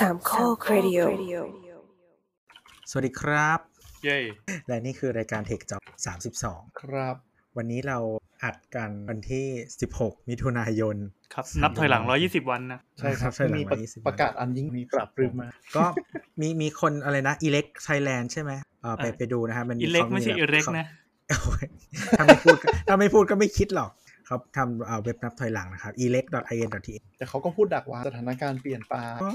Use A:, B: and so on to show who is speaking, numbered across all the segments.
A: สามข้อครดิโอ
B: สวัสดีครับ
C: เย้
B: และนี่คือรายการ Tech Job 32
D: ครับ
B: วันนี้เราอัดกันวันที่ 16 มิถุนายน
C: ครับ นับถอยหลัง 120 วันนะ
D: ใช่ครับ
B: ใช่หลัง
D: มีประ
B: วันที่สิบ
D: ประกาศอันยิ่งมีปรับปรื้มมา
B: ก็มีมีคนอะไรนะ Elect Thailand ใช่ไหมเออไป
C: อะ
B: ไปดูนะฮะมัน
C: อิเล็ก
B: ขา
C: ไม่ใช่
B: แบบ
C: อิเล็ก
B: ขา
C: นะ
B: โอ้ยถ้าไม่พูดก็ถ้าไม่พูดก็ไม่คิดหรอกเขาทำเอาเว็บนับถอยหลังนะครับ elect.in.th
D: แต่เขาก็พูดดักว่าสถานการณ์เปลี่ยนไป
B: ก็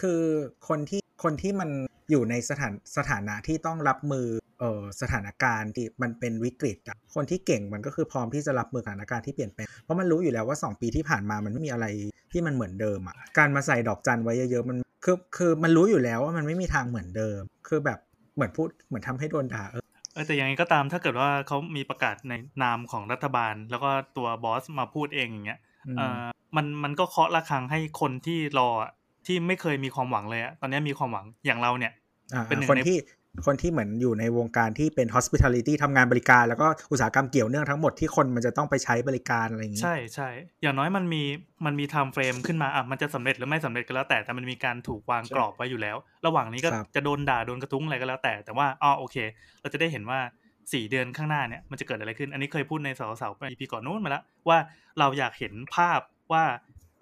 B: คือคนที่คนที่มันอยู่ในสถานสถานะที่ต้องรับมือเอ่อสถานการณ์ที่มันเป็นวิกฤตอะคนที่เก่งมันก็คือพร้อมที่จะรับมือสถานการณ์ที่เปลี่ยนแปลงเพราะมันรู้อยู่แล้วว่า 2 ปีที่ผ่านมามันไม่มีอะไรที่มันเหมือนเดิมอะการมาใส่ดอกจันไว้เยอะๆมันคือคือมันรู้อยู่แล้วว่ามันไม่มีทางเหมือนเดิม คือแบบเหมือนพูดเหมือนทำให้โดนด่าเออ
C: เออแต่ยังไงก็ตามถ้าเกิดว่าเขามีประกาศในนามของรัฐบาล แล้วก็ตัวบอสมาพูดเองอย่างเงี้ย
B: อืม
C: เออมันมันก็เคาะระฆังให้คนที่รออะ ที่ไม่เคยมีความหวังเลยอะตอนนี้มีความหวังอย่างเราเนี่ย
B: อ่า
C: เป็นหนึ่ง
B: คน
C: ใน
B: ที่คนที่เหมือนอยู่ในวงการที่เป็น hospitality ทำงานบริการ แล้วก็อุตสาหกรรมเกี่ยวเนื่องทั้งหมดที่คนมันจะต้องไปใช้บริการอะไรอย่างนี้
C: ใช่ใช่อย่างน้อยมันมีมันมีไทม์เฟรมขึ้นมาอะมันจะสำเร็จหรือไม่สำเร็จก็แล้วแต่แต่มันมีการถูกวาง
D: ใช่
C: กรอบไว้อยู่แล้ว ระหว่างนี้ก็
B: ครับ
C: จะโดนด่าโดนกระทุ้งอะไรก็แล้วแต่แต่ว่าอ๋อโอเค เราจะได้เห็นว่าสี่เดือนข้างหน้าเนี่ยมันจะเกิดอะไรขึ้น อันนี้เคยพูดในเสาเสาไปพีก่อนนู้นมาแล้วว่าเราอยากเห็นภาพว่า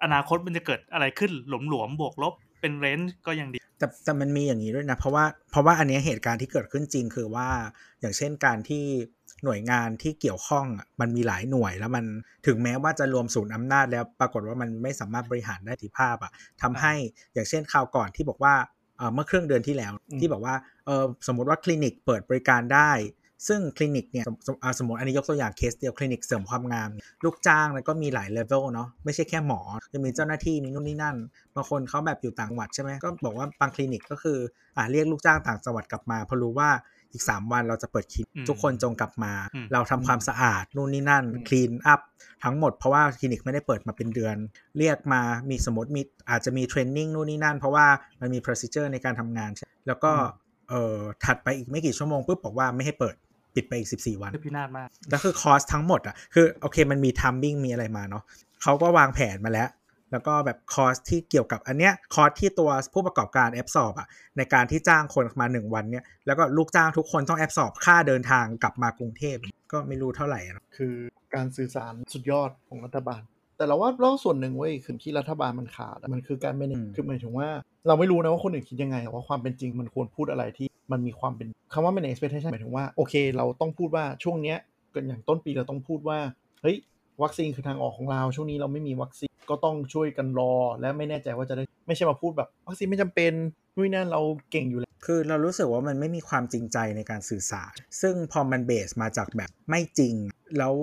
C: อนาคตมันจะเกิดอะไรขึ้นหลวมหลวมๆบวกลบเป็นเรนจ์ก็ยังดี
B: แต่แต่มันมีอย่างนี้ด้วยนะเพราะว่าเพราะว่าอันนี้เหตุการณ์ที่เกิดขึ้นจริงคือว่าอย่างเช่นการที่หน่วยงานที่เกี่ยวข้องมันมีหลายหน่วยแล้วมันถึงแม้ว่าจะรวมศูนย์อำนาจแล้วปรากฏว่ามันไม่สามารถบริหารได้ทธิภาพอะทำให้อย่างเช่นคราวก่อนที่บอกว่าเออเมื่อเครึ่องเดือนที่แล้วที่บอกว่าเออสมมติว่าคลินิกเปิดบริการได้ ซึ่งคลินิกเนี่ยสมสมอ่าสมมติอันนี้ยกตัวอย่างเคสเดียวคลินิกเสริมความงาม ลูกจ้างแล้วก็มีหลายเลเวลเนาะไม่ใช่แค่หมอ จะมีเจ้าหน้าที่มีนู่นนี่นั่นบางคนเขาแบบอยู่ต่างจังหวัดใช่ไหมก็บอกว่าบางคลินิกก็คืออ่าเรียกลูกจ้างต่างจังหวัดกลับมาเพราะรู้ว่าอีก 3 วันเราจะเปิดคลินิก
C: อืม
B: ทุกคนจงกลับมา
C: อืม
B: เราทำความสะอาดนู่นนี่นั่น clean up ทั้งหมดเพราะว่าคลินิกไม่ได้เปิดมาเป็นเดือน เรียกมามีสมมติมีอาจจะมี training นู่นนี่นั่น เพราะว่ามันมี procedure ในการทำงานใช่แล้วก็เอ่อถัดไปอีกไม่กี่ชั่วโมงปุ๊บบอกว่าไม่ให้เปิด ปิดไปอีก 14 วัน
C: คือพินาศมาก
B: แล้วคือ cost ทั้งหมดอะคือโอเคมันมี timing มีอะไรมาเนาะเขาก็วางแผนมาแล้ว แล้วก็แบบ cost ที่เกี่ยวกับอันเนี้ย cost ที่ตัวผู้ประกอบการ absorb อะในการที่จ้างคนมาหนึ่งวันเนี่ยแล้วก็ลูกจ้างทุกคนต้อง absorb ค่าเดินทางกลับมากรุงเทพก็ไม่รู้เท่าไหร่อะ
D: คือการสื่อสารสุดยอดของรัฐบาลแต่เราว่าเราส่วนหนึ่งเว้ยคือที่รัฐบาลมันขาดอะมันคือการไม่คือหมายถึงว่า เราไม่รู้นะว่าคนอื่นคิดยังไงแต่ว่าความเป็นจริงมันควรพูดอะไรที่ มันมีความเป็นคำว่า manage expectation หมายถึงว่าโอเค เราต้องพูดว่าช่วงเนี้ยกันอย่างต้นปีเราต้องพูดว่าเฮ้ยวัคซีนคือทางออกของเรา ช่วงนี้เราไม่มีวัคซีนก็ต้องช่วยกันรอ และไม่แน่ใจว่าจะได้ไม่ใช่มาพูดแบบวัคซีนไม่จำเป็นนู่นนนั่นเราเก่งอยู่แล้ว
B: คือเรารู้สึกว่ามันไม่มีความจริงใจในการสื่อสารซึ่งพอมันเบสมาจากแบบไม่จริง แล้ว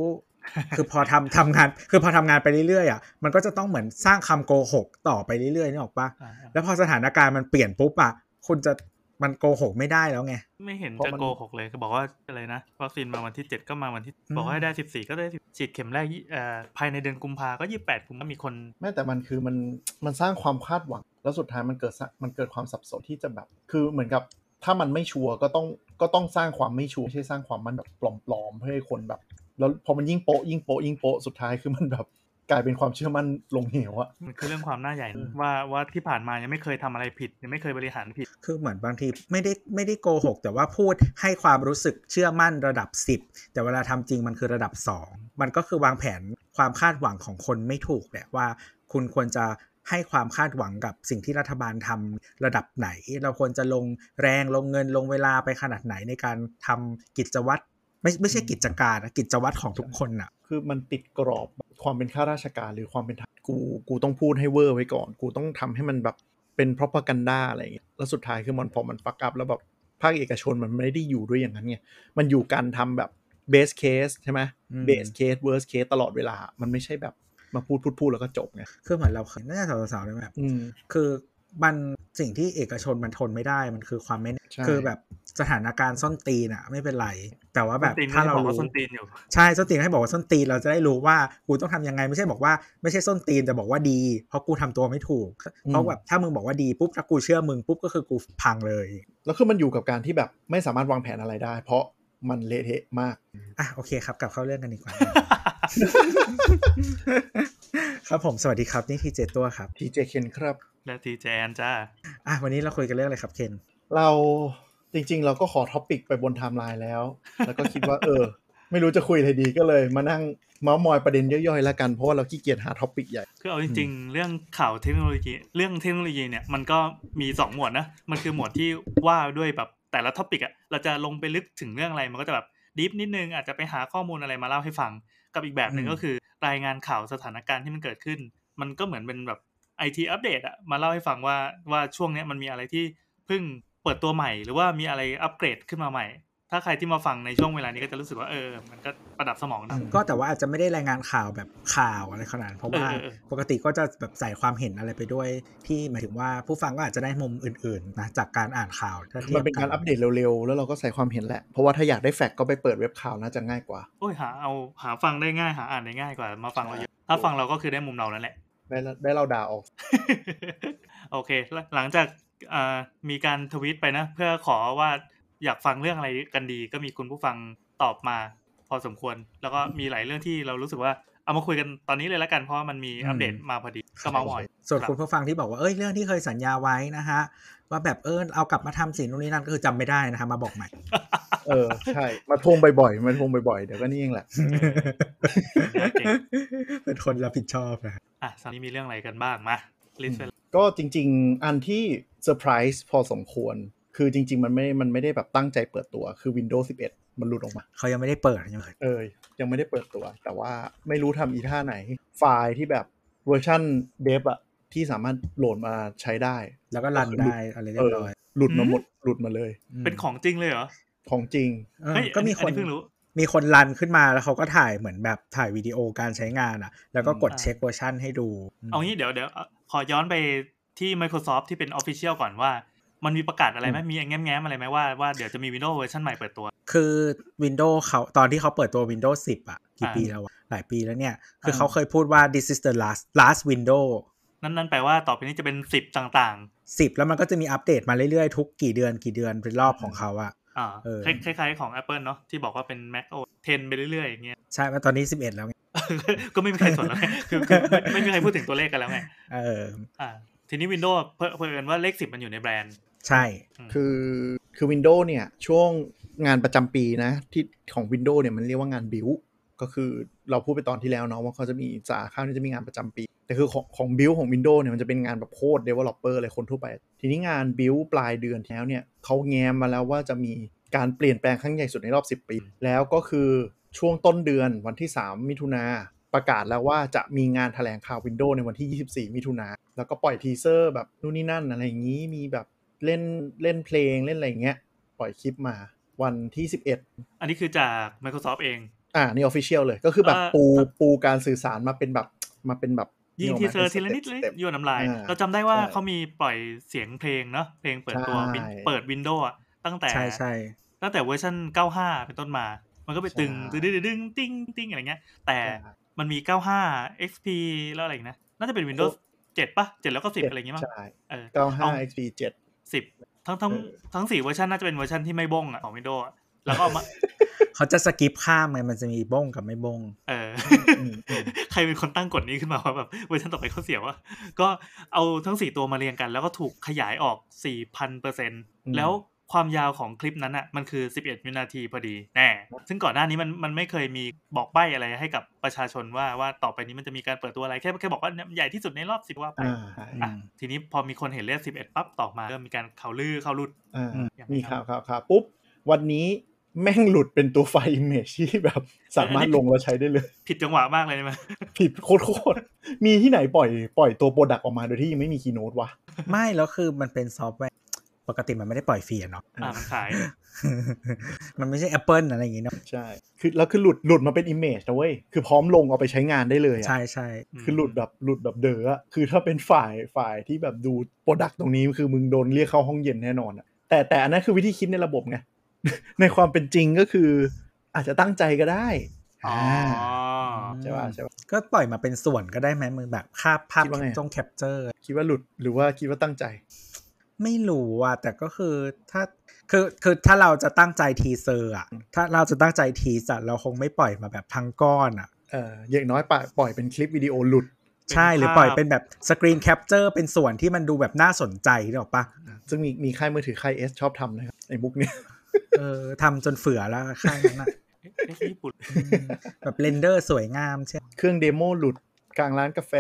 B: คือพอทำทำงานคือพอทำงานไปเรื่อยๆอะมันก็จะต้องเหมือนสร้างคำโกหกต่อไปเรื่อยๆนี่ออกปะ
C: อ่า
B: แล้วพอสถานการณ์มันเปลี่ยนปุ๊บอะคุณจะ มันโกหกไม่ได้แล้วไง
C: ไม่เห็น
D: เพราะ
C: จะ
D: มัน
C: โกหกเลยคือบอกว่าอะไรนะวัคซีนมาวันที่7ก็มาวันที่
B: อืม
C: บอกว่าให้ได้14ก็ได้10ฉีดเข็มแรกยี่เอ่อภายในเดือนกุมภาก็28กุมภามีคน
D: แม้แต่มันคือมันมันสร้างความคาดหวัง แล้วสุดท้ายมันเกิดสะมันเกิดความสับสนที่จะแบบ คือเหมือนกับถ้ามันไม่ชัวร์ก็ต้องก็ต้องสร้างความไม่ชัวร์ไม่ใช่สร้างความมันแบบปลอมๆเพื่อให้คนแบบ แล้วพอมันยิ่งโปะยิ่งโปะยิ่งโปะสุดท้ายคือมันแบบ กลายเป็นความเชื่อมั่นลงเหวอะ
C: มันคือเรื่องความน่าใหญ่
D: อืม
C: ว่าว่าที่ผ่านมายังไม่เคยทำอะไรผิด ยังไม่เคยบริหารผิด
B: คือเหมือนบางทีไม่ได้ไม่ได้โกหก แต่ว่าพูดให้ความรู้สึกเชื่อมั่นระดับ 10 แต่เวลาทำจริงมันคือระดับ 2 มันก็คือวางแผนความคาดหวังของคนไม่ถูกแหละว่า คุณควรจะให้ความคาดหวังกับสิ่งที่รัฐบาลทำระดับไหน เราควรจะลงแรงลงเงินลงเวลาไปขนาดไหนในการทำกิจวัตรไม่ไม่ใช่กิจการนะกิจวัตรของทุกคนน่ะ
D: คือมันติดกรอบ ความเป็นข้าราชการหรือความเป็นทหารกูกูต้องพูดให้เวอร์ไว้ก่อน กูต้องทำให้มันแบบเป็น propaganda อะไรอย่างเงี้ยแล้วสุดท้ายคือมันพอมันฟักอัพแล้วแบบภาคเอกชนมันไม่ได้อยู่ด้วยอย่างนั้นไงมันอยู่การทำแบบ base case ใช่ไหม
B: อืม
D: base case worst case ตลอดเวลา มันไม่ใช่แบบมาพูดพูดพูดแล้วก็จบไง
B: คือเหมือนเราเคยน่าจะสาวๆเลยแบบ
D: อืม
B: คือ มันสิ่งที่เอกชนมันทนไม่ได้มันคือความไม่แน่
D: ใช่
B: คือแบบสถานการณ์ส้นตีนอะไม่เป็นไร แต่ว่าแบบ
C: ส้นตีน
B: ถ้า
C: ไม่ได้
B: เรา
C: บอกว่า
B: รู้
C: ส้นตีนอยู่
B: ใช่ส้นตีนให้บอกว่าส้นตีนเราจะได้รู้ว่ากูต้องทำยังไงไม่ใช่บอกว่าไม่ใช่ส้นตีนแต่บอกว่าดี เพราะกูทำตัวไม่ถูก เพราะแบบถ้ามึงบอกว่าดีปุ๊บถ้ากูเชื่อมึงปุ๊บก็คือกูพังเลย
D: แล้วคือมันอยู่กับการที่แบบไม่สามารถวางแผนอะไรได้ เพราะมันเละเทะมาก
B: อะโอเคครับกลับเข้าเรื่องกันดีกว่าคครับผมสวัสดีครับนี่ทีเจตัวครับ
D: ทีเจเคนครับ
C: และทีแจนจ้า
B: อะวันนี้เราคุยกันเรื่องอะไรครับเคน
D: เราจริง ๆ เราก็ขอ topic ไปบนไทม์ไลน์แล้ว แล้วก็คิดว่า เออ ไม่รู้จะคุยอะไรดีก็เลย มานั่งเมาส์มอยประเด็นย่อยๆแล้วกันเพราะว่าเราขี้เกียจหา topic ใหญ่
C: คือเอาจริง ๆ เรื่องข่าวเทคโนโลยี เรื่องเทคโนโลยีเนี่ยมันก็มีสองหมวดนะมันคือหมวดที่ว่าด้วยแบบแต่ละ topic อะเราจะลงไปลึกถึงเรื่องอะไรมันก็จะแบบ deep นิดนึงอาจจะไปหาข้อมูลอะไรมาเล่าให้ฟัง กับอีกแบบหนึ่งก็คือ รายงานข่าวสถานการณ์ที่มันเกิดขึ้น มันก็เหมือนเป็นแบบ ไอทีอัปเดตอะมาเล่าให้ฟังว่าว่าช่วงเนี้ยมันมีอะไรที่เพิ่งเปิดตัวใหม่ หรือว่ามีอะไรอัปเกรดขึ้นมาใหม่ ถ้าใครที่มาฟังในช่วงเวลานี้ก็จะรู้สึกว่าเออ มันก็ประดับสมองนะ
B: ก็แต่ว่าอาจจะไม่ได้รายงานข่าวแบบข่าวอะไรขนาดนั้นเพราะว่า
C: เออเออเออ
B: ปกติก็จะแบบใส่ความเห็นอะไรไปด้วย ที่หมายถึงว่าผู้ฟังก็อาจจะได้มุมอื่นๆนะจากการอ่านข่าวถ้าทียบ
D: มันเป็นการอัปเดตเร็วๆ แล้วเราก็ใส่ความเห็นแหละเพราะว่าถ้าอยากได้แฟกต์ก็ไปเปิดเว็บข่าวน่าจะง่ายกว่า
C: โอ้ยหาเอาหาฟังได้ง่ายหาอ่านได้ง่ายกว่ามาฟังเราเยอะถ้าฟังเราก็คือได้มุมเรานั่นแหละ
D: ได้ละได้เราด่าออก
C: โอเคแล้วหลังจากอ่ามีการทวีตไปนะ เพื่อขอว่าอยากฟังเรื่องอะไรกันดี ก็มีคุณผู้ฟังตอบมา พอสมควร แล้วก็มีหลายเรื่องที่เรารู้สึกว่าเอามาคุยกันตอนนี้เลยละกันเพราะว่ามันมีอัปเดตมาพอดีก็เมาส์มอย
B: ส่วน
C: รับ
B: คุณผู้ฟังที่บอกว่าเอ้ยเรื่องที่เคยสัญญาไว้นะฮะว่าแบบเออเอากลับมาทำสิ่งนู้นนี่นั่นก็คือจำไม่ได้นะฮะมาบอกใหม่
D: เออ ใช่ มาทวงบ่อยๆมาทวงบ่อยๆเดี๋ยวก็นี่เองแหละ
B: เป็นคนรับผิดชอบนะ
C: อะตอนนี้มีเรื่องอะไรกันบ้างมา list ไปเลย
D: ก็จริง ๆ อันที่เซอร์ไพรส์พอสมควร คือจริง ๆ มันไม่มันไม่ได้แบบตั้งใจเปิดตัวคือ Windows 11 มันหลุดออกมา
B: เขายังไม่ได้เปิดยังไง
D: เออยังไม่ได้เปิดตัว แต่ว่าไม่รู้ทำอีท่าไหน ไฟล์ที่แบบเวอร์ชัน dev อะที่สามารถโหลดมาใช้ได้
B: แล้วก็ run ได้อะไรเรียบร้อย
D: หลุดมาหมดหลุดมาเลย
B: ม
C: เป็นของจริงเลยเหรอ
D: ของจริง
B: เออ
C: เฮ้ย
B: ก็มี
C: อั
B: คน
C: อัเพิ่งรู้
B: มีคน run ขึ้นมาแล้วเขาก็ถ่ายเหมือนแบบถ่ายวิดีโอการใช้งานอะ แล้วก็กด
C: อ่า
B: เช็คเวอร์ชันให้ดู
C: เอางี้เดี๋ยวเดี๋ยวเอาขอย้อนไปที่ Microsoft ที่เป็น Official ก่อนว่า มันมีประกาศอะไรไหมมีแง้มๆอะไรไหมว่าว่าเดี๋ยวจะมี Windows เวอร์ชันใหม่เปิดตัว
B: คือ Windows เขาตอนที่เขาเปิดตัว Windows 10 อะ กี่
C: อ่า
B: ปีแล้ววะหลายปีแล้วเนี่ย คือ
C: อ่า
B: เขาเคยพูดว่า this is the last last window
C: นั่นนั่นแปลว่าต่อไปนี้จะเป็น 10 ต่าง
B: 10 แล้วมันก็จะมีอัปเดตมาเรื่อยๆ ทุกกี่เดือนกี่เดือนเป็นรอบของเขาอะ
C: ๆ อ่า
B: เออ
C: คล้ายๆของ Apple เนาะที่บอกว่าเป็น Mac OS 10 ไปเรื่อยๆอย่างเงี้ย
B: ใช่ว่าตอนนี้ 11 แล้วไง
C: ก็ไม่มีใครสนแล้วไงคือคือไม่ไม่มีใครพูดถึงตัวเลขกันแล้วไง
B: เออ
C: อ่าทีนี้ Windows เพิ่เพิ่นว่าเลข 10 มันอยู่ในแบรนด์
B: ใช่
D: คือคือ Windows เนี่ย ช่วงงานประจำปีนะ ที่ของ Windows เนี่ยมันเรียกว่างานบิว ก็คือเราพูดไปตอนที่แล้วเนาะว่าเขาจะมีสาขาที่จะมีงานประจำปี แต่คือของของบิวของ Windows เนี่ยมันจะเป็นงานแบบโคด developer อะไรคนทั่วไป ทีนี้งานบิวปลายเดือนที่แล้วเนี่ยเขาแง้มมาแล้วว่าจะมีการเปลี่ยนแปลงครั้งใหญ่สุดในรอบ 10 ปี แล้วก็คือช่วงต้นเดือนวันที่ 3 มิถุนาประกาศแล้วว่าจะมีงานแถลงข่าว Windows ในวันที่ 24 มิถุนาแล้วก็ปล่อยทีเซอร์แบบนู่นนี่นั่นอะไรอย่างนี้มีแบบเล่นเล่นเพลงเล่นอะไรอย่างเงี้ยปล่อยคลิปมาวันที่ 11
C: อันนี้คือจาก Microsoft เอง
D: อ่านี่ออฟฟิเชียลเลยก็คือแบบ
C: เอ่อ
D: ปูปูการสื่อสารมาเป็นแบบมาเป็นแบบ
C: ยิง
D: ก
C: ที
D: กไหม
C: เซอร์ทีละ
D: ป็
C: นิด
D: ส
C: เลย
D: ต็ป
C: ยั่วน้ำลาย
D: อ่า
C: เราจำได้ว่า
D: ใช่
C: เขามีปล่อยเสียงเพลงเนาะเพลงเปิดตัว
D: ใช่
C: Win- เปิด Windows อะตั้งแต่
B: ใช่ใช่
C: ตั้งแต่เวอร์ชัน95 เป็นต้นมา มันก็ไปตึง
D: ใช่
C: ตึงดึงดึงติ้งติ้งอะไรเงี้ย แต่
D: ใช่
C: มันมี 95 XP แล้วอะไรอีกนะน่าจะเป็น Windows 7ปะ7แล้วก็10อะไรอย่างงี้มั้ง
D: ใช่
C: เออ
D: 95 XP 7
C: 10 ทั้งทั้ง
D: เออ
C: ทั้งสี่เวอร์ชันน่าจะเป็นเวอร์ชันที่ไม่บ้งอะของ Windows อะ แล้วก็เอามา
B: เขาจะ skip ข้ามไงมันจะมีบ้งกับไม่บ้ง
C: เออ
D: อืมอืม
C: ใครเป็นคนตั้งกฎนี้ขึ้นมาว่าแบบเวอร์ชันต่อไปเขาเสียวะก็เอาทั้ง4ตัวมาเรียงกัน แล้วก็ถูกขยายออก4,000เปอร์เซ็นต์แล้วความยาวของคลิปนั้นอะมันคือ 11 วินาทีพอดีแน่ซึ่งก่อนหน้านี้มันมันไม่เคยมีบอกใบ้อะไรให้กับประชาชนว่าว่าต่อไปนี้มันจะมีการเปิดตัวอะไรแค่แค่บอกว่าเนี่ยใหญ่ที่สุดในรอบ10ว่าไป
D: อ่าใช่
C: อะทีนี้พอมีคนเห็นเลข11 ปั๊บต่อมาเริ่มมีการข่าวลือข่าวรุด
D: อ่า
B: อืม
D: มีข่าวข่าวข่าวปุ๊บวันนี้ แม่งหลุดเป็นตัวไฟล์ image ที่แบบ สามารถลงแล้วใช้ได้เลย
C: ผิดจังหวะมากเลยใช่ไหม
D: ผิดโคตรโคตรมีที่ไหนปล่อยปล่อยตัว product ออกมาโดยที่ยังไม่มี keynote วะ
B: ไม่แล้วคือมันเป็นซอฟต์แวร์ปกติมันไม่ได้ปล่อยฟรีอะเนาะ
C: อ่ามันขาย
B: มันไม่ใช่ Apple อะไรอย่างงี้เนาะ
D: ใช่ คือแล้วคือหลุดหลุดมาเป็น image นะเว้ย คือพร้อมลงเอาไปใช้งานได้เลยอะ
B: ใช่ใช่
D: คือหลุดแบบหลุดแบบเด๋ออะคือถ้าเป็นฝ่ายฝ่ายที่แบบดู product ตรงนี้คือมึงโดนเรียกเข้าห้องเย็นแน่นอนอะแต่แต่อันนั้นคือวิธีคิดในระบบไง ในความเป็นจริงก็คือ อาจจะตั้งใจก็ได้
C: อ๋อ
D: ใช่ป่ะใช่ป่ะ
B: ก็ปล่อยมาเป็นส่วนก็ได้ไหมมึงแบบภาพภาพ
D: คิดว่าไง
B: จง capture คิ
D: ดว่าหลุดหรือว่าคิดว่าตั้งใจ
B: ไม่รู้อะแต่ก็คือถ้าคือคือถ้าเราจะตั้งใจ teaser อะถ้าเราจะตั้งใจ tease อะเราคงไม่ปล่อยมาแบบทั้งก้อนอะ
D: เอออย่างน้อยปล่อยปล่อยเป็นคลิปวิดีโอหลุด
B: ใช่หรือปล่อยเป็นแบบ screen capture เป็นส่วนที่มันดูแบบน่าสนใจหรอกปะ
D: ซึ่งมีมีค่ายมือถือค่าย S ชอบทำนะครับไอ้มุกเนี้ย
B: เออทำจนเฝือแล้วค่ายนั้นอะ
C: เอ๊ะญี่ปุ่น
B: แบบ render สวยงามใช่
D: เครื่อง demo หลุดกลางร้านกาแฟ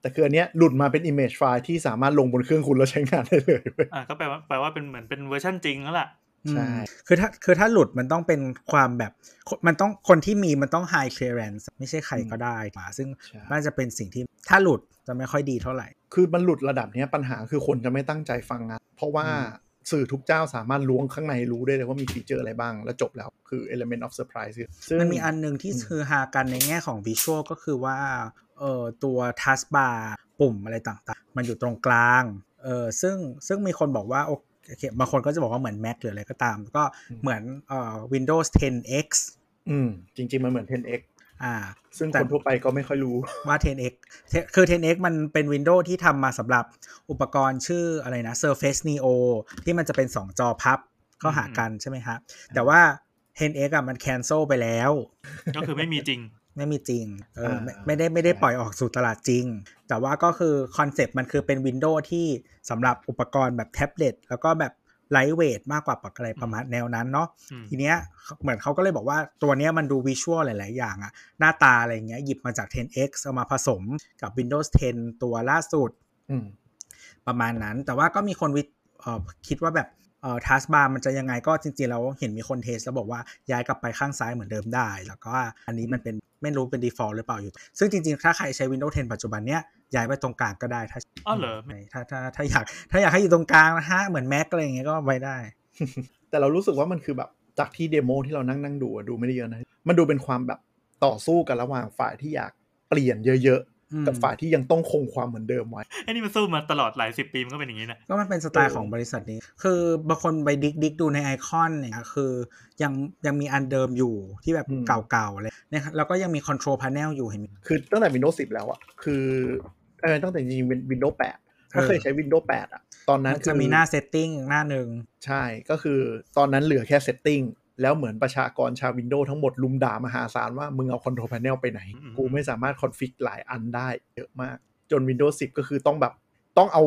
D: แต่คืออันเนี้ยหลุดมาเป็น image file ที่สามารถลงบนเครื่องคุณแล้วใช้งานได้เลยเว้ย
C: อ่าก็แปลว่าแปลว่าเป็นเหมือนเป็นเวอร์ชันจริงแล้วล่ะ
D: ใช่
B: อืมคือถ้าคือถ้าหลุดมันต้องเป็นความแบบ มันต้องคนที่มีมันต้อง high clearance ไม่ใช่ใครก็ได้มาซึ่ง
D: ใช่
B: น่าจะเป็นสิ่งที่ถ้าหลุดจะไม่ค่อยดีเท่าไหร่
D: คือมันหลุดระดับเนี้ยปัญหาคือคนจะไม่ตั้งใจฟังงานเพราะว่า สื่อทุกเจ้าสามารถล้วงข้างในรู้ได้เลยว่ามีฟีเจอร์อะไรบ้าง แล้วจบแล้วคือ element of surprise คือซึ่ง
B: มันมีอันหนึ่งที่
D: อืม
B: คือฮากันในแง่ของวิชวลก็คือว่าเอ่อตัว taskbar ปุ่มอะไรต่างๆ มันอยู่ตรงกลางเออซึ่งซึ่งมีคนบอกว่าโอเคบางคนก็จะบอกว่าเหมือน Mac หรืออะไรก็ตาม ก็เหมือนเอ่อ Windows 10X
D: อืมจริงๆ มันเหมือน 10x
B: อ่า
D: ซึ่ง
B: แต่
D: คนทั่วไปก็ไม่ค่อยรู้
B: ว่า 10x เทคือ 10x มันเป็น Windows ที่ทำมาสำหรับอุปกรณ์ชื่ออะไรนะ Surface Neo ที่มันจะเป็น 2 จอพับเข้าหากันใช่ไหมฮะ แต่ว่า 10x อะมัน cancel ไปแล้ว
C: ก็คือไม่มีจริง
B: ไม่มีจริงเออ
D: อ่า
B: ไม่ไม่ได้ไม่ได้
D: ใช่
B: ปล่อยออกสู่ตลาดจริง แต่ว่าก็คือ concept มันคือเป็น Windows ที่สำหรับอุปกรณ์แบบแท็บเล็ตแล้วก็แบบ lightweight มากกว่าปกอะไรประมาณแนวนั้นเนาะ
C: อืม
B: ทีเนี้ยเหมือนเขาก็เลยบอกว่าตัวเนี้ยมันดู visual หลาย ๆ อย่างอะหน้าตาอะไรเงี้ยหยิบมาจาก 10x เอามาผสมกับ Windows 10 ตัวล่าสุด
D: อืม
B: ประมาณนั้น แต่ว่าก็มีคนวิเอ่อคิดว่าแบบเอ่อ ทัสบาร์มันจะยังไงก็จริงๆแล้วเห็นมีคนเทสแล้วบอกว่าย้ายกลับไปข้างซ้ายเหมือนเดิมได้ แล้วก็อันนี้มันเป็นไม่รู้เป็น default หรือเปล่าอยู่ ซึ่งจริงๆ ถ้าใครใช้ Windows 10 ปัจจุบันเนี้ยย้ายไปตรงกลางก็ได้ถ้า
C: อ๋อเหรอ
B: ไม่ถ้าถ้าถ้าอยากถ้าอยากให้อยู่ตรงกลางนะฮะ เหมือน Mac อะไรอย่างเงี้ยก็ไว้ได้
D: แต่เรารู้สึกว่ามันคือแบบจากที่เดโมที่เรานั่งนั่งดูอะดูไม่ได้เยอะนะ มันดูเป็นความแบบต่อสู้กันระหว่างฝ่ายที่อยากเปลี่ยนเยอะ
B: อืม
D: ๆ กับฝ่ายที่ยังต้องคงความเหมือนเดิมไว้
C: ไอ้นี่มันสู้มาตลอดหลายสิบปีมันก็เป็นอย่างนี้นะ
B: ก็มันเป็นสไตล์
D: เออ
B: ของบริษัทนี้ คือบางคนไปดิกดิกดูในไอคอนเนี่ยคือยังยังมีอันเดิมอยู่ที่แบบเก่าๆเลยนะครับแล้วก็ยังมี control panel อยู่เห็นไหม
D: คือตั้งแต่ Windows 10 แล้วอะคือเออตั้งแต่จริงๆ Windows 8ถ้าเคยใช้ Windows 8อะตอนนั้น
B: มัน
D: คื
B: จะ
D: อ
B: มีหน้า setting หน้าหนึ่ง
D: ใช่ก็คือตอนนั้นเหลือแค่ setting แล้วเหมือนประชากรชาว Windows ทั้งหมดลุมด่ามหาศาลว่า มึงเอา Control Panel ไปไหน
C: อืม
D: กูไม่สามารถคอนฟิกหลายอันได้เยอะมาก จน Windows 10 ก็คือต้องแบบต้องเอา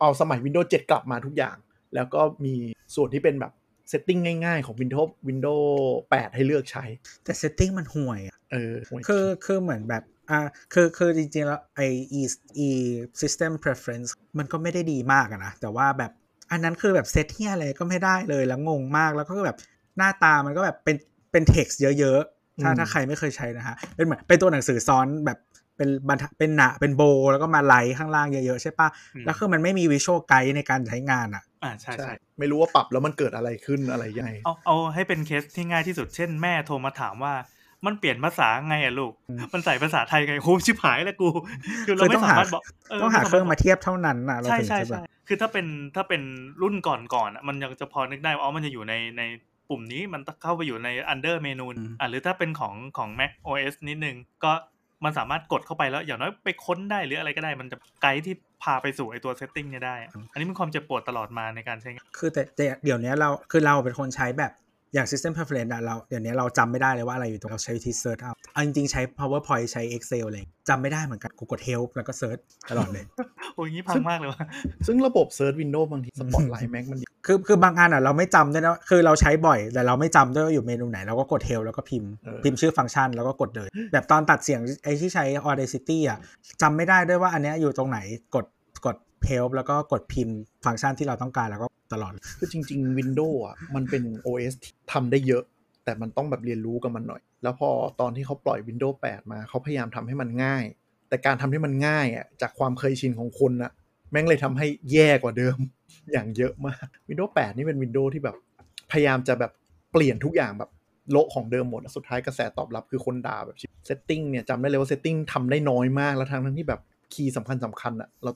D: เอาสมัย Windows 7 กลับมาทุกอย่าง แล้วก็มีส่วนที่เป็นแบบ setting ง่ายๆ ของ Windows Windows 8 ให้เลือกใช้
B: แต่ setting มันห่วยอะ
D: เออโย
B: คือคือเหมือนแบบอ่าคือคือจริงๆ แล้วไอ e e system preference มันก็ไม่ได้ดีมากอะนะ แต่ว่าแบบอันนั้นคือแบบเซตที่อะไรก็ไม่ได้เลยแล้วงงมากแล้วก็แบบ หน้าตามันก็แบบเป็นเป็น text เยอะๆ ถ้าถ้าใครไม่เคยใช้นะฮะ เป็นเหมือนเป็นตัวหนังสือซ้อนแบบเป็นบรรทัดเป็นหนาเป็นโบ แล้วก็มาไลท์ข้างล่างเยอะๆ ใช่ปะ
C: อืม
B: แล้วคือมันไม่มีวิชวลไกด์ในการใช้งานอะ
C: อ่าใช่
D: ใช่
C: ใช่
D: ไม่รู้ว่าปรับแล้วมันเกิดอะไรขึ้นอะไรยังไง
C: เอาเอาให้เป็นเคสที่ง่ายที่สุดเช่นแม่โทรมาถามว่ามันเปลี่ยนภาษาไงอะลูก มันใส่ภาษาไทยไงโหชิบหายแล้วกู คือเรา
B: คือ
C: ไม่
B: ต้อง
C: สา
B: หา
C: มารถบอก
B: ต้องหาเครื่องมา
C: ไเที
B: ยบเท่านั้นนะเรา
C: ใช่
B: ถึง
C: ใช่
B: จะแบ
C: ใช่
B: บ
C: คือถ้าเป็นถ้าเป็นรุ่นก่อนก่อนๆอะมันยังจะพอนึกได้ว่าอ๋อมันจะอยู่ในใน ปุ่มนี้มันเข้าไปอยู่ใน under เมนูอะหรือถ้าเป็นของของ Mac OS นิดนึง ก็มันสามารถกดเข้าไปแล้วอย่างน้อยไปค้นได้หรืออะไรก็ได้ มันจะไกด์ที่พาไปสู่ไอตัว setting เนี่ยได้อะอันนี้เป็นความเจ็บปวดตลอดมาในการใช้งาน
B: คือแต่แต่เดี๋ยวนี้เราคือเราเป็นคนใช้แบบ อย่าง system preference อะเราเดี๋ยวนี้เราจำไม่ได้เลยว่าอะไรอยู่ตรงเราใช้วิธี search เอาเอาจริงๆ ใช้ PowerPoint ใช้ Excel อะไรจำไม่ได้เหมือนกันกูกด help แล้วก็ search ตลอดเลย
C: โอ้ยงี้พังมากเลยว่ะ
D: ซึ่งระบบ Search Windows บางทีสปอตไลท์แม็กมันดี
B: คือคือบางอันอะเราไม่จำด้วยนะคือเราใช้บ่อย แต่เราไม่จำด้วยว่าอยู่เมนูไหนเราก็กด help แล้วก็พิมพ์
D: เออ
B: พิมพ์ชื่อฟังก์ชันแล้วก็กดเลย แบบตอนตัดเสียงไอที่ใช้ Audacity อะจำไม่ได้ด้วยว่าอันเนี้ยอยู่ตรงไหนกดกด help แล้วก็กดพิมพ์ฟังก์ชันที่เราต้องการแล้วก็ ตลอด
D: คือจริง ๆ Windows อะมันเป็น OS ที่ทำได้เยอะ แต่มันต้องแบบเรียนรู้กับมันหน่อย แล้วพอตอนที่เขาปล่อย Windows 8 มาเขาพยายามทำให้มันง่าย แต่การทำให้มันง่ายอะจากความเคยชินของคนอะแม่งเลยทำให้แย่กว่าเดิมอย่างเยอะมาก Windows 8 นี่เป็น Windows ที่แบบพยายามจะแบบเปลี่ยนทุกอย่างแบบโลของเดิมหมด สุดท้ายกระแสตอบรับคือคนด่าแบบ setting เนี่ยจำได้เลยว่า setting ทำได้น้อยมาก แล้วทั้งทั้งที่แบบคีย์สำคัญสำคัญอะเรา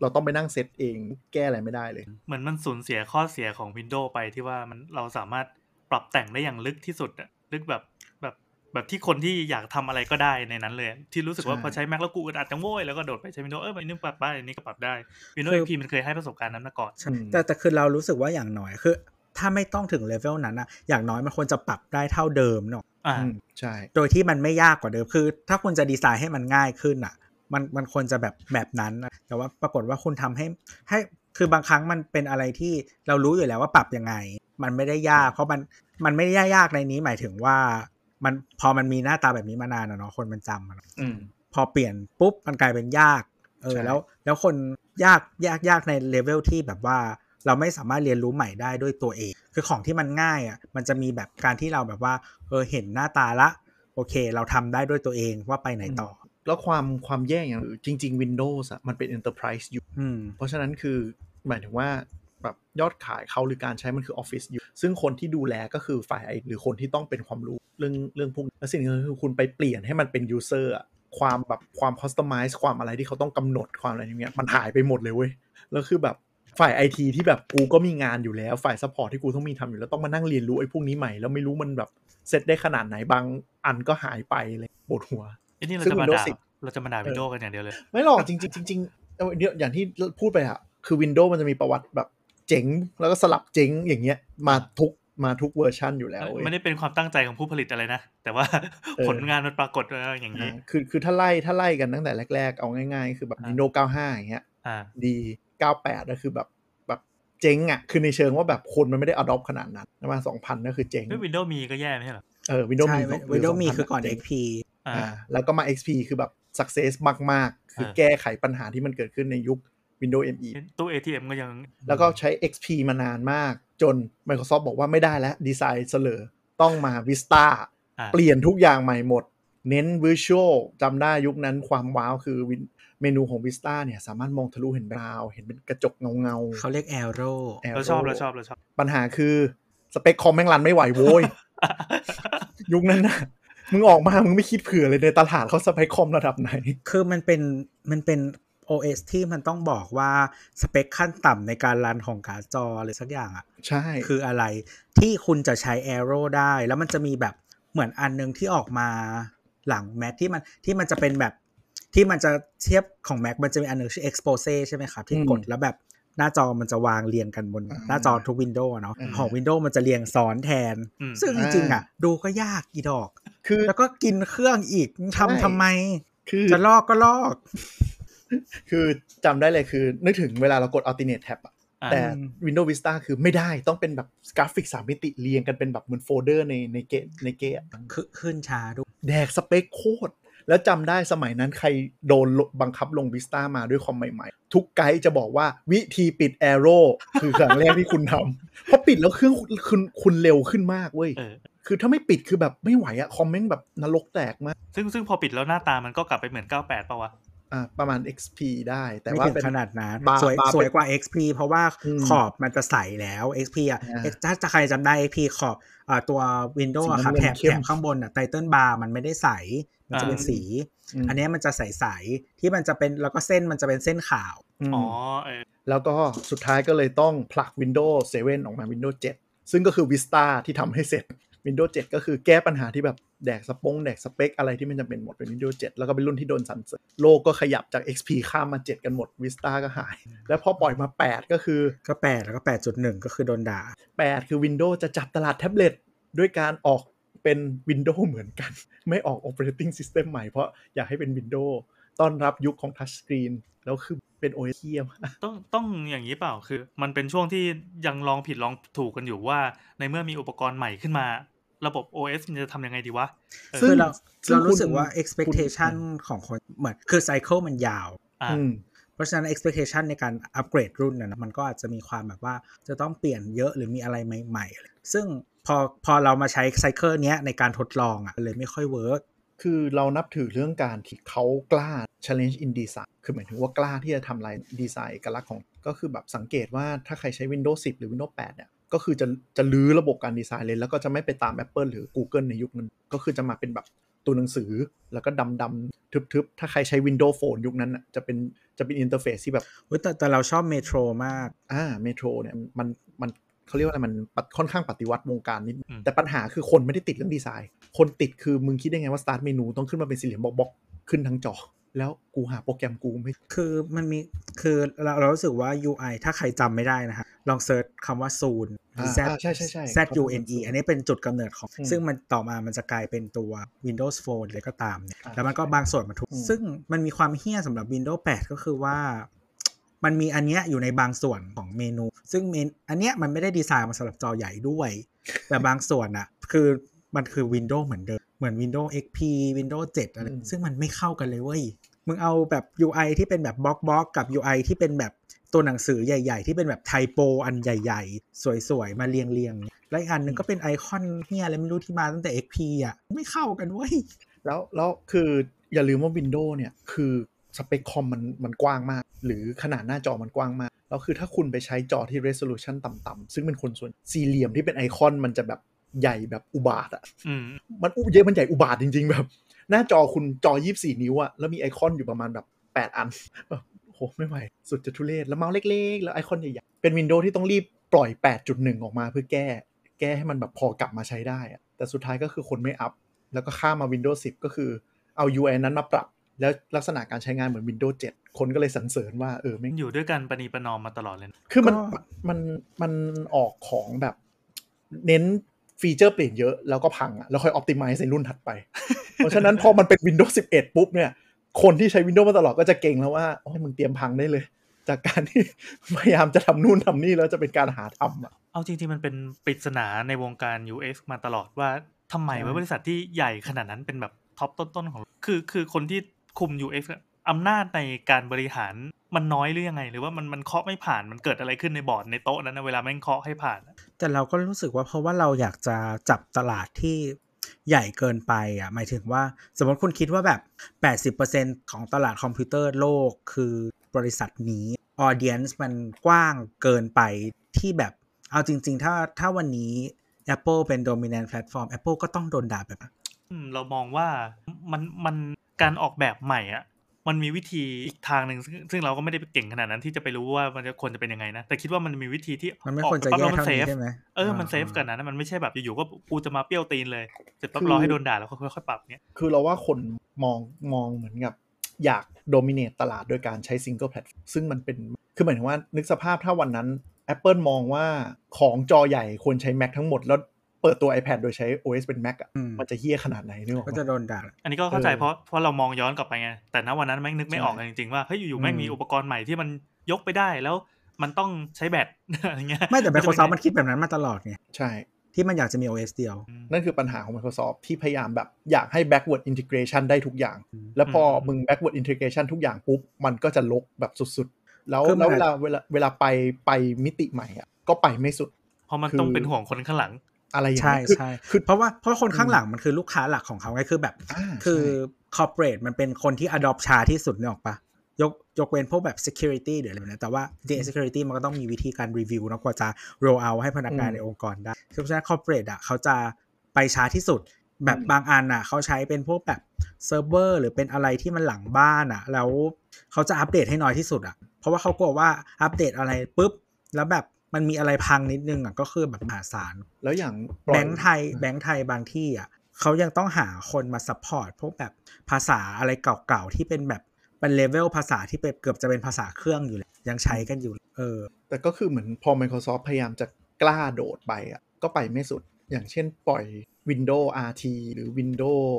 D: เราต้องไปนั่งเซตเองแก้อะไรไม่ได้เลย
C: เหมือนมันสูญเสียข้อเสียของ Windows ไปที่ว่ามันเราสามารถปรับแต่งได้อย่างลึกที่สุดอะลึกแบบแบบแบบที่คนที่อยากทำอะไรก็ได้ในนั้นเลย ที่รู้สึกว่า
D: ใช่
C: พอใช้ Mac แล้วกูอึดอัดจังโว้ยแล้วก็โดดไปใช้ Windows เอออันนี้ปรับได้อันนี้ก็ปรับได้ Windows
B: คือ
C: XP มันเคยให้ประสบการณ์นั้นมาก่อน
B: ใช่แต่แต่คือเรารู้สึกว่าอย่างน้อยคือ ถ้าไม่ต้องถึงเลเวลนั้นอะอย่างน้อยมันควรจะปรับได้เท่าเดิมเนาะ
C: อ่า
D: อืมใช่
B: โดยที่มันไม่ยากกว่าเดิมคือ ถ้าคุณจะดีไซน์ให้มันง่ายขึ้นอะมันมันควรจะแบบแบบนั้นนะ แต่ว่าปรากฏว่าคุณทำให้ให้คือบางครั้งมันเป็นอะไรที่เรารู้อยู่แล้วว่าปรับยังไง มันไม่ได้ยาก เพราะมันมันไม่ได้ยากในนี้หมายถึงว่า มันพอมันมีหน้าตาแบบนี้มานานอะเนาะคนมันจำอะเนาะ
D: อืม
B: พอเปลี่ยนปุ๊บมันกลายเป็นยาก เออ
D: ใช่
B: แล้ว แล้วคนยากยากยากในเลเวลที่แบบว่าเราไม่สามารถเรียนรู้ใหม่ได้ด้วยตัวเอง คือของที่มันง่ายอะ มันจะมีแบบการที่เราแบบว่า เออ เห็นหน้าตาละ โอเค เราทำได้ด้วยตัวเองว่าไปไหนต่อ
D: แล้วความความแย่อย่างคือจริง ๆ Windows อะมันเป็น Enterprise อยู่
B: อืม
D: เพราะฉะนั้นคือหมายถึงว่าแบบยอดขายเขาหรือการใช้มันคือ Office อยู่ ซึ่งคนที่ดูแลก็คือฝ่าย IT หรือคนที่ต้องเป็นความรู้เรื่องเรื่องพวกนี้แล้วสิ่งหนึงคือคุณไปเปลี่ยนให้มันเป็น User อะความแบบความ Customize ความอะไรที่เขาต้องกำหนดความอะไรอย่างเงี้ยมันหายไปหมดเลยเว้ยแล้วคือแบบฝ่าย IT ที่แบบกูก็มีงานอยู่แล้วฝ่าย Support ที่กูต้องมีทำอยู่แล้วต้องมานั่งเรียนรู้ไอ้พวกนี้ใหม่แล้วไม่รู้มันแบบเซตได้ขนาดไหนบางอันก็หายไปเลยปวดหัว
C: ไอ้นี่เรา
D: ซึ่ง
C: จะมา
D: Windows
C: ด่า
D: 10
C: เราจะมาด่าวินโดว์กันอย่างเดียวเลย
D: ไม่หรอกจริงๆจริงๆเอาเดี๋ยวอย่างที่พูดไปอะคือ Windows มันจะมีประวัติแบบเจ๋ง แล้วก็สลับเจ๋งอย่างเงี้ยมาทุกมาทุกเวอร์ชันอยู่แล้วเว้ย
C: ไม่ได้เป็นความตั้งใจของผู้ผลิตอะไรนะ แต่ว่า
D: เออ
C: ผลงานมันปรากฏว่าอย่างนี้
D: อ่าคือคือถ้าไล่ถ้าไล่กันตั้งแต่แรก ๆ เอาง่าย ๆ คือแบบ
C: อ่า
D: Windows 95 อย่างเงี้ย
C: อ่า
D: ดี98ก็คือแบบแบบเจ๋งอะคือในเชิงว่าแบบคนมันไม่ได้ adopt ขนาดนั้นประมาณ2,000ก็คือเจ๋ง
C: เฮ้ยวินโดว์มีก็แย่ไม่ใช่เหรอ
D: เออ Windows
B: ใช่
D: มี
B: Windows มี
D: 2000
B: คือก่อน
D: เจ๋ง
B: XP
C: อ่า
D: อ่า แล้วก็มา XP คือแบบ success มาก ๆ คือ
C: เออ
D: แก้ไขปัญหาที่มันเกิดขึ้นในยุค Windows ME
C: ตู้ ATM ก็ยัง
D: แล้วก็ใช้ XP มานานมาก จน Microsoft บอกว่าไม่ได้แล้ว ดีไซน์เสลอต้องมา Vista
C: อ่า
D: เปลี่ยนทุกอย่างใหม่หมด เน้น Visual จำได้ยุคนั้นความว้าวคือวินเมนูของ Vista เนี่ยสามารถมองทะลุเห็นดาว เห็นเป็นกระจกเงาเงาๆ
B: เขาเรียก Arrow
D: Arrow
C: เราชอบเราชอบเราชอบ
D: ปัญหาคือ สเปคคอมแม่งรันไม่ไหวโว้ยยุคนั้นนะ มึงออกมา มึงไม่คิดเผื่อเลยในตลาดเขาสเปคคอมระดับไหน
B: คือมันเป็นมันเป็น OS ที่มันต้องบอกว่าสเปคขั้นต่ำในการรันของการ์ดจออะไรสักอย่างอะ
D: ใช่
B: คืออะไรที่คุณจะใช้ Arrow ได้ แล้วมันจะมีแบบเหมือนอันนึงที่ออกมาหลัง Mac ที่มันที่มันจะเป็นแบบที่มันจะเทียบของ Mac มันจะมีอันนึงชื่อ Expose ใช่ไหมครับ ที่กดแล้วแบบ หน้าจอมันจะวางเรียงกันบนหน้าจอทุก window เนาะของ Windows มันจะเรียงซ้อนแทน
C: อืม
B: ซึ่งจริงๆอะ ดูก็ยากอีดอก
D: คือ
B: แล้วก็กินเครื่องอีกทำทำไม
D: คือ
B: จะลอกก็ลอก
D: คือจำได้เลยคือ นึกถึงเวลาเรากด Alternate Tab อะ
C: อ่า
D: แต่ Windows Vista คือไม่ได้ต้องเป็นแบบกราฟิกสามมิติเรียงกันเป็นแบบเหมือนโฟลเดอร์ในในเกมในเกม
B: คือขึ้นช้าด้วย
D: แดกสเปคโคตร แล้วจำได้สมัยนั้นใครโดนบังคับลง Vista มาด้วยคอมใหม่ๆ ทุกไกด์จะบอกว่าวิธีปิด Arrow คือครั้งแรกที่คุณทำเพราะปิดแล้วเครื่องคุณคุณคุณเร็วขึ้นมากเว้ย
C: เออ
D: คือถ้าไม่ปิดคือแบบไม่ไหวอะคอมเมนต์แบบนรกแตกมาก
C: ซึ่งซึ่งพอปิดแล้วหน้าตามันก็กลับไปเหมือน 98ป่าวะ
D: อ่าประมาณ XP ได้แต่
B: ไม่
D: ว่า
B: ถึง
D: เป็น
B: ขนาดนั้น
D: บาร์
B: สวย
D: บาร์
B: สวย
D: เป็น
B: กว่า XP เพราะว่า
D: อืม
B: ขอบมันจะใสแล้ว XP อะ
D: อ่า
B: ถ้าจะใครจำได้ XP ขอบอ่าตัว Windows
D: สี
B: อะครับ
D: น้ำเงิ
B: แถ
D: น
B: บ
D: เข้ม
B: แถบข้างบนอะไตเติลบาร์มันไม่ได้ใส มันจะเป็น
C: อ่า
B: สี
D: ม
B: อันเนี้ยมันจะใสๆที่มันจะเป็นแล้วก็เส้นมันจะเป็นเส้นขาว
D: ม
C: อ๋อเออ
D: แล้วก็สุดท้ายก็เลยต้องผลัก Windows 7 ออกมา Windows 7 ซึ่งก็คือ Vista ที่ทำให้เสร็จ Windows 7 ก็คือแก้ปัญหาที่แบบแดกสปงแดกสเปค อะไรที่มันจำเป็นหมดเป็น Windows 7 แล้วก็เป็นรุ่นที่โดนสันเสริญโลกก็ขยับจาก XP ข้ามมา 7 กันหมด Vista ก็หาย แล้วพอปล่อยมา 8 ก็คือ
B: ก็แปดแล้วก็แปดจุดหนึ่งก็คือโดนด่า
D: 8 คือ Windows จะจับตลาดแท็บเล็ตด้วยการออกเป็น Windows เหมือนกัน ไม่ออก Operating System ใหม่เพราะอยากให้เป็น Windows ต้อนรับยุคของ Touch Screen แล้วคือเป็น OS เทียมาก
C: ต้องต้องอย่างนี้เปล่าคือ มันเป็นช่วงที่ยังลองผิดลองถูกกันอยู่ว่า ในเมื่อมีอุปกรณ์ใหม่ขึ้นมา ระบบ OS มันจะทำยังไงดีวะเออ
D: ซึ่
B: คื
D: ง
B: อเรา
D: ซึ่ง
B: เรารู้
D: คุณ
B: สึกว่า
D: คุณ
B: expectation ของคนเหมือนคือ cycle มันยาว
C: อ่า
D: อืม
B: เพราะฉะนั้น expectation ในการอัปเกรดรุ่นนะนะมันก็อาจจะมีความแบบว่าจะต้องเปลี่ยนเยอะหรือมีอะไรใหม่ๆอะไรซึ่งพอพอเรามาใช้ cycle เนี้ยในการทดลองอะเลยไม่ค่อย work
D: คือเรานับถือเรื่องการที่เขากล้า challenge ในดีไซน์ คือหมายถึงว่ากล้าที่จะทำลายดีไซน์เอกลักษณ์ของ ก็คือแบบสังเกตว่าถ้าใครใช้ Windows 10 หรือ Windows 8 เนี่ย ก็คือจะจะลื้อระบบการดีไซน์เลย แล้วก็จะไม่ไปตาม Apple หรือ Google ในยุคนั้น ก็คือจะมาเป็นแบบตัวหนังสือแล้วก็ดำดำๆทึบๆ ถ้าใครใช้ Windows Phone ยุคนั้นน่ะจะเป็นจะเป็น interface ที่แบบ
B: เว้ยแต่แต่เราชอบ Metro มาก
D: อ่า Metro เนี่ยมันมันเขาเรียกว่าอะไรมันปัดค่อนข้างปฏิวัติวงการนิด
C: อืม
D: แต่ปัญหาคือคนไม่ได้ติดเรื่องดีไซน์ คนติดคือมึงคิดได้ไงว่า start เมนูต้องขึ้นมาเป็นสี่เหลี่ยมบล็อกๆขึ้นทั้งจอ แล้วกูหาโปรแกรมกูไม่
B: คือมันมีคือเราเรารู้สึกว่า UI ถ้าใครจำไม่ได้นะฮะลองเซิร์ชคำว่า Zoom
D: อ่า
B: Z
D: อ่าใช่ใช่ใช่
B: Z U N E อันนี้เป็นจุดกำเนิดของ
D: อืม
B: ซึ่งมันต่อมามันจะกลายเป็นตัว Windows Phone เลยก็ตามเนี่ย
D: อ่า
B: แล้วมันก็บางส่วนมาทุก
D: อืม
B: ซึ่งมันมีความเฮี้ยสำหรับ Windows 8 ก็คือว่ามันมีอันเนี้ยอยู่ในบางส่วนของเมนู ซึ่งเมนอันเนี้ยมันไม่ได้ดีไซน์มาสำหรับจอใหญ่ด้วย แต่บางส่วนอะคือมันคือ Windows เหมือนเดิม เหมือน Windows XP Windows 7 อะไร
D: อืม
B: ซึ่งมันไม่เข้ากันเลยเว้ย มึงเอาแบบ UI ที่เป็นแบบบล็อกบล็อกกับ UI ที่เป็นแบบตัวหนังสือใหญ่ ๆ ที่เป็นแบบไทโปอันใหญ่ ๆ สวย ๆ มาเรียงเรียงๆแล้วอีกอันหนึงก็เป็นไอคอนเฮียอะไรไม่รู้ที่มาตั้งแต่ XP อะ ไม่เข้ากันเว้ย
D: แล้วแล้วคืออย่าลืมว่า Windows เนี่ย คือสเปคคอมมันมันกว้างมาก หรือขนาดหน้าจอมันกว้างมาก แล้วคือถ้าคุณไปใช้จอที่ resolution ต่ำๆซึ่งเป็นคนส่วนสี่เหลี่ยมที่เป็นไอคอนมันจะแบบ ใหญ่แบบอุบาทอะ
C: อืม
D: มันอุเยอะมันใหญ่อุบาทจริง ๆ แบบ หน้าจอคุณจอ 24 นิ้วอะแล้วมีไอคอนอยู่ประมาณแบบ 8 อันแบบโหไม่ไหวสุดจะทุเรศแล้วเมาส์เล็ก ๆ แล้วไอคอนใหญ่ๆเป็นวินโดว์ที่ต้องรีบปล่อย 8.1 ออกมาเพื่อแก้ แก้ให้มันแบบพอกลับมาใช้ได้อะแต่สุดท้ายก็คือคนไม่อัพ แล้วก็ข้ามมา Windows 10 ก็คือเอา UI นั้นมาปรับ แล้วลักษณะการใช้งานเหมือน Windows 7 คนก็เลยสรรเสริญว่าเออไม่ง
C: อยู่ด้วยกันปณีประนอมมาตลอดเลยนะ
D: คือมัน
B: ก็
D: มันมันออกของแบบเน้น ฟีเจอร์เปลี่ยนเยอะแล้วก็พังอะแล้วค่อยอ p ติ i z e ในรุ่นถัดไป เพราะฉะนั้นพอมันเป็น Windows 11 ปุ๊บเนี่ย คนที่ใช้ Windows มาตลอดก็จะเก่งแล้วว่า โอ้ยมึงเตรียมพังได้เลย จากการที่พยายามจะทำนู่นทำนี่แล้วจะเป็นการหาทำอะ
C: เอาจริงๆมันเป็นปริศนาในวงการ UX มาตลอดว่าทำไม
D: ใช่
C: ว่าบริษัทที่ใหญ่ขนาดนั้นเป็นแบบท็อปต้นๆของ คือคือคนที่คุม UX อะอำนาจในการบริหาร มันน้อยหรือยังไง หรือว่ามันมันเคาะไม่ผ่านมันเกิดอะไรขึ้นในบอร์ดในโต๊ะนั้นนะเวลาแม่งเคาะให้ผ่านอะ
B: แต่เราก็รู้สึกว่าเพราะว่าเราอยากจะจับตลาดที่ใหญ่เกินไปอะหมายถึงว่า สมมติคุณคิดว่าแบบ 80%ของตลาดคอมพิวเตอร์โลกคือบริษัทนี้ออเดียนส์มันกว้างเกินไปที่แบบเอาจริง ๆ ถ้าถ้าวันนี้ Apple เป็น dominant platform Apple ก็ต้องโดนด่าแบบนั้น
C: อืมเรามองว่ามันมันการออกแบบใหม่อะ มันมีวิธีอีกทางหนึ่ง ซึ่ง ซึ่งเราก็ไม่ได้เก่งขนาดนั้นที่จะไปรู้ว่ามันจะควรจะเป็นยังไงนะ แต่คิดว่ามันมีวิธีที่
B: มันไม่
C: ออก
B: ควรจะ
C: ปั๊บ
B: แย่
C: แล้วมัน
B: เท่า
C: เซ
B: นี้
C: ฟ
B: ใช่ไหม
C: เออมันเซฟกันนะมันไม่ใช่แบบอยู่ๆก็กูจะมาเปรี้ยวตีนเลยเสร็จปั๊บรอให้โดนด่าแล้วค่อยๆปรับเนี้ย
D: คือเราว่าคนมองมองเหมือนกับอยาก dominate ตลาดโดยการใช้ single platform ซึ่งมันเป็นคือหมายถึงว่านึกสภาพถ้าวันนั้น Apple มองว่าของจอใหญ่ควรใช้ Mac ทั้งหมด แล้ว เปิดตัว iPad โดยใช้ OS เป็น Mac อะ
B: อืม
D: มันจะเฮี้ยขนาดไหนนึกออก
B: ก็
D: ปะ
B: จะโดนด่า
C: อันนี้ก็เข้าใจ
D: เออ
C: เพราะเพราะเรามองย้อนกลับไปไง แต่ณวันนั้นแม่งนึกไม่
D: ใช่
C: ออกกันจริงๆว่าเฮ้ยอยู่ๆแม่ง
B: อืม
C: มีอุปกรณ์ใหม่ที่มันยกไปได้แล้วมันต้องใช้แบตอะไรเงี้ย
B: ไม่แต่
C: จะเป็น
B: Microsoft
C: ไง
B: มันคิดแบบนั้นมาตลอดไง
D: ใช่
B: ที่มันอยากจะมี OS เดียว
C: อืม
D: นั่นคือปัญหาของ Microsoft ที่พยายามแบบอยากให้ backward integration ได้ทุกอย่าง
B: อืม
D: แล้วพออ
C: ม
D: มึง backward integration ทุกอย่างปุ๊บ มันก็จะลกแบบสุดๆ แล้ว
B: คือมัน
D: แล้วเวลาเวลาเวลาไปไปมิติใหม่อะก็ไปไม่สุด
C: เพราะมัน
D: คือ
C: ต้องเป็นห่วงคนข้างหลัง
D: อะไรอย่าง
B: ใช่
D: เงี้ยคือ
B: ใช่
D: คือ
B: เพราะว่าเพราะคนข้างหลังมันคือลูกค้าหลักของเขาไงคือแบบ
D: อ่า
B: คือ
D: ใช่
B: corporate มันเป็นคนที่ adopt ช้าที่สุดเนี่ยออกปะยกยกเว้นพวกแบบ security หรืออะไรแบบนี้แต่ว่าจริงๆ security มันก็ต้องมีวิธีการ review เนอะกว่าจะ roll out ให้พนักงาน
D: อืม
B: ในองค์กรได้เพราะฉะนั้น corporate อะเขาจะไปช้าที่สุด แบบ
D: อืม
B: บางอันอะเขาใช้เป็นพวกแบบเซิร์ฟเวอร์หรือเป็นอะไรที่มันหลังบ้านอะ แล้วเขาจะอัปเดตให้น้อยที่สุดอะ เพราะว่าเขากลัวว่าอัปเดตอะไรปุ๊บ แล้วแบบ มันมีอะไรพังนิดนึงอะก็คือแบบมหาศาล
D: แล้วอย่างปล่อ
B: แบงค์ไทยแบงค์ไทยบางที่อะเขายังต้องหาคนมา support พวกแบบภาษาอะไรเก่าๆที่เป็นแบบเป็นเลเวลภาษาที่เป็นเกือบจะเป็นภาษาเครื่องอยู่เลยยังใช้กันอยู่ เออ
D: แต่ก็คือเหมือนพอ Microsoft พยายามจะกล้าโดดไปอะก็ไปไม่สุดอย่างเช่นปล่อย Windows RT หรือ Windows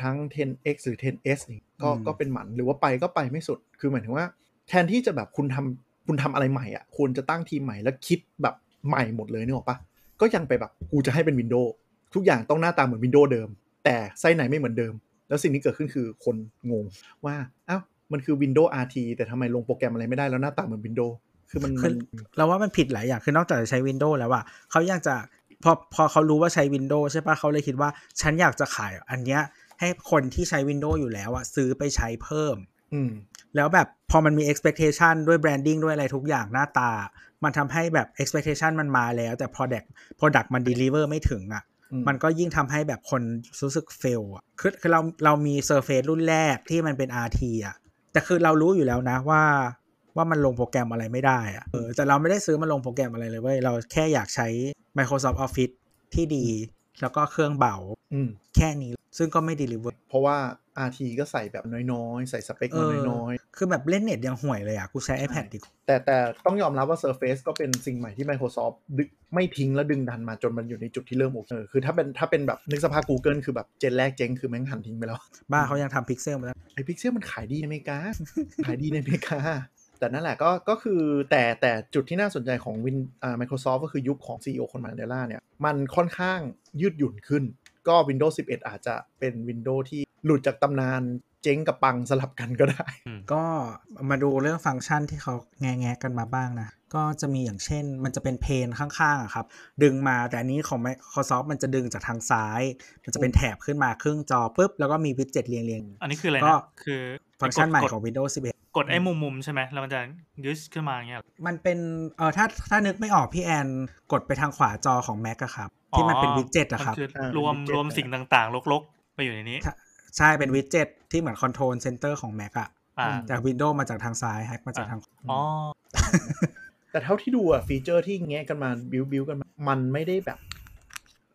D: ทั้ง 10X หรือ 10S นี่ก็
B: อืม
D: ก็เป็นหมันหรือว่าไปก็ไปไม่สุด คือหมายถึงว่า แทนที่จะแบบคุณทำ คุณทำอะไรใหม่อะควรจะตั้งทีมใหม่แล้วคิดแบบใหม่หมดเลยนึกออกปะก็ยังไปแบบกูจะให้เป็น Windows ทุกอย่างต้องหน้าตาเหมือน Windows เดิม แต่ไส้ในไม่เหมือนเดิม แล้วสิ่งที่เกิดขึ้นคือคนงงว่าอ้าวมันคือ Windows RT แต่ทำไมลงโปรแกรมอะไรไม่ได้แล้วหน้าตาเหมือน Windows คือมัน
B: คื
D: มั
B: อนเราว่ามันผิดหลายอย่าง คือนอกจากจะใช้ Windows แล้วอะเขาอยากจะพอพอเขารู้ว่าใช้ Windows ใช่ปะเขาเลยคิดว่า ฉันอยากจะขายอันเนี้ยให้คนที่ใช้ Windows อยู่แล้วอะซื้อไปใช้เพิ่ม
D: อืม
B: แล้วแบบพอมันมี expectation ด้วย branding ด้วยอะไรทุกอย่างหน้าตา มันทำให้แบบ expectation มันมาแล้ว แต่ product product มัน deliver ไม่ถึงอะ่ะ
D: อืม
B: มันก็ยิ่งทำให้แบบคนรู้สึก fail อะคือคือเราเรามี surface รุ่นแรกที่มันเป็น RT อะ แต่คือเรารู้อยู่แล้วนะว่าว่ามันลงโปรแกรมอะไรไม่ได้อะเออแต่เราไม่ได้ซื้อมาลงโปรแกรมอะไรเลยเว้ย เราแค่อยากใช้ Microsoft Office ที่ดี แล้วก็เครื่องเบา
D: อืม
B: แค่นี้ซึ่งก็ไม่ deliver
D: เพราะว่า RT ก็ใส่แบบน้อยๆ ใส่สเปคมาน้อย
B: คือแบบเล่นเน็ตยังห่วยเลยอะ กูใช้ iPad ดีกว่า
D: ๆแต่แต่ต้องยอมรับว่า Surface ก็เป็นสิ่งใหม่ที่ Microsoft ดึงไม่ทิ้งและดึงดันมาจนมันอยู่ในจุดที่เริ่มโอเคเออคือถ้าเป็นถ้าเป็นแบบนึกสภาพ Google คือแบบ gen แรกเจ๊งคือแม่งหันทิ้งไปแล้ว
B: บ้าเขายังทำพิกเซลมาแล้ว
D: ไอ้พิกเซลมันขายดีในอเมริกาขายดีในอเมริกา แต่นั่นแหละก็ก็คือแต่แต่จุดที่น่าสนใจของวินอ่า Microsoft ก็คือยุคของ CEO คนใหม่ Nadella เนี่ย มันค่อนข้างยืดหยุ่นขึ้น ก็ Windows 11 อาจจะเป็น Windows ที่หลุดจากตำนานเจ๊งกับปังสลับกันก็ได้
B: ก็มาดูเรื่องฟังก์ชันที่เขาแงะๆกันมาบ้างนะ ก็จะมีอย่างเช่น มันจะเป็น pane ข้างๆอะครับ ดึงมาแต่อันนี้ของ Microsoft มันจะดึงจากทางซ้าย มันจะเป็นแถบขึ้นมาครึ่งจอปุ๊บแล้วก็มี widget เรียง
C: อันนี้คืออะไร
B: ก็
C: นะคือ
B: ๆฟังก์ชันใหม่
C: กด
B: ของ Windows 11
C: กดไอ้มุมมุมๆใช่ไหมแล้วมันจะยึดขึ้นมาอย่างเงี้ย
B: มันเป็นเออถ้าถ้านึกไม่ออกพี่แอนกดไปทางขวาจอของ Mac อะครับ ที่มันเป็น widget อะครับ
C: มันคือ
D: อ่าร
C: วม
D: widget
C: รวมสิ่งต่างๆลกๆ ไปอยู่ในนี้
B: ใช่ใช่เป็น widget ที่เหมือน control center ของ Mac อะ
C: อ่า
D: อืม
B: จาก Windows มาจากทางซ้าย Mac มาจากทางขวา
C: อ๋อ
D: แต่เท่าที่ดูอะ feature ที่แงะกันมาบิวบิวกันมามันไม่ได้แบบ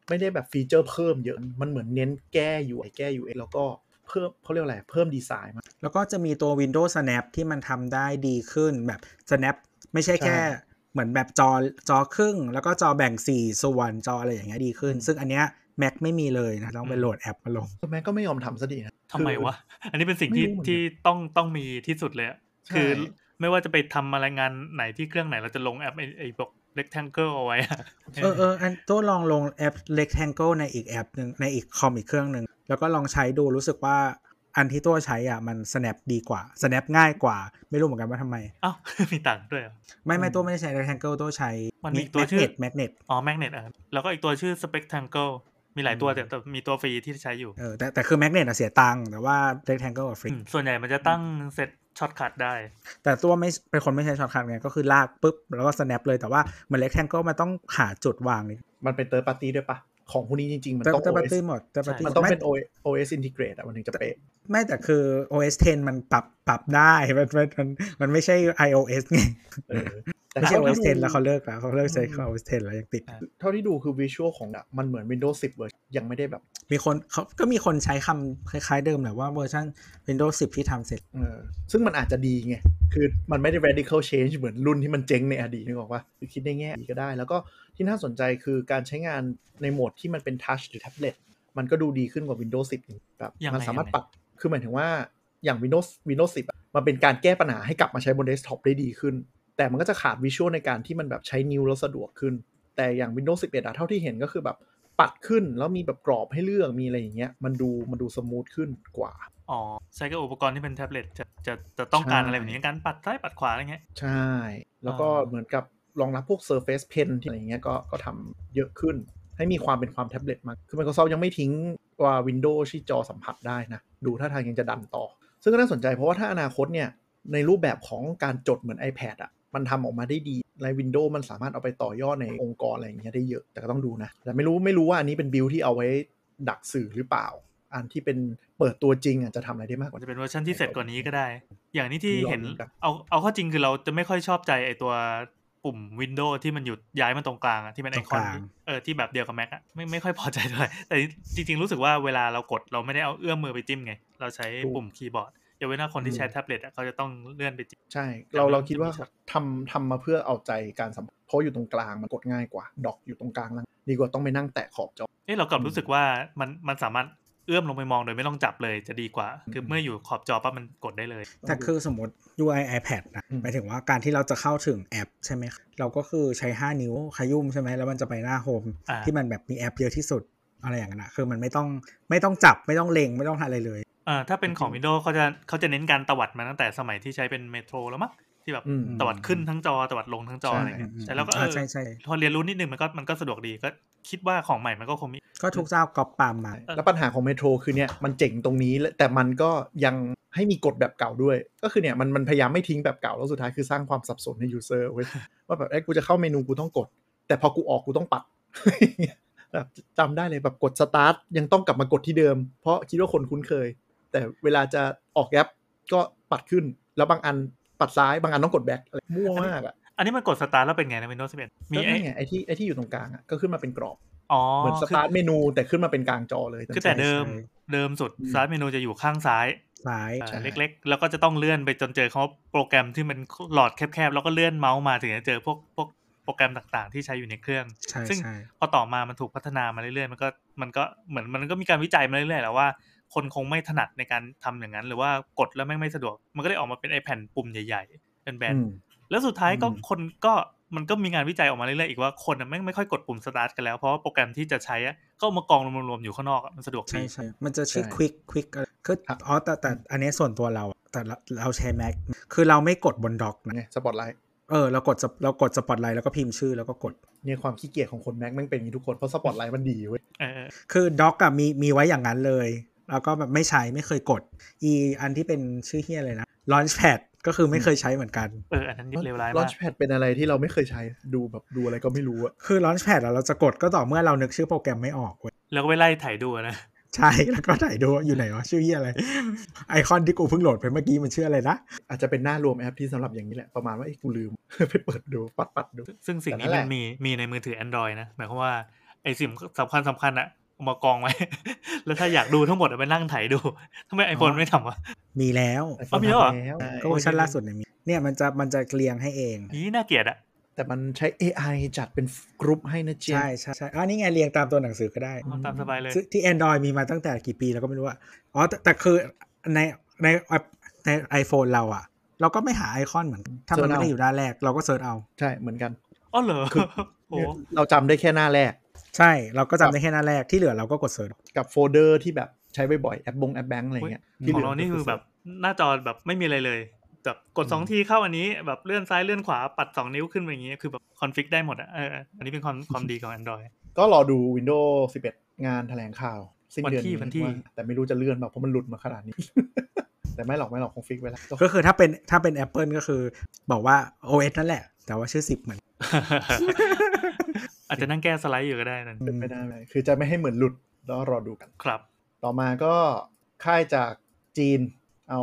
D: ไม่ได้แบบ feature เพิ่มเยอะมันเหมือนเน้นแก้ UI แก้ UX แล้วก็ เพิ่มเขาเรียกว่าอะไร เพิ่มดีไซน์มา
B: แล้วก็จะมีตัว Windows Snap ที่มันทำได้ดีขึ้นแบบ Snap ไม่ใช่แค่
D: ใช่
B: เหมือนแบบจอจอครึ่ง แล้วก็จอแบ่ง 4 ส่วนจออะไรอย่างเงี้ยดีขึ้น ซึ่งอันเนี้ย Mac ไม่มีเลยนะ ต้องไปโหลดแอปมาลง
D: Mac ก็ไม่ยอมทำซะดีนะ
C: ทำไมวะ อันนี้เป็นสิ่ง
D: ไม่
C: ที่
D: รู้เหมือนกัน
C: ที่ต้องต้องมีที่สุดเลยอะ
D: ใช่
C: คือไม่ว่าจะไปทำอะไรงานไหนที่เครื่องไหนเราจะลงแอปไอ้ไอ้บอก rectangle เอาไว้อะ
B: เออเอออันตัวลองลงแอป Rectangle ในอีกแอปหนึ่งในอีกคอมอีกเครื่องหนึ่ง แล้วก็ลองใช้ดูรู้สึกว่าอันที่ตัวใช้อะมัน snap ดีกว่า snap ง่ายกว่า ไม่รู้เหมือนกันว่าทำไม
C: อ้าวมีต่างด้วยเหรอ
B: ไม่ไม่ตัวไม่ได้ใช้ rectangle ตัวใช้
C: มันมีตัวชื่อ
B: magnet magnet
C: อ๋อ magnet อะแล้วก็อีกตัวชื่อ spectangle มีหลายตัว
B: อืม
C: แต่แต่มีตัวฟรีที่ใช้อยู่
B: เออแต่แต่คือ magnet อะเสียตังค์แต่ว่า rectangle อะฟรี
C: อืมส่วนใหญ่มันจะตั้งเซต ช็อตคัทได้
B: แต่ตัวไม่เป็นคนไม่ใช้ช็อตคัทไงก็คือลากปุ๊บ แล้วก็ snap เลยแต่ว่าเหมือน rectangle มันต้องหาจุดวางนี่
D: มันเป็นเตอร์ปาร์ตี้ด้วยปะของพวกนี้จริง ๆ มัน
B: แต่
D: ต้อง
B: แต่ป
D: OS
B: ฏิหมดแต่ปฏิ
D: มันต้อง
B: ไม่
D: เป็น OS OS integrate อะมันถึงจะเป๊ะ
B: ไม่แต่คือ OS 10 มันปรับปรับได้ มันมันมันมันไม่ใช่ iOS ไง
D: เออ แต่
B: ไม่ใช่
D: เท่า
B: OS
D: ที่ดู
B: 10 แล้วเขาเลิกแล้วเขาเลิกใช้ OS 10 แล้วยังติด
D: เท่าที่ดูคือ visual ของอะมันเหมือน Windows 10 เวอร์ยังไม่ได้แบบ
B: มีคนเขาก็มีคนใช้คำคล้ายๆเดิมแหละว่าเวอร์ชัน Windows 10 ที่ทำเสร็จ
D: เออซึ่งมันอาจจะดีไง คือมันไม่ได้ radical change เหมือนรุ่นที่มันเจ๊งในอดีตนึกออกว่าคือคิดในแง่ดีก็ได้ แล้วก็ที่น่าสนใจคือการใช้งานในโหมดที่มันเป็น touch หรือ tablet มันก็ดูดีขึ้นกว่า Windows 10อีกแบบ
C: ยังไง
D: มันสามารถ
C: ยังไง
D: ปรับคือหมายถึงว่าอย่าง Windows Windows 10อะมันเป็นการแก้ปัญหาให้กลับมาใช้บน desktop ได้ดีขึ้น แต่มันก็จะขาด visual ในการที่มันแบบใช้นิ้วแล้วสะดวกขึ้น แต่อย่าง Windows 11อะเท่าที่เห็นก็คือแบบปัดขึ้นแล้วมีแบบกรอบให้เลือกมีอะไรอย่างเงี้ยมันดูมันดู smooth ขึ้นกว่า
C: อ๋อใช้กับอุปกรณ์ที่เป็นแท็บเล็ตจะจะจะต้องการ
D: ใช่
C: อะไรแบบนี้การปัดซ้ายปัดขวาอะไรเงี้ย
D: ใช่ แล้วก็
C: อ่า
D: เหมือนกับรองรับพวก Surface Pen ที่อะไรอย่างเงี้ยก็ก็ทำเยอะขึ้น ให้มีความเป็นความแท็บเล็ตมากคือ Microsoft ยังไม่ทิ้งว่า Windows ที่จอสัมผัสได้นะ ดูท่าทางยังจะดันต่อ ซึ่งก็น่าสนใจเพราะว่าถ้าอนาคตเนี่ยในรูปแบบของการจดเหมือน iPad อะ มันทำออกมาได้ดีใน Windows มันสามารถเอาไปต่อยอดในองค์กรอะไรอย่างเงี้ยได้เยอะแต่ก็ต้องดูนะ แต่ไม่รู้ไม่รู้ว่าอันนี้เป็น build ที่เอาไว้ดักสื่อหรือเปล่า อันที่เป็นเปิดตัวจริงอะจะทำอะไรได้มากกว่า
C: จะเป็นเวอร์ชันที่เสร็จกว่านี้ก็ได้ อย่างนี้ที่
D: ลอง
C: เห็น
D: ดูกัน
C: เอาเอาเข้าจริงคือเราจะไม่ค่อยชอบใจไอตัวปุ่ม Windows ที่มันอยู่ย้ายมาตรงกลางอะที่เป็นไอคอน
B: ตรงกลาง
C: เออที่แบบเดียวกับ Mac อะไม่ไม่ค่อยพอใจเท่าไหร่แต่จริงๆรู้สึกว่าเวลาเรากดเราไม่ได้เอาเอื้อมมือไปจิ้มไง เราใช้ปุ่มคีย์บอร์ดอ ย่าเว้นว่าคนที่ใช้แท็บเล็ตอะเขาจะต้องเลื่อนไปจิ้ม
D: ใช่ เราเราคิดว่า
C: จะมีช็อต
D: ทำทำมาเพื่อเอาใจการสัมผัสเพราะอยู่ตรงกลางมันกดง่ายกว่า ดอกอยู่ตรงกลางแล้วดีกว่าต้องไปนั่งแตะขอบจอ
C: เอ้เรากลับ
D: อืม
C: รู้สึกว่ามันมันสามารถเอื้อมลงไปมองโดยไม่ต้องจับเลยจะดีกว่า คือเมื่ออยู่ขอบจอปั๊บมันกดได้เลย
B: แต่คือสมมติ UI iPad นะ
D: อืม
B: หมายถึงว่าการที่เราจะเข้าถึงแอปใช่ไหมเราก็คือใช้ 5 นิ้วขยุ่มใช่ไหมแล้วมันจะไปหน้าโฮม
C: อ่า
B: ที่มันแบบมีแอปเยอะที่สุดอะไรอย่างนั้นนะคือมันไม่ต้องไม่ต้องจับไม่ต้องเล็งไม่ต้องทำอะไรเลย
C: เอ่อถ้าเป็นของ Windows เขาจะเขาจะเน้นการตวัดมาตั้งแต่สมัยที่ใช้เป็น Metro แล้วมั้งที่แบบ
D: อืม
C: ตวัดขึ้นทั้งจอตวัดลงทั้งจอ
D: ใช่
C: อะไรเงี้ยใช่แล้วก็เอ
B: อ่า
C: อ
B: ใช่ใช่
C: พอเรียนรู้นิดนึงมันก็มันก็สะดวกดีก็คิดว่าของใหม่มันก็คงมี
B: ก็ทุกเจ้าก๊อปตามมา
D: แล้วปัญหาของ Metro คือเนี่ยมันเจ๋งตรงนี้และแต่มันก็ยังให้มีกฎแบบเก่าด้วย ก็คือเนี่ยมันมันพยายามไม่ทิ้งแบบเก่าแล้วสุดท้ายคือสร้างความสับสนให้ user เว้ยว่าแบบไอ้ยกูจะเข้าเมนูกูต้องกด แต่พอกูออกกูต้องปัดแบบจำได้เลยแบบกดสตาร์ทยังต้องกลับมากดที่เดิม เพราะคิดว่าคนคุ้นเคย แต่เวลาจะออกแอปก็ปัดขึ้น แล้วบางอันปัดซ้ายบางอันต้องกด back อะไรมั่วมากอะ
C: อันนี้มันกดสตาร์ทแล้วเป็นไงใน Windows 11มี
D: ก็
C: ไอ้
D: นั่นไงไอ้ที่ไอ้ที่อยู่ตรงกลางอะก็ขึ้นมาเป็นกรอบ
C: อ๋อ
D: เหมือน
C: คือ
D: start menu แต่ขึ้นมาเป็นกลางจอเลย
C: คือแต่เดิม
B: ใช่
C: เดิมสุด
D: อืม
C: start menu จะอยู่ข้างซ้าย
B: ซ้าย
C: อ่า
D: ใช่
C: เล็กๆ แล้วก็จะต้องเลื่อนไปจนเจอเขาโปรแกรมที่เป็นหลอดแคบๆ แล้วก็เลื่อนเมาส์มาถึงจะเจอพวกพวกโปรแกรมต่างๆ ที่ใช้อยู่ในเครื่อง
B: ใช่
C: ซึ่ง
B: ใช่
C: พอต่อมามันถูกพัฒนามาเรื่อยๆ มันก็มันก็เหมือนมันก็มีการวิจัยมาเรื่อยๆแหละว่า คนคงไม่ถนัดในการทำอย่างนั้น หรือว่ากดแล้วแม่งไม่สะดวก มันก็เลยออกมาเป็นไอ้แผ่นปุ่มใหญ่ ๆ เป็นแบน
D: อืม
C: แล้วสุดท้ายก็
D: อืม
C: คนก็มันก็มีงานวิจัยออกมาเรื่อยๆอีกว่าคนน่ะแม่งไม่ค่อยกดปุ่มสตาร์ทกันแล้วเพราะว่าโปรแกรมที่จะใช้อะก็เอามากองรวมๆอยู่ข้างนอกอะมันสะดวก
B: ใช่
C: ดี
B: ใช่มันจะชื่อ
D: ใช่
B: quick quick คือ
D: ครับ
B: อ๋อแต่แต่อันนี้ส่วนตัวเราอะแต่เราเราใช้ Mac คือเราไม่กดบนด็อกนะ
D: ไงสปอตไลท์
B: เออเรากดสปเรากดสปอตไลท์แล้วก็พิมพ์ชื่อแล้วก็กด
D: เนี่ยความขี้เกียจของคนแม็กแม่งเป็นอย่างนี้ทุกคนเพราะสปอตไลท์มันดีเว้ย
C: เออ
B: คือด็อกอะมีมีไว้อย่างนั้นเลย แล้วก็แบบไม่ใช้ไม่เคยกด อีอันที่เป็นชื่อเฮียอะไรนะ Launchpad ก็คือไม่เคยใช้เหมือนกัน
C: เออ อันนั้นเลวร้าย
D: ลอ
C: มานก
D: ชแพดเป็นอะไรที่เราไม่เคยใช้ดูแบบดูอะไรก็ไม่รู้อะ
B: คือ Launchpad อะเราจะกดก็ต่อเมื่อเรานึกชื่อโปรแกรมไม่ออกเว้ย
C: แล้วก็ไปไล่ถ่ายดูอะนะ
B: ใช่ แล้วก็ถ่ายดูว่าอยู่ไหนวะชื่อเฮียอะไร ไอคอนที่กูเพิ่งโหลดไปเมื่อกี้มันชื่ออะไรนะ
D: อาจจะเป็นหน้ารวมแอปที่สำหรับอย่างนี้แหละ ประมาณว่าไอ้ยกูลืมไปเปิดดูปัดปัดดู
C: ซึ่งสิ่งนี้
D: แต่นั่นแห
C: มัน
D: ละ
C: มีมีในมือถือ Android นะ หมายความว่าไอ้สิ่งสำคัญสำคัญอะเอา มากองไว้ แล้วถ้าอยากดูทั้งหมดอะไปนั่งถ่ายดูทำไมไอโฟนไม่ทำวะ
B: มีแล้ว
C: อ๋อมีแล้วเหรอ
D: ใช่
B: ก็เวอร์ชันล่าสุดเนี่ยมีเนี่ยมันจะมันจะเรียงให้เอง
C: นี่น่าเกลียดอะ
D: แต่มันใช้ AI จัดเป็นกรุ๊ปให้นะเจน
B: ใช่ใช่ใช่อ๋อนี่ไงเรียงตามตัวหนังสือก็ได้
C: เอาตามสบายเลย
B: ซึ่งที่ Android มีมาตั้งแต่กี่ปีแล้วก็ไม่รู้ว่าอ๋อแต่แต่คือในในใน iPhone เราอะเราก็ไม่หาไอคอนเหมือนกันถ้ามันไม่ได้อยู่ด้านแรกเราก็ search เอา
D: ใช่เหมือนกัน
C: อ๋อเหรอ
D: คือ
C: โอ้
D: เราจำได้แค่หน้าแรก
B: ใช่เราก็จำได้แค่หน้าแรกที่เหลือเราก็กด search
D: กับโฟลเดอร์ที่แบบใช้บ่อยๆแอปแบงก์แอปแบงก์อะไรเงี้ยที่เหลื
C: อข
D: อง
C: เรานี่คือแบบหน้าจอแบบไม่มีอะไรเลยแบบกดสองทีเข้าอันนี้แบบเลื่อนซ้ายเลื่อนขวาปัดสองนิ้วขึ้นไปอย่างงี้คือแบบ config ได้หมดอะเอออันนี้เป็นความความดีของ Android
D: ก็รอดู Windows 11 งานแถลงข่าวสิ้นเดือน
C: วันที่
D: นี้
C: วันที่ห้า
D: แต่ไม่รู้จะเลื่อนแบบเพราะมันหลุดมาขนาดนี้ แต่ไม่หรอกไม่หรอกคงฟิกซ์ไว้แล้วก็
B: ก็คือถ้าเป็นถ้าเป็น Apple ก็คือ บอกว่า OS นั่นแหละ แต่ว่าชื่อ10เหมือน
C: อาจจะนั่งแก้สไลด์อยู่ก็ได้นั่น
D: เป็นไปได้ไหมคือจะไม่ให้เหมือนหลุดแล้วรอดูกัน
C: ครับ
D: ต่อมาก็ค่ายจากจีนเอา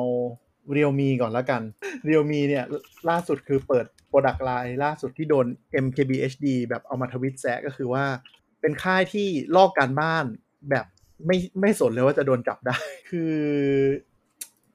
D: Realme ก่อนแล้วกัน Realme เนี่ยล่าสุดคือเปิด product line ล่าสุดที่โดน MKBHD แบบเอามาทวิตแซะก็คือว่า เป็นค่ายที่ลอกการบ้านแบบไม่ไม่สนเลยว่าจะโดนจับได้ คือ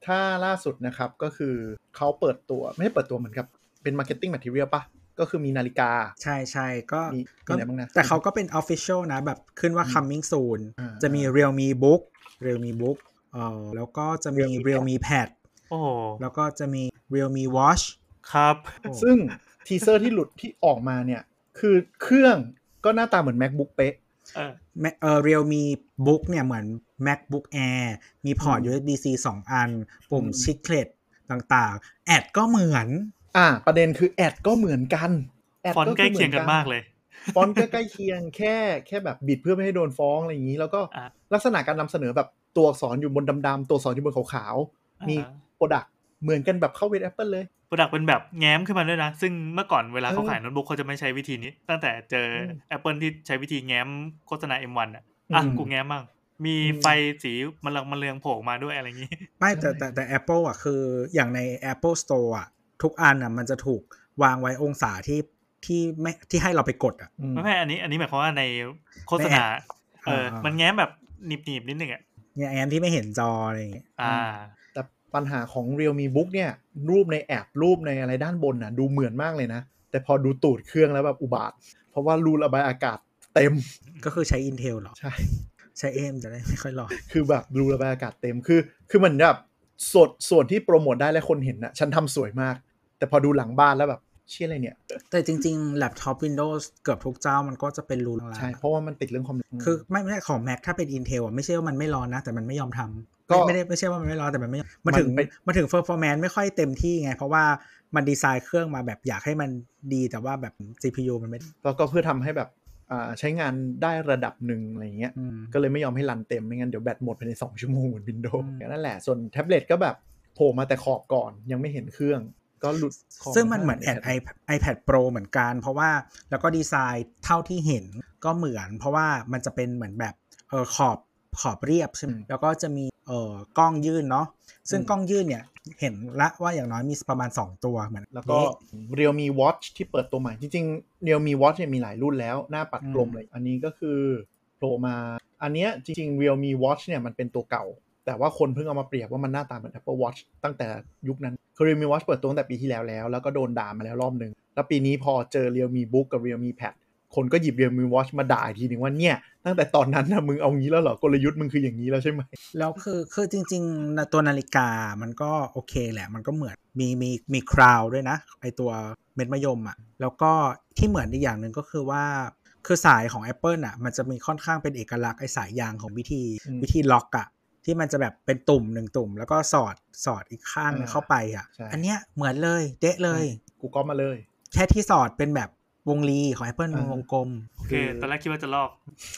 D: ถ้าล่าสุดนะครับก็คือเขาเปิดตัวไม่ได้เปิดตัวเหมือนกับเป็น Marketing Material ปะ ก็คือมีนาฬิกา
B: ใช่ใช่ก็
D: มี
B: ก็
D: มีอะไรบ้างนะ
B: แต่เขาก็เป็น Official นะ แบบขึ้นว่า coming soon
D: อ่า
B: จะมี Realme Book Realme Book เอ่อแล้วก็จะมี
D: Realme
B: Realme Pad
C: โอ้โห
B: แล้วก็จะมี Realme Watch
C: ครับ
D: ซึ่ง teaser ที่หลุดที่ออกมาเนี่ย คือเครื่องก็หน้าตาเหมือน MacBook เป๊ะ
C: เออ
B: Mac- เอ่อ Realme Book เนี่ยเหมือน MacBook Air มี port อื
D: ม
B: USB-C 2 อัน ปุ่ม
D: อืม
B: Chiclet ต่างๆ ad ก็เหมือน
D: อ่า ประเด็นคือ ad ก็เหมือนกันแต์
C: ใกล้เคียงกันมากเลย
D: ฟอนต์ก็ใกล้เคียงแค่แค่แบบบิดเพื่อไม่ให้โดนฟ้องอะไรอย่างนี้ แล้วก็
C: อะ
D: ลักษณะการนำเสนอแบบตัวอักษรอยู่บนดำๆตัวอักษรอยู่บนขาวๆมี product เหมือนกันแบบเข้าเว็บแอปเปิลเลย
C: product เป็นแบบแง้มขึ้นมาด้วยนะ ซึ่งเมื่อก่อนเวลาเขา
D: เออ
C: ขายโน้ตบุ๊กเขาจะไม่ใช้วิธีนี้ ตั้งแต่เจอ Apple ที่ใช้วิธีแง้มโฆษณา M1 อะอะ
D: อืม
C: กูแง้มบ้างมี
D: อืม
C: ไฟสีมันลังมันเรืองโผล่มาด้วยอะไรอย่างนี้
B: ไม่แต่
D: ใช่
B: แต่แต่ Apple อะคืออย่างใน Apple Store อะ ทุกอันอะ มันจะถูกวางไว้องศาที่ที่ไม่ที่ให้เราไปกดอะ
D: อืม
C: ไม่ไม่อันนี้ อันนี้หมายความว่าในโฆษณาเออ
B: อ่ามั
C: มันแง้มแบบหนีบหนีบๆนิดนึงอะ
B: เนี่ยแอมที่ไม่เห็นจออะไรอย่างเงี้ย
C: อ่า
D: แต่ปัญหาของ Realme Book เนี่ย รูปในแอปรูปในอะไรด้านบนน่ะ ดูเหมือนมากเลยนะ แต่พอดูตูดเครื่องแล้วแบบอุบาท เพราะว่ารูระบายอากาศเต็ม
B: ก็คือใช้ Intel เหรอ
D: ใช่
B: ใช้ AM จะได้ไม่ค่อยร้อน
D: คือแบบรูระบายอากาศเต็มคือ คือมันแบบ ส่วนส่วนที่โปรโมทได้และคนเห็นนะฉันทำสวยมาก แต่พอดูหลังบ้านแล้วแบบเชี่ยอะไรเนี่ย
B: แต่จริงๆแล็ปท็อป Windows เกือบทุกเจ้ามันก็จะเป็นรูลางๆ
D: ใช่ เพราะว่ามันติดเรื่องความ
B: คือไม่ไม่ใช่ของ Mac ถ้าเป็น Intel อะไม่ใช่ว่ามันไม่ร้อนนะ แต่มันไม่ยอมทำ
D: ก็
B: ไม่ไม่ได้ไม่ใช่ว่ามันไม่ร้อนแต่มันไม่ยอมมาถึง
D: มันเป็น
B: มาถึง performance ไม่ค่อยเต็มที่ไง เพราะว่ามันดีไซน์เครื่องมาแบบอยากให้มันดีแต่ว่าแบบ CPU มันไม่
D: แล้วก็เพื่อทำให้แบบอ่า ใช้งานได้ระดับหนึ่งอะไรอย่างเงี้ย
B: อืม
D: ก็เลยไม่ยอมให้รันเต็มไม่งั้นเดี๋ยวแบตหมดภายใน 2 ชั่วโมงเหมือน Windows
B: อืม
D: นั่นแหละ ส่วนแท็บเล็ตก็แบบโผล่มาแต่ขอบก่อนยังไม่เห็นเครื่อง ก็หลุดขอบ
B: ซึ่งมันเหมือนแอด
D: ไ iPad
B: iPad Pro เหมือนกัน เพราะว่าแล้วก็ดีไซน์เท่าที่เห็นก็เหมือน เพราะว่ามันจะเป็นเหมือนแบบเออขอบ ขอบเรียบใช่ไหม
D: อืม
B: แล้วก็จะมีเอ่อกล้องยื่นเนาะซึ่ง
D: อืม
B: กล้องยื่นเนี่ยเห็นละว่าอย่างน้อยมีประมาณ 2 ตัวเหมือน
D: แล้วก็
B: นี้
D: Realme Watch ที่เปิดตัวใหม่ จริงๆ Realme Watch เนี่ยมีหลายรุ่นแล้ว หน้าปัดกลม
B: อืม
D: เลย อันนี้ก็คือโผล่มา อันเนี้ยจริงๆ Realme Watch เนี่ยมันเป็นตัวเก่า แต่ว่าคนเพิ่งเอามาเปรียบว่ามันหน้าตาเหมือน Apple Watch ตั้งแต่ยุคนั้นคือ Realme Watch เปิดตัวตั้งแต่ปีที่แล้วแล้ว แล้วก็โดนด่ามาแล้วรอบหนึ่งแล้วปีนี้พอเจอ Realme Book กับ Realme Pad คนก็หยิบ Realme Watch มาด่าอีกทีหนึ่งว่าเนี่ยตั้งแต่ตอนนั้นนะมึงเอางี้แล้วเหรอกลยุทธ์มึงคืออย่างนี้แล้วใช่ไหม
B: แล้วคือคือจริงๆนะตัวนาฬิกามันก็โอเคแหละ มันก็เหมือนมีมีมีคราวด้วยนะ ไอตัวเม็ดมะยมอะ่ะแล้วก็ที่เหมือนอีกอย่างหนึ่งก็คือว่าคือสายของ Apple อะมันจะมีค่อนข้างเป็นเอกลักษณ์ไอสายยางของวิธี
D: อืม
B: วิธีล็อกอะที่มันจะแบบเป็นตุ่มหนึ่งตุ่ม แล้วก็สอดสอดอีกข้างหนึ่ง
D: อ่า
B: เข้าไปอะ
D: ใช่
B: อันเนี้ยเหมือนเลยเดะเลย
D: กูก็มาเลย
B: แค่ที่สอดเป็นแบบ วงรีของ Apple
D: อ่า
B: วงกลม
C: โอเค ตอนแรกคิดว่าจะลอก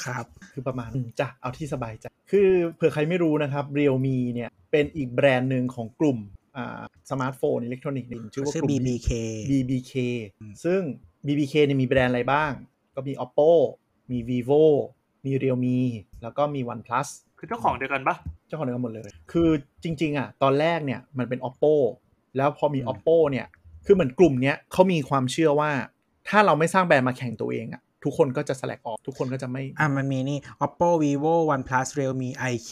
B: ครับ
D: คือประมาณอืมจ้ะเอาที่สบายใจ คือเผื่อใครไม่รู้นะครับ Realme เนี่ย เป็นอีกแบรนด์หนึ่งของกลุ่มอ่าสมาร์ทโฟนอิเล็กทรอนิกส์หนึ่งชื่อว่า
B: ชื่อก
D: ลุ่ม
B: BBK
D: BBK
B: อืม
D: ซึ่ง BBK เนี่ยมีแบรนด์อะไรบ้าง ก็มี Oppo มี Vivo มี Realme แล้วก็มี OnePlus
C: คือเจ้าของเดียวกันปะ
D: เจ้าของเดียวกันหมดเลย คือจริง ๆ อะ ตอนแรกเนี่ยมันเป็น Oppo แล้วพอมี
B: อืม
D: Oppo เนี่ย คือเหมือนกลุ่มเนี้ยเขามีความเชื่อว่า ถ้าเราไม่สร้างแบรนด์มาแข่งตัวเองอะทุกคนก็จะ select ออก ทุกคนก็จะไม่
B: อะมันมีนี่ Oppo Vivo OnePlus Realme IQ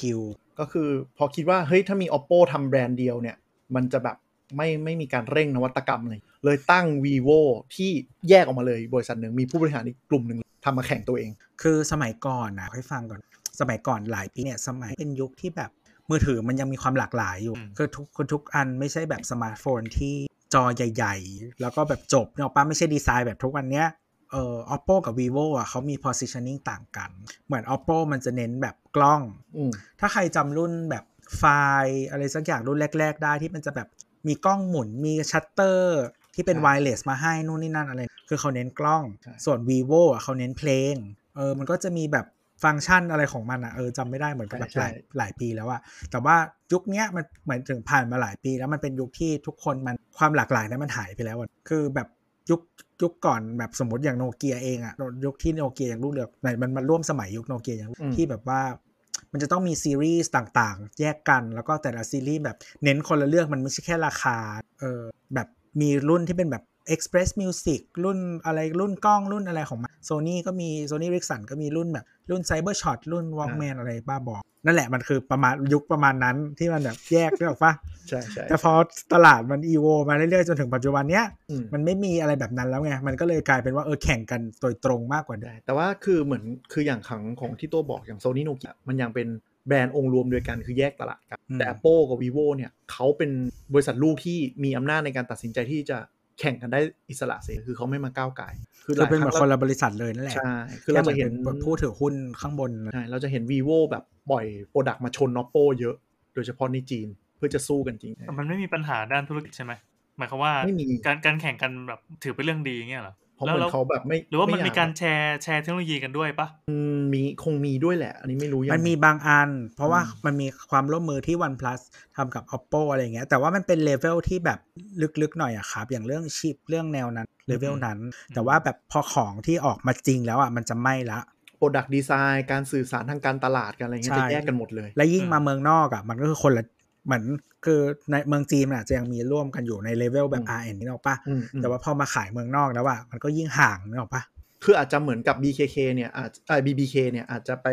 D: ก็คือพอคิดว่า เฮ้ย ถ้ามี oppo ทำแบรนด์เดียวเนี่ย มันจะแบบไม่ไม่มีการเร่งนวัตกรรมเลย เลยตั้ง vivo ที่แยกออกมาเลยบริษัทหนึ่งมีผู้บริหารอีกกลุ่มหนึ่งทำมาแข่งตัวเอง
B: คือสมัยก่อนนะให้ฟังก่อน สมัยก่อนหลายปีเนี่ย สมัยเป็นยุคที่แบบมือถือมันยังมีความหลากหลายอยู่ คือทุกคือทุกอันไม่ใช่แบบสมาร์ทโฟนที่ จอใหญ่ ๆ แล้วก็แบบจบเนาะป้าไม่ใช่ดีไซน์แบบทุกวันเนี้ยเอ่อ oppo กับ vivo อะเขามี positioning ต่างกัน เหมือน oppo มันจะเน้นแบบกล้อง
D: อืม
B: ถ้าใครจำรุ่นแบบไฟล์อะไรสักอย่างรุ่นแรก ๆ ได้ที่มันจะแบบมีกล้องหมุนมีชัตเตอร์ที่เป็น
D: ใช่
B: ไวเลสมาให้นู่นนี่นั่นอะไร คือเขาเน้นกล้อง
D: ใช่
B: ส่วน vivo อะเขาเน้นเพลง เออ มันก็จะมีแบบ ฟังก์ชันอะไรของมันอะเออจำไม่ได้เหมือนกันแบบหลายหลายปีแล้วอะแต่ว่ายุคเนี้ยมันเหมือนถึงผ่านมาหลายปี แล้วมันเป็นยุคที่ทุกคนมันความหลากหลายนั้นมันหายไปแล้วอะคือแบบยุคยุคก่อนแบบสมมติอย่างโนเกียเองอะยุคที่โนเกียยังรุ่งเรืองไหนมันมันร่วมสมัยยุคโนเกียยังรุ่ง
D: อืม
B: ที่แบบว่า มันจะต้องมีซีรีส์ต่างๆ แยกกันแล้วก็แต่ละซีรีส์แบบเน้นคนละเรื่องมันไม่ใช่แค่ราคาเออแบบมีรุ่นที่เป็นแบบ Express Music รุ่นอะไรรุ่นกล้องรุ่นอะไรของมัน Sony ก็มี Sony Ericsson ก็มีรุ่นแบบรุ่น Cybershot รุ่น Walkman อะไรบ้าบอนั่นแหละมันคือประมาณยุคประมาณนั้นที่มันแบบแยกได้หรอกปะ
D: ใช่ใช่
B: แต่พอตลาดมัน evo มาเรื่อยๆ จนถึงปัจจุบันเนี้ย
D: อืม
B: มันไม่มีอะไรแบบนั้นแล้วไง มันก็เลยกลายเป็นว่าเออแข่งกันโดยตรงมากกว่าเดิม
D: ได้แต่ว่าคือเหมือนคืออย่างขังของที่ตัวบอกอย่าง Sony Nokia มันยังเป็นแบรนด์องค์รวมด้วยกันคือแยกตลาดกัน
B: อืม
D: แต่ Apple กับ Vivo เนี่ยเขาเป็นบริษัทลูกที่มีอำนาจในการตัดสินใจที่จะแข่งกันได้อิสระเสรีคือเขาไม่มาก้าวไก่าย
B: คือเป็นเหมือนคนละบริษัทเลยนั่นแหละ
D: ใช่ คือเราจะเห็น
B: แค่มือป็ผู้ถือหุ้นข้างบน
D: ใช่ เราจะเห็น vivo แบบปล่อย product มาชน oppo เยอะ โดยเฉพาะในจีนเพื่อจะสู้กันจริง
C: แต่มันไม่มีปัญหาด้านธุรกิจใช่ไหมหมายความว่า
D: ไม่มี
C: การการแข่งกันแบบถือเป็นเรื่องดีอย่างเงี้ยเหรอ
D: เพ ราะเหมือนเขาแบบไม่
C: หรือว่ามัน
D: ยัง
C: มีการ share share เทคโนโลยีกันด้วยปะ
D: อืมมีคงมีด้วยแหละ อันนี้ไม่รู้ยัง
B: มันมีบางอัน เพราะว่า
D: อืม
B: มันมีความร่วมมือที่ OnePlus ทำกับ Oppo อะไรอย่างเงี้ยแต่ว่ามันเป็นเลเวลที่แบบลึกๆหน่อยอะครับ อย่างเรื่องชิปเรื่องแนวนั้นเลเวลนั้น แต่ว่าแบบพอของที่ออกมาจริงแล้วอะมันจะไม่ละ
D: product design การสื่อสารทางการตลาดกันอะไรเงี้ย
B: ใช่
D: จะแยกกันหมดเลย
B: และยิ่งมาเมืองนอกอะมันก็คือคนละ เหมือนคือในเมืองจีนมันอาจจะยังมีร่วมกันอยู่ในเลเวลแบบ
D: อืม
B: RN นี่หรอกปะ
D: อืมอืม
B: แต่ว่าพอมาขายเมืองนอกแล้วอะมันก็ยิ่งห่างนึกออกปะ
D: คืออาจจะเหมือนกับ BKK เนี่ยอาจเอ่อ BBK เนี่ยอาจจะไป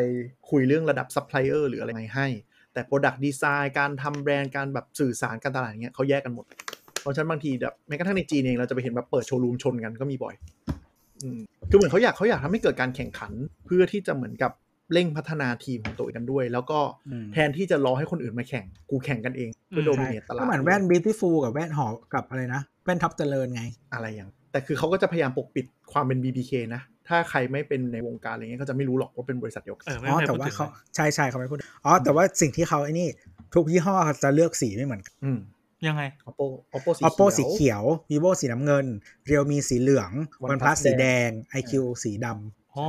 D: คุยเรื่องระดับซัพพลายเออร์หรืออะไรให้ แต่ Product Design การทำแบรนด์การแบบสื่อสารการตลาดอย่างเงี้ยเขาแยกกันหมด เพราะฉะนั้นบางทีแบบแม้กระทั่งในจีนเองเราจะไปเห็นแบบเปิดโชว์รูมชนกันก็มีบ่อยอืมคือเหมือนเขาอยากเขาอยากทำให้เกิดการแข่งขัน เพื่อที่จะเหมือนกับ เร่งพัฒนาทีมของตัวเองกันด้วย แล้วก็
B: อืม
D: แทนที่จะรอให้คนอื่นมาแข่ง กูแข่งกันเองเพื่อ dominate ตลาด
B: ก็เหมือนแว่น Beautiful กับแว่นหอกับอะไรนะ แว่นท็อปเจริญไง
D: อะไรอย่าง แต่คือเขาก็จะพยายามปกปิดความเป็น BBK นะ ถ้าใครไม่เป็นในวงการอะไรเงี้ยก็จะไม่รู้หรอกว่าเป็นบริษัทเดียวกัน
C: เออไม่
B: อ๋อ
C: ไม่
B: แต่
C: พูด
B: ว่า
C: ถึง
B: เขาใช่ใช่เขาไม่พูดอ๋อแต่ว่าสิ่งที่เขาไอ้นี่ทุกยี่ห้อเขาจะเลือกสีไม่เหมือนกัน
D: อืม
C: ยังไง
D: oppo oppo สี
B: oppo สี
D: เขียว
B: เขียว vivo สีน้ำเงิน realme สีเหลือง
D: OnePlus
B: oneplus สีแดง iq สีด
C: อ๋อ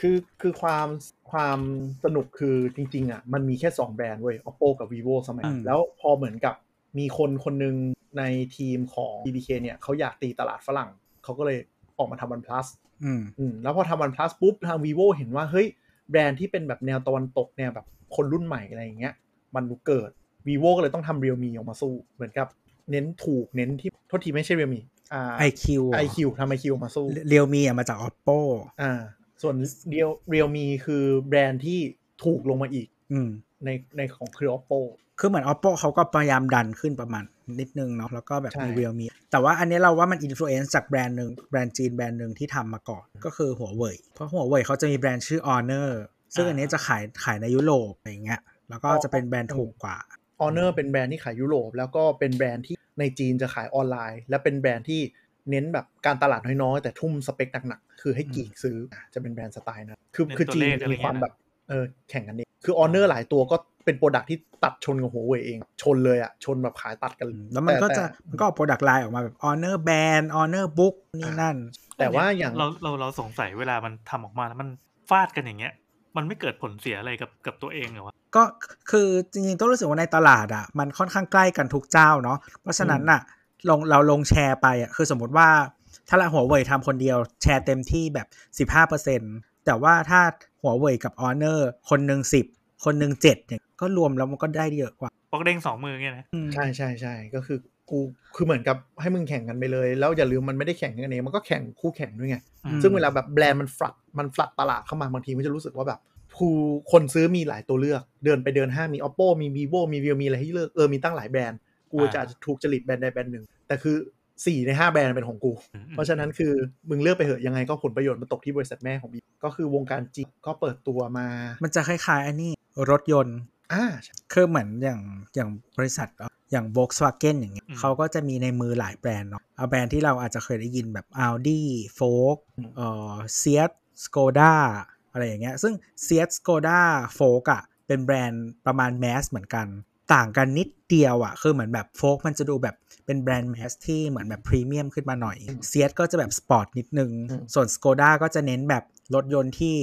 D: คือคือความความสนุกคือจริง ๆ อะ มันมีแค่ 2 แบรนด์เว้ย oppo กับ vivo สมัยนั้นแล้วพอเหมือนกับมีคนคนหนึ่งในทีมของ BBK เนี่ยเขาอยากตีตลาดฝรั่ง เขาก็เลยออกมาทำ OnePlus ำ
B: อืม
D: อืมแล้วพอทำ OnePlus ปุ๊บ ทาง vivo เห็นว่า เฮ้ย แบรนด์ที่เป็นแบบแนวตะวันตกแนวแบบคนรุ่นใหม่อะไรอย่างเงี้ย มันเกิด vivo ก็เลยต้องทำ realme ออกมาสู้ เหมือนกับเน้นถูกเน้นที่โทษทีไม่ใช่ realme อ่า iQOO iQOO ทำ iQOO มาสู้
B: real me มาจาก oppo
D: อ่า ส่วน real realme คือแบรนด์ที่ถูกลงมาอีก
B: อืม
D: ในในของคือ oppo
B: คือเหมือน oppo เขาก็พยายามดันขึ้นประมาณนิดนึงเนาะแล้วก็แบบ
D: ใช่
B: มี realme แต่ว่าอันนี้เราว่ามันอิ f ฟ u เ n นซ์จากแบรนด์หนึ่งแบรนด์จีนแบรนด์หนึ่งที่ทำมาก่อน ก็คือหัวเว่ยเพราะหัวเว่ยเขาจะมีแบรนด์ชื่อ honor ซึ่งอันนี้จะขายขายในยุโรปอะไรอย่างเงี้ยแล้วก็จะเป็นแบรนด์ถูกกว่า
D: honor เป็นแบรนด์ที่ขายยุโรป แล้วก็เป็นแบรนด์ที่ ในจีนจะขายออนไลน์ และเป็นแบรนด์ที่เน้นแบบการตลาดน้อยๆแต่ทุ่มสเปคหนักๆคือให้ geek ซื้ออะจะเป็นแบรนด์สไตล์นะคือ
C: เน้น
D: คือ
C: ตัว
D: จีน
C: เลข
D: จะ
C: อะไร
D: มีความ
C: เงี้ยนะ
D: แบบเออแข่งกันเองคือ honor หลายตัวก็เป็น product ที่ตัดชนกับหัวเว่ยเอง ชนเลยอะชนแบบขายตัดกัน
B: แล้วมันก็
D: ต่
B: จะ
D: แต่
B: มันก็ออก product line ออกมาแบบ honor band honor book นี่นั่น
D: แต่ว่าอย่าง
C: เราเราเราสงสัยเวลามันทำออกมาแล้วมันฟาดกันอย่างเงี้ย มันไม่เกิดผลเสียอะไรกับกับตัวเองเหรอวะ
B: ก็คือจริงๆต้องรู้สึกว่าในตลาดอะมันค่อนข้างใกล้กันทุกเจ้าเนาะเพราะฉะนั้นอะลงเราลงแชร์ไปอะคือสมมติว่าถ้าละหัวเว่ยทำคนเดียวแชร์เต็มที่แบบ 15%แต่ว่าถ้าหัวเว่ยกับ Honor คนหนึ่ง10คนหนึ่ง7เนี่ยก็รวมแล้วมันก็ได้เยอะกว่า
C: ปอกเด้งสองมือเงี้ยนะ
B: อืม
D: ใช่ใช่ใช่ก็คือ กูคือเหมือนกับให้มึงแข่งกันไปเลย แล้วอย่าลืมมันไม่ได้แข่งกันเองมันก็แข่งคู่แข่งด้วยไง
C: อืม
D: ซึ่งเวลาแบบแบรนด์มันฟลัดมันฟลัดตลาดเข้ามาบางทีมันจะรู้สึกว่าแบบผู้คนซื้อมีหลายตัวเลือก เดินไปเดินห้างมี oppo มี vivo มี vivo มีอะไรให้เลือกเออมีตั้งหลายแบรนด์กู
C: อ่า
D: จะถูกจริตแบรนด์ใดแบรนด์หนึ่งแต่คือสี่ในห้าแบรนด์เป็นของกู
C: อืม
D: เพราะฉะนั้นคือมึงเลือกไปเหอะยังไงก็ผลประโยชน์มันตกที่บริษัทแม่ของบีก็คือวงการจีนก็เปิดตัวมา
B: มันจะคล้ายๆอันนี้รถยนต์
D: อ่า
B: คือเหมือนอย่างอย่างบริษัทเอ่ออย่าง Volkswagen อย่างเงี้ย
C: อืม
B: เขาก็จะมีในมือหลายแบรนด์เนาะเอาแบรนด์ที่เราอาจจะเคยได้ยินแบบ Audi Volk เอ่อ Seat Skoda อะไรอย่างเงี้ยซึ่ง Seat Skoda Volk อะเป็นแบรนด์ประมาณ mass เหมือนกัน ต่างกันนิดเดียวอะคือเหมือนแบบ Volk มันจะดูแบบเป็นแบรนด์ mass ที่เหมือนแบบพรีเมียมขึ้นมาหน่อย Seat ก็จะแบบสปอร์ตนิดนึง
D: อืม
B: ส่วน Skoda ก็จะเน้นแบบรถยนต์ที่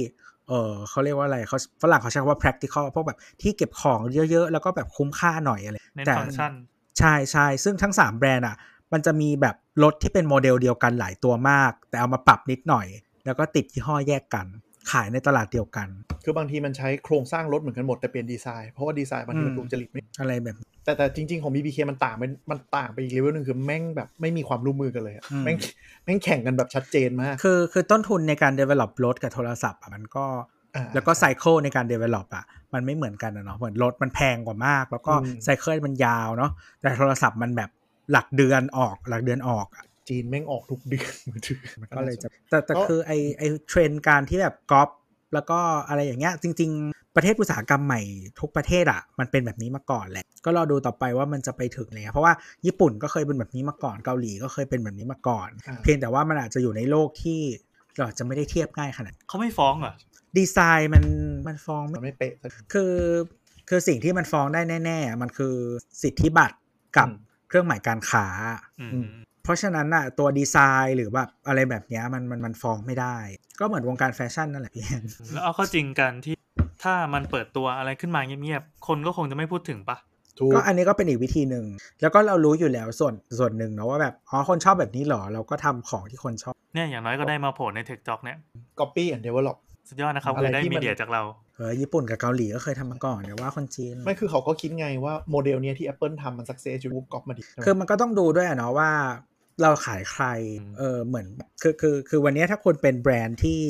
B: เออเขาเรียกว่าอะไรเขาฝรั่งเขาใช้คำว่า practical พวกแบบที่เก็บของเยอะๆ แล้วก็แบบคุ้มค่าหน่อยอะไร
C: เน้น
B: แต่
C: ฟังก์ชัน
B: ใช่ใช่ซึ่งทั้ง 3 แบรนด์อะ มันจะมีแบบรถที่เป็นโมเดลเดียวกันหลายตัวมาก แต่เอามาปรับนิดหน่อย แล้วก็ติดยี่ห้อแยกกันขายในตลาดเดียวกัน
D: คือบางทีมันใช้โครงสร้างรถเหมือนกันหมดแต่เปลี่ยนดีไซน์ เพราะว่าดีไซน์บางทีมัน
B: อืม
D: ถูกจริตไม่
B: อะไรแบบ
D: แต่แต่จริง ๆ ของ BBK มันต่างเป็นมันต่างไปอีกเลเวลหนึ่งคือแม่งแบบไม่มีความร่วมมือกันเลยอะ
B: อืม
D: แม่งแม่งแข่งกันแบบชัดเจนมาก
B: คือคือต้นทุนในการ develop รถกับโทรศัพท์อะมันก็
D: อ่า
B: แล้วก็ cycle ในการ develop อะมันไม่เหมือนกันนะเนาะเหมือนรถมันแพงกว่ามาก แล้วก็
D: อืม
B: cycle มันยาวเนาะแต่โทรศัพท์มันแบบหลักเดือนออกหลักเดือนออกอะ
D: จีนแม่งออกทุกเดือนมือถือ
B: มันก็เลยจะแต่แต่
D: ก็
B: คือไอไอเทรนด์การที่แบบก๊อป แล้วก็อะไรอย่างเงี้ยจริง ๆ ประเทศอุตสาหกรรมใหม่ทุกประเทศอะมันเป็นแบบนี้มาก่อนแหละ ก็รอดูต่อไปว่ามันจะไปถึงอะไรเงี้ยเพราะว่าญี่ปุ่นก็เคยเป็นแบบนี้มาก่อนเกาหลีก็เคยเป็นแบบนี้มาก่อน
D: อ่า
B: เพียงแต่ว่ามันอาจจะอยู่ในโลกที่เราอาจจะไม่ได้เทียบง่ายขนาด
C: เขาไม่ฟ้องเหรอ
B: ดีไซน์มันมันฟ้องไม่
D: มันไม่เป๊ะสักที
B: คือคือสิ่งที่มันฟ้องได้แน่ ๆ มันคือสิทธิบัตรกับ
D: อืม
B: เครื่องหมายการค้า
C: อืม
D: อืม
B: เพราะฉะนั้นน่ะตัวดีไซน์หรือแบบอะไรแบบเนี้ยมันมันมันฟ้องไม่ได้ ก็เหมือนวงการแฟชั่นนั่นแหละพี่แอน
C: แล้วเอาเข้าจริงกันที่ถ้ามันเปิดตัวอะไรขึ้นมาเงียบๆ คนก็คงจะไม่พูดถึงปะ
D: ถูก
B: ก็อันนี้ก็เป็นอีกวิธีหนึ่ง แล้วก็เรารู้อยู่แล้วส่วนส่วนหนึ่งเนาะว่าแบบ อ๋อ คนชอบแบบนี้เหรอ เราก็ทำของที่คนชอบ
C: เนี่ยอย่างน้อยก็ได้มาโผล่ในเทคจ็อกเนี่ย
D: copy and develop
C: สุดยอดนะครับ
D: อะไร
C: คือได้
D: ที่มัน
C: มีเดียจากเรา
B: เออ ญี่ปุ่นกับเกาหลีก็เคยทำมาก่อนเดี๋ยวว่าคนจีน
D: ไม่คือเขาก็คิดไงว่าโมเดลเนี้ยที่ Apple ทำมัน success อยู่ก๊อปมาดิใช่ไหม
B: คือมันก็ต้องดูด้วยอะเนาะว่า เราขายใคร
C: อืม
B: เออเหมือนคือคือคือวันนี้ถ้าคุณเป็นแบรนด์ที่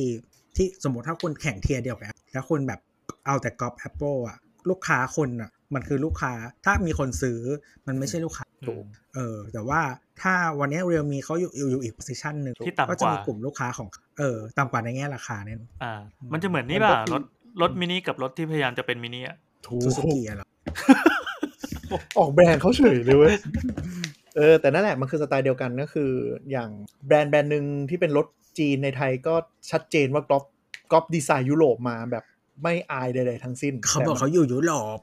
B: ที่สมมติถ้าคุณแข่ง tier เดียวกันแล้วคุณแบบเอาแต่ก๊อป Apple อะลูกค้าคนอะมันคือลูกค้าถ้ามีคนซื้อมันไม่ใช่ลูกค้า
D: ถูก
B: เออ แต่ว่าถ้าวันนี้ realme เขาอยู่อยู่อยู่อีก position หนึ่ง
C: ที่ต่ำกว่า
B: ก็จะมีกลุ่มลูกค้าของเออต่ำกว่าในแง่ราคาเนี่ย
C: อ่า มันจะเหมือนนี่ป่ะรถรถมินิกับรถที่พยายามจะเป็นมินิอะ
D: ถู
B: ซูซู
D: ก
B: กิอะเหรอ
D: ออกแบรนด์เขาเฉยเลยเว้ย เออแต่นั่นแหละมันคือสไตล์เดียวกันก็คืออย่างแบรนด์แบรนด์หนึ่งที่เป็นรถจีนในไทยก็ชัดเจนว่าก๊อปก๊อปดีไซน์ยุโรปมาแบบไม่อายใดๆทั้งสิ้น
B: เขาบอก
D: แต่มัน
B: เขาอยู่ยุโรป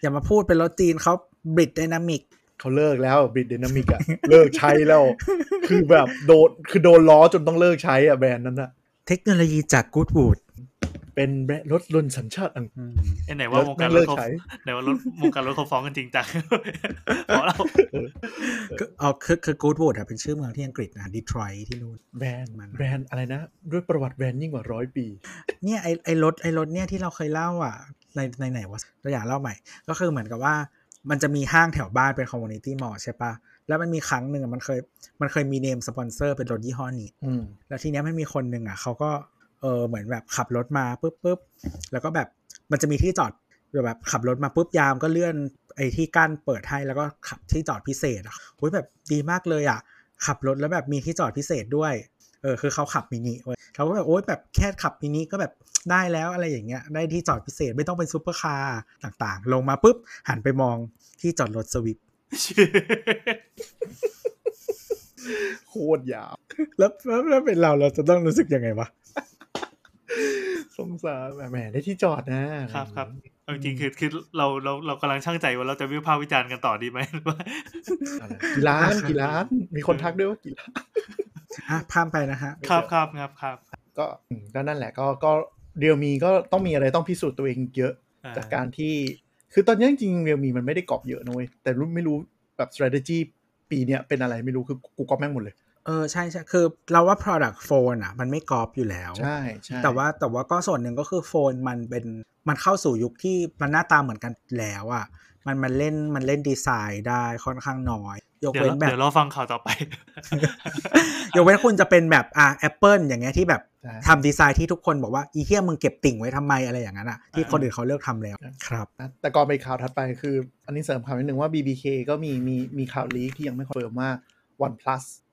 B: อย่ามาพูดเป็นรถจีนเขาบริดไดนามิก
D: เขาเลิกแล้วบิดเดนามิกอะเลิกใช้แล้ว คือแบบโดนคือโดนล้อจนต้องเลิกใช้อะแบรนด์นั้นอะ
B: เทคโนโลยีจากกูดวูด
D: ไป เป็นแบรนด์รถยนต์สัญชาติอังกฤษ
B: อืม
C: ไอ้ไหนว่าวงการร
D: เลิ
C: ถ
D: ก
C: เขา
D: ใช้
C: ไหนว่ารถวงการรถเขาฟ้องกันจริงจังเพราะเรา
B: คือเอาคือคือกูดวูดอะเป็นชื่อเมืองที่อังกฤษนะดีทรอยต์ที่นู่น
D: แบรนด์
B: มัน
D: แบรนด์อะไรนะ ด้วยประวัติแบรนด์ยิ่งกว่าร้อยปี
B: เนี่ยไอไอรถไอรถเนี่ยที่เราเคยเล่าอะในในไหนวะตัวอย่างเล่าใหม่ ก็คือเหมือนกับว่ามันจะมีห้างแถวบ้านเป็น community mall ใช่ปะแล้วมันมีครั้งหนึ่งอะมันเคย มันเคยมี name sponsor เป็นรถยี่ห้อนี้
D: อืม
B: แล้วทีเนี้ยมันมีคนหนึ่งอะเขาก็ เออเหมือนแบบขับรถมาปุ๊บปุ๊บแล้วก็แบบมันจะมีที่จอดแบบขับรถมาปุ๊บยามก็เลื่อนไอ้ที่กั้นเปิดให้แล้วก็ขับที่จอดพิเศษอะโอ้ยแบบดีมากเลยอะ ขับรถแล้วแบบมีที่จอดพิเศษด้วยเออคือเขาขับมินิเว้ยเราก็แบบโอ๊ยแบบแค่ขับมินิก็แบบได้แล้วอะไรอย่างเงี้ยได้ที่จอดพิเศษไม่ต้องเป็นซูเปอร์คาร์ต่างๆ ลงมาปุ๊บ หันไปมองที่จอดรถ Swift
D: โคตรยาว
B: แล้วแล้วแล้วเป็นเราเราจะต้องรู้สึกยังไงวะ
D: สงสารแหมได้ที่จอดนะ ครับ
C: ครับเอาจริงๆคือคือเราเราเรากำลังช่างใจว่าเราจะวิพากษ์วิจารณ์กันต่อดีไหมหรือว่า
D: อะไรกี่ล้านกี่ล้าน มีคนทักด้วยว่ากี่ล้าน
B: อะข้ามไปนะฮะ
C: ครับครับครับครับ
D: ก็อืมก็นั่นแหละก็ก็เรียวมีก็ต้องมีอะไรต้องพิสูจน์ตัวเองเยอะ
C: อ่
D: จากการที่ คือตอนนี้จริงๆเรียวมีมันไม่ได้กรอบเยอะนะเว้ยแต่รู้ไม่รู้แบบ strategy ปีเนี้ยเป็นอะไรไม่รู้คือกูก๊อปแม่งหมดเลย
B: เออใช่ใช่คือเราว่า product phone อะ มันไม่กรอบอยู่แล้ว
D: ใช่ใช่
B: แต่ว่าแต่ว่าก็ส่วนหนึ่งก็คือ phone มันเป็นมันเข้าสู่ยุคที่มันหน้าตาเหมือนกันแล้วอะมันมันเล่นมันเล่นดีไซน์ได้ค่อนข้างน้อย ยก
C: เดี๋ยว
B: เว้น
C: เรา
B: แบบ
C: เดี๋ยวเราฟังข่าวต่อไป
B: ยกเว้นคุณจะเป็นแบบอะ Apple อย่างเงี้ยที่แบบ
D: ใช่
B: ทำดีไซน์ที่ทุกคนบอกว่าอีเทียมึงเก็บติ่งไว้ทำไมอะไรอย่างนั้นอะที่คนอื่นเขาเลิกทำแล้วครับ
D: นะแต่ก่อนไปข่าวถัดไปคือ อันนี้เสริมข่าวนิดนึงว่า BBK ก็มีมีมีข่าว leak ที่ยังไม่คอนเฟิร์มว่า OnePlus เนี่ย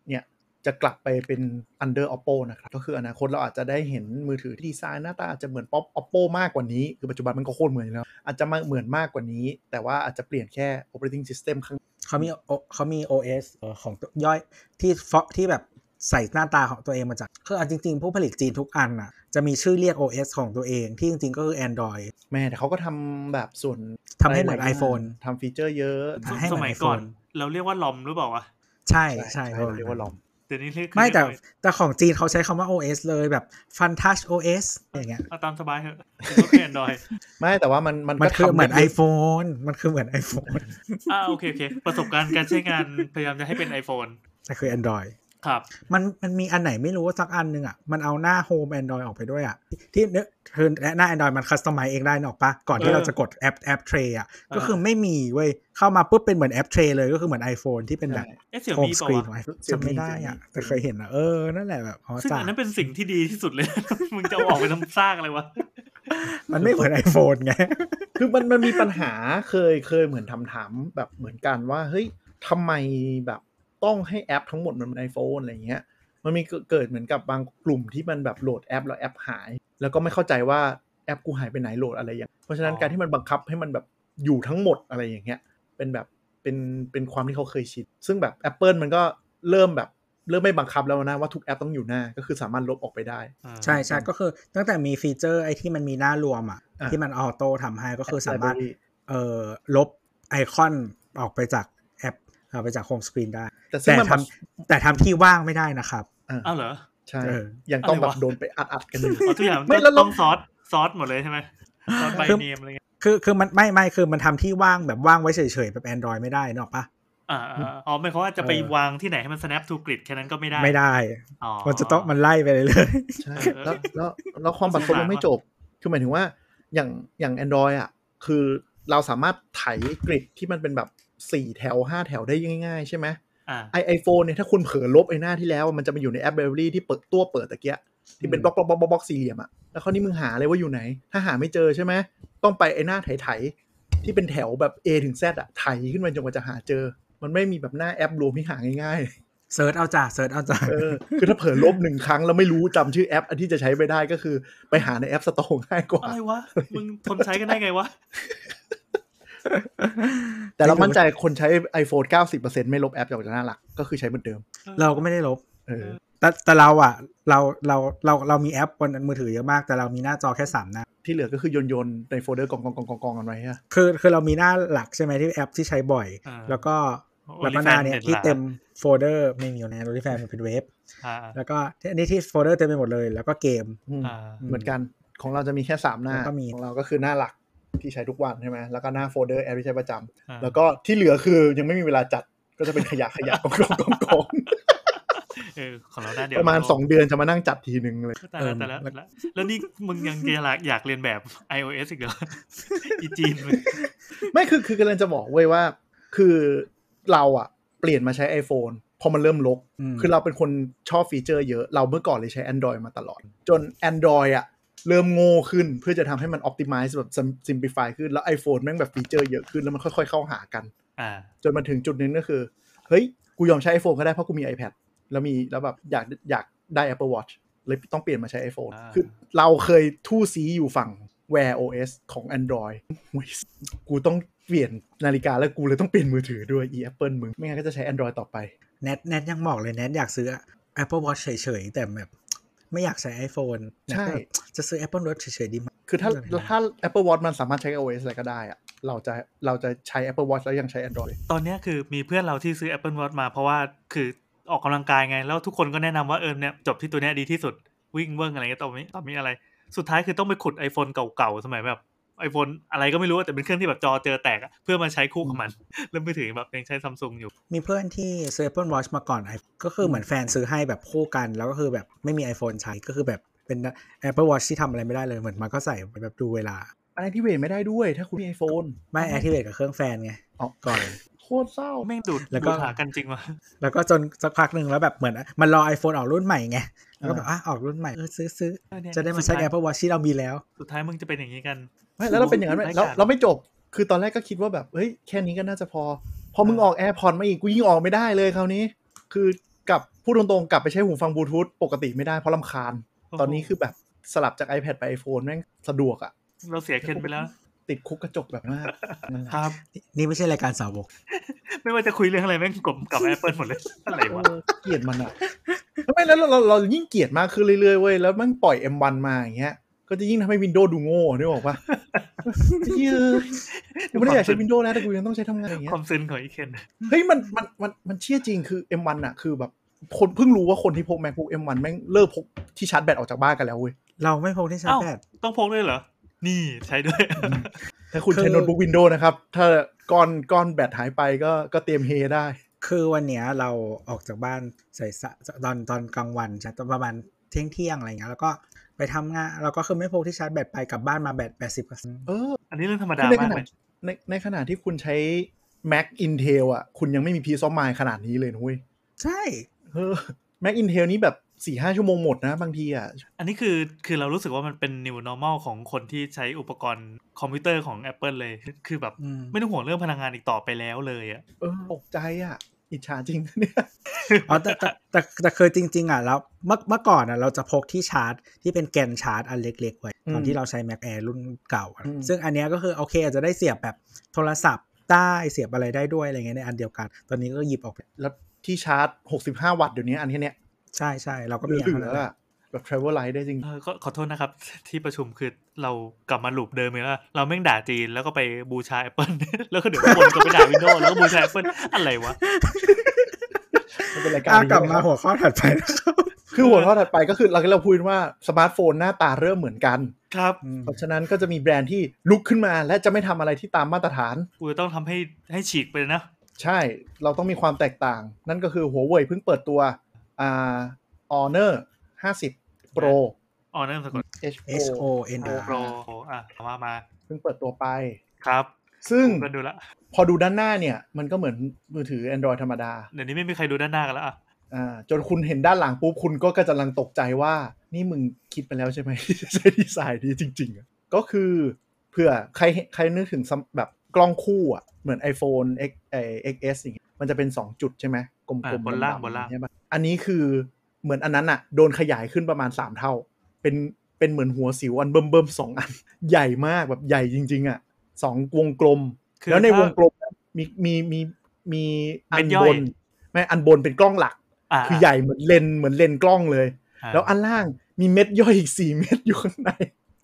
D: จะกลับไปเป็น under Oppo นะครับ ก็คืออนาคตเราอาจจะได้เห็นมือถือที่ดีไซน์หน้าตาอาจจะเหมือนป๊อป Oppo มากกว่านี้ คือปัจจุบันมันก็โคตรเหมือนอยู่แล้วอาจจะมาเหมือนมากกว่านี้ แต่ว่าอาจจะเปลี่ยนแค่ operating system ข้าง
B: เขามี O- เขามี OS เอ่อของตัวย่อยที่ฟอที่แบบใส่หน้าตาของตัวเองมาจากคือเอาจริง ๆ ผู้ผลิตจีนทุกอันอะจะมีชื่อเรียก OS ของตัวเอง ที่จริง ๆ ก็คือ Android
D: แม่แต่เขาก็ทำแบบส่วน
B: ทำให้เหมือน
D: ลายๆ
B: iPhone
D: ทำฟีเจอร์เยอะ
B: ทำให้เหมือนส
C: มัยก่อน
B: iPhone
C: เราเรียกว่า ROM หรือเปล่าวะ
B: ใช่
D: ใช่
B: ใช่
D: ใช่เรียกว่า ROM
C: เดี๋ยวนี้เรียก
B: ไม่แต่
C: เรียกว่า
B: แต่ของจีนเขาใช้คำว่า OS เลยแบบ Fun Touch OS อย่างเงี้ย
C: เอาตามสบายเถอะเป็นก็แค่ Android
D: ไม่แต่ว่ามันมัน
B: มัน
D: ก็
B: คือ
D: ทำ
B: เหมือน
D: ได้
B: iPhone มันคือเหมือน iPhone
C: อ่าโอเคโอเคประสบการณ์การใช้งานพยายามจะให้เป็น iPhone
B: แต่คือ Android
C: ครับ
B: มันมันมีอันไหนไม่รู้ว่าสักอันหนึ่งอะ มันเอาหน้า Home Android ออกไปด้วยอะ ที่เนื้อคือหน้า Android มัน customize เองได้นกออกปะก่อนที่
C: เออ
B: เราจะกดแอป app tray อะ
C: เออ
B: ก็คือไม่มีเว้ย เข้ามาปุ๊บเป็นเหมือนแอปเทรเลยก็คือเหมือน iPhone ที่เป็นแบบ
D: ใช่
C: เอ๊ะเสี่ยว
B: โฮม
C: มี
B: ส
C: เปล่าก
B: รีน
C: วะ
B: ของ iPhone
D: Xiaomi
B: จำไม่ได้อะ
D: Xiaomi
B: แต่เคยเห็นอะ เออ นั่นแหละแบบอ๋อ
C: ซึ่ง
B: จ้า
C: อันนั้นเป็นสิ่งที่ดีที่สุดเลย มึงจะเอาออกไปทำสร้างอะไรวะ
B: มันไม่เหมือน iPhone ไง
D: คือมันมันมีปัญหาเคยเคยเหมือนทำถามแบบเหมือนกันว่า เฮ้ยทำไมแบบ ต้องให้แอปทั้งหมดมันเป็นไอโฟนอะไรเงี้ยมันมีเกิดเกิดเหมือนกับบางกลุ่มที่มันแบบโหลดแอปแล้วแอปหาย แล้วก็ไม่เข้าใจว่าแอปกูหายไปไหนโหลดอะไรอย่างเพราะฉะนั้น
C: อ๋อ
D: การที่มันบังคับให้มันแบบอยู่ทั้งหมดอะไรอย่างเงี้ยเป็นแบบเป็นเป็นความที่เขาเคยชินซึ่งแบบ Apple มันก็เริ่มแบบเริ่มไม่บังคับแล้วนะว่าทุกแอปต้องอยู่หน้าก็คือสามารถลบออกไปได้
C: อ่า
B: ใช่ใช่ก็คือตั้งแต่มีฟีเจอร์ไอ้ที่มันมีหน้ารวมอะ
D: อะ
B: ที่มัน auto ทำให้ก็คือสามารถ
D: Library
B: เอ่อลบไอคอนออกไปจาก แอปออกไปจาก home screen ได้
D: แต่ซึ่ง
B: แต่
D: มัน
B: ทำแต่ทำที่ว่างไม่ได้นะครับ
D: อ่า
C: อ้าวเหรอ
D: ใช่
B: เออ
D: ยังต้องแบบ
C: อะไรวะ
D: โดนไปอัดอัดๆกันอยู่
C: อ๋อทุกอย่าง
D: ไม่
C: ก็
D: แล้วเรา
C: ต้องซอสซอสหมดเลยใช่ไหมซอสใบ
B: คือ
C: เนมอะไรเงี้ย
B: คือคือมันไม่ไม่คือมันทำที่ว่างแบบว่างไว้เฉยๆ แบบ Android ไม่ได้นกออกปะ
C: อ่าอ่าอ๋อไม่เขามว่าจะไป
B: เออ
C: วางที่ไหนให้มัน snap to grid แค่นั้นก็ไม่ได้
B: ไม่ได้
C: อ๋อ
B: มันจะต้องมันไล่ไปเลยเลย
D: ใช่
C: เออ
D: แล้วแล้วแล้วความบัดซบ
C: สงสาร
D: ยังไม่
C: ว่ะ
D: จบ คือหมายถึงว่าอย่างอย่าง Android อะ คือเราสามารถไถกริดที่มันเป็นแบบ 4แถว5แถวได้ง่ายๆ ใช่ไหม
C: อ่า
D: ไอ iPhone เนี่ยถ้าคุณเผลอลบไอหน้าที่แล้วมันจะมาอยู่ใน App Library ที่เปิดตัวเปิดตะเกียะที่เป็นบล็อกบล็อกบล็อกบล็อกสี่เหลี่ยมอะแล้วคราวนี้มึงหาเลยว่าอยู่ไหน ถ้าหาไม่เจอใช่ไหมต้องไปไอหน้าไถไถๆที่เป็นแถวแบบ A ถึง Z อะไถขึ้นมาจนกว่าจะหาเจอ มันไม่มีแบบหน้าแอปรวมที่หาง่ายๆ
B: search เอาจ้ะ search เอาจ้ะ
D: เออคือถ้าเผลอลบหนึ่งครั้งแล้วไม่รู้จำชื่อแอป อันที่จะใช้ไม่ได้ก็คือ ไปหาใน App Store ง่ายกว่า
C: อะไรวะมึงทนใช้กันได้ไงวะ
D: แต่เรามั่นใจคนใช้ iPhone 90%ไม่ลบแอปจากหน้าหลัก ก็คือใช้เหมือนเดิม
B: เราก็ไม่ได้ลบ
D: เออ
B: แต่แต่เราอะ เราเราเราเรามีแอปบนมือถือเยอะมาก แต่เรามีหน้าจอแค่สามหน้า
D: ที่เหลือก็คือโยนโยนๆในโฟลเดอร์กองกองกองกองกองกันไว้ฮะ
B: คือคือเรามีหน้าหลักใช่ไหมที่แอปที่ใช้บ่อย
C: อ่า
B: แล้วก็
C: OnlyFans
B: แล้วก็หน้าเนี้ย
C: เห็น
B: ที่
C: ละ
B: เต็มโฟลเดอร์ไม่มีอยู่ใน OnlyFans มันเป็นเว็บ
C: อ่า
B: แล้วก็อันนี้ที่โฟลเดอร์เต็มไปหมดเลย แล้วก็เกม
D: อืม
C: อ่า
D: เหมือนกันของเราจะมีแค่3หน้า
B: แล้วก็มี
D: ของเราก็คือหน้าหลัก ที่ใช้ทุกวันใช่ไหมแล้วก็หน้าโฟลเดอร์แอปที่ใช้ประจำ
C: อ่า
D: แล้วก็ที่เหลือคือยังไม่มีเวลาจัดก็จะเป็นขยะขยะกองกองกองกอง
C: เออของเราหน้าเดียว
D: ประมาณ2เดือนจะมานั่งจัดทีนึงเลย
C: แต่แล้วแต่แล้วแล้วแล้วนี่มึงยังอยากอยากเรียนแบบ iOS อีกเหรออีจีนมึง
D: ไม่คือคือกำลังจะบอกเว้ยว่า คือเราอะเปลี่ยนมาใช้ iPhone พอมันเริ่มลก
B: ม
D: คือเราเป็นคนชอบฟีเจอร์เยอะ เราเมื่อก่อนเลยใช้ Android มาตลอด จน Android อะ เริ่มโง่ขึ้นเพื่อจะทำให้มัน optimize แบบ simplify ขึ้นแล้ว iPhone แม่งแบบฟีเจอร์เยอะขึ้นแล้วมันค่อยๆเข้าหากัน
C: อ่า
D: จนมาถึงจุดหนึงก็คือ เฮ้ย กูยอมใช้ iPhone ก็ได้เพราะกูมี iPad แล้วมีแล้วแบบอยากอยากได้ Apple Watch เลยต้องเปลี่ยนมาใช้ iPhone
C: อ่า
D: คือเราเคยทู่ซีอยู่ฝั่ง Wear OS ของ Android เว้ยกูต้องเปลี่ยนนาฬิกาแล้วกูเลยต้องเปลี่ยนมือถือด้วย e Apple มึง ไม่งั้นก็จะใช้ Android ต่อไป
B: แนทแนทยังบอกเลยแนทอยากซื้อ Apple Watch เฉยๆ แต่แบบ ไม่อยากใช้ iPhone แนท
D: ใช่
B: แบบจะซื้อ Apple Watch เฉยๆดีไหม
D: คือถ้า
B: ไม่เป็นไร
D: ถ้า Apple Watch มันสามารถใช้ OS อะไรก็ได้อะเราจะเราจะใช้ Apple Watch แล้วยังใช้ Android
C: ตอนเนี้ยคือมีเพื่อนเราที่ซื้อ Apple Watch มาเพราะว่าคือออกกำลังกายไง แล้วทุกคนก็แนะนำว่าเออเนี่ยจบที่ตัวเนี้ยดีที่สุดวิ่งเวิ้งอะไรเงี้ยต่อมีต่อมีอะไร สุดท้ายคือต้องไปขุด iPhone เก่าๆสมัยแบบ iPhone อะไรก็ไม่รู้อะแต่เป็นเครื่องที่แบบจอเจอแตกอะเพื่อมาใช้คู่กับมัน แล้วมือถือแบบยังใช้ซัมซุงอยู่
B: มีเพื่อนที่ซื้อ Apple Watch มาก่อน iPhone ก็คือเหมือนแฟนซื้อให้แบบคู่กัน แล้วก็คือแบบไม่มี iPhone ใช้ก็คือแบบเป็น Apple Watch ที่ทำอะไรไม่ได้เลยเหมือนมันก็ใส่แบบดูเวลา
D: อันนี้ที่เวทไม่ได้ด้วยถ้าคุณมี iPhone
B: ไม่ activate กับเครื่องแฟนไง
D: อ๋อ
B: ก่อน
D: โคตรเศร้า
C: แม่งดูด
B: แล้วก็
C: ดูดหากันจริงวะ
B: แล้วก็จนสักพักหนึ่งแล้วแบบเหมือน มันรอ iPhone ออกรุ่นใหม่ไง แล้วก็แบบอะออกรุ่นใหม่เออซื้อซื้อ
C: เออเนี่ย
B: จะได้มาใช้
C: สุท้ย
B: Apple Watch ที่เรามีแล้ว
C: สุดท้ายมึงจะเป็นอย่างนี้กัน
D: ไม่แล้วเราเป็นอย่างนั้นไหม
C: ไร้
D: แล้ว
C: กาด
D: เราไม่จบ คือตอนแรกก็คิดว่าแบบเฮ้ยแค่นี้ก็น่าจะพอ พอมึงออก AirPods มาอีกกูยิ่งออกไม่ได้เลยคราวนี้ คือกลับพูดตรงๆกลับไปใช้หูฟังบลูทูธปกติไม่ได้เพราะลำคาญ ตอนนี้คือแบบสลับจาก iPad ไป iPhone แม่งสะดวกอะ
C: เราเสียเคนไปแล้ว
D: ติดคุกกระจกแบบมากนั่นแหละ
C: ครับ
B: นี่ไม่ใช่รายการสาวก
C: ไม่ว่าจะคุยเรื่องอะไรแม่งกลมกับ Apple หมดเลยอะไรวะ
D: เออเกลียดมันอะไม่แล้วเราเราเรายิ่งเกลียดมากขึ้นเรื่อยๆเว้ยแล้วมันปล่อย M1 มาอย่างเงี้ยก็จะยิ่งทำให้ Windows ดูโง่นึกออกปะเฮ้ยกูไม่ได้อยากใช้ Windows แล้วแต่กูยังต้องใช้ทำงานอย่างเงี้
C: ค
D: ย
C: วามซึ้งของอีเคน
D: เฮ้ยมันมันมันมันเชี่ยจริงคือ M1 อะคือแบบคนเพิ่งรู้ว่าคนที่พก MacBook M1 แม่งเลิกพกที่ชาร์จแบตออกจากบ้านกันแล้วเว้ย
B: เราไม่พกที่ชาร์จแบต
C: ต้องพกด้วยเหรอ นี่ใช้ด้วย
D: ถ้าคุณ
B: คือ
D: ใช้โน้ตบุ๊ก Windows นะครับ ถ้าก้อนก้อนแบตหายไปก็ก็เตรียมเฮได้
B: คือวันเนี้ยเราออกจากบ้านใส่ตอนตอนกลางวันใช่ตอนประมาณเที่ยงเที่ยงๆอะไรเงี้ยแล้วก็ไปทำงานเราก็คือไม่พกที่ชาร์จแบตไปกลับบ้านมาแบตแปดสิบเปอร์เซ็นต์
D: เออ
C: อันนี้เรื่องธรรมดา
D: คือในข
C: มาก
D: ณะ
C: เลย
D: ในในขณะที่คุณใช้ Mac Intel อะ คุณยังไม่มี Peace of Mind ขนาดนี้เลยนะเว้ย
B: ใช่
D: เออ Mac Intel นี้แบบ สี่ห้าชั่วโมงหมดนะ บางทีอะ
C: อันนี้คือคือเรารู้สึกว่ามันเป็น new normal ของคนที่ใช้อุปกรณ์คอมพิวเตอร์ของ Apple เลย คือแบบ
B: อืม
C: ไม่ต้องห่วงเรื่องพลังงานอีกต่อไปแล้วเลยอะ
D: เออตกใจอะ อิจฉาจริงเนี่ย
B: อ๋อแต่แต่แต่แต่คือจริง ๆ อะแล้วเมื่อเมื่อก่อนอะเราจะพกที่ชาร์จ ที่เป็นแกนชาร์จอันเล็ก ๆ ไว้ ตอนที่เราใช้ Mac Air รุ่นเก่าอะ
D: อืม
B: ซึ่งอันเนี้ยก็คือโอเคอาจจะได้เสียบแบบโทรศัพท์ได้เสียบอะไรได้ด้วยอะไรเงี้ยในอันเดียวกัน ตอนนี้ก็หยิบออกไป
D: แล้วที่ชาร์จ 65 วัตต์เดี๋ยวนี้อันแค่เนี้ย
B: ใช่ใช่เราก็
D: เห
B: มี
D: ลื
B: อัน
D: อ
B: นั้น
D: ๆ
B: แห
D: อะ
B: ละ
D: แบบ travel light ได้จริง
C: เออก็ขอโทษนะครับ ที่ประชุมคือเรากลับมาลูปเดิมเลยว่าเราแม่งด่าจีนแล้วก็ไปบูชา Apple แล้วก็เดี๋ยววนก็ไปด่า Windows แล้วก็บูชา Apple อะไรวะ
D: มันเป็นรายการ
B: อะ
D: ดี
B: กลับมา
D: นะครับ
B: หัวข้อถัดไปนะครับ
D: คือหัวข้อถัดไปก็คือเราเราพูดว่าสมาร์ทโฟนหน้าตาเริ่มเหมือนกัน
C: ครับ
B: อืม
D: เพราะฉะนั้นก็จะมีแบรนด์ที่ลุกขึ้นมา และจะไม่ทำอะไรที่ตามมาตรฐาน
C: กูจะต้องทำให้ให้ฉีกไปเลยนะ
D: ใช่เราต้องมีความแตกต่าง นั่นก็คือหัวเว่ยเพิ่งเปิดตัว อ่า Honor 50 Pro
C: อ๋อนั่นสะกด
D: H
B: H O N O
C: โปรอะมามา
D: เพิ่งเปิดตัวไป
C: ครับ
D: ซึ่ง
C: ผมก็ดูละ
D: พอดูด้านหน้าเนี่ย มันก็เหมือนมือถือ Android ธรรมดา
C: เดี๋ยวนี้ไม่มีใครดูด้านหน้ากันแล้วอะ
D: อ่าจนคุณเห็นด้านหลังปุ๊บ คุณก็กำลังตกใจว่า นี่มึงคิดไปแล้วใช่ไหมที่จะใช้ดีไซน์นี้จริงๆอะก็คือเผื่อใครใครนึกถึงซัมแบบกล้องคู่อะ เหมือน iPhone X เอ่อ XS อย่างเงี้ยมันจะเป็น 2 จุดใช่ไหม กลม
C: อ่า
D: ๆ
C: บนล่าง
D: ดำๆ
C: บนล่าง
D: ใช่ปะอันนี้คือเหมือนอันนั้นอะโดนขยายขึ้นประมาณ3เท่า เป็นเป็นเหมือนหัวสิวอันเบิ่มเบิ่มๆสองอัน ใหญ่มากแบบใหญ่จริง ๆอะสองวงกลม
C: คือ
D: แล้วใน
C: ถ้าว
D: งกลมมีมีมีมีอั
C: เม็
D: น
C: ดย่อบย
D: นไม่อันบนเป็นกล้องหลัก
C: อ่า
D: คือใหญ่เหมือนเลนส์เหมือนเลนส์กล้องเลยาแล้วอันล่างมีเม็ดย่อยอีกสี่เม็ดอยู่ข้างใน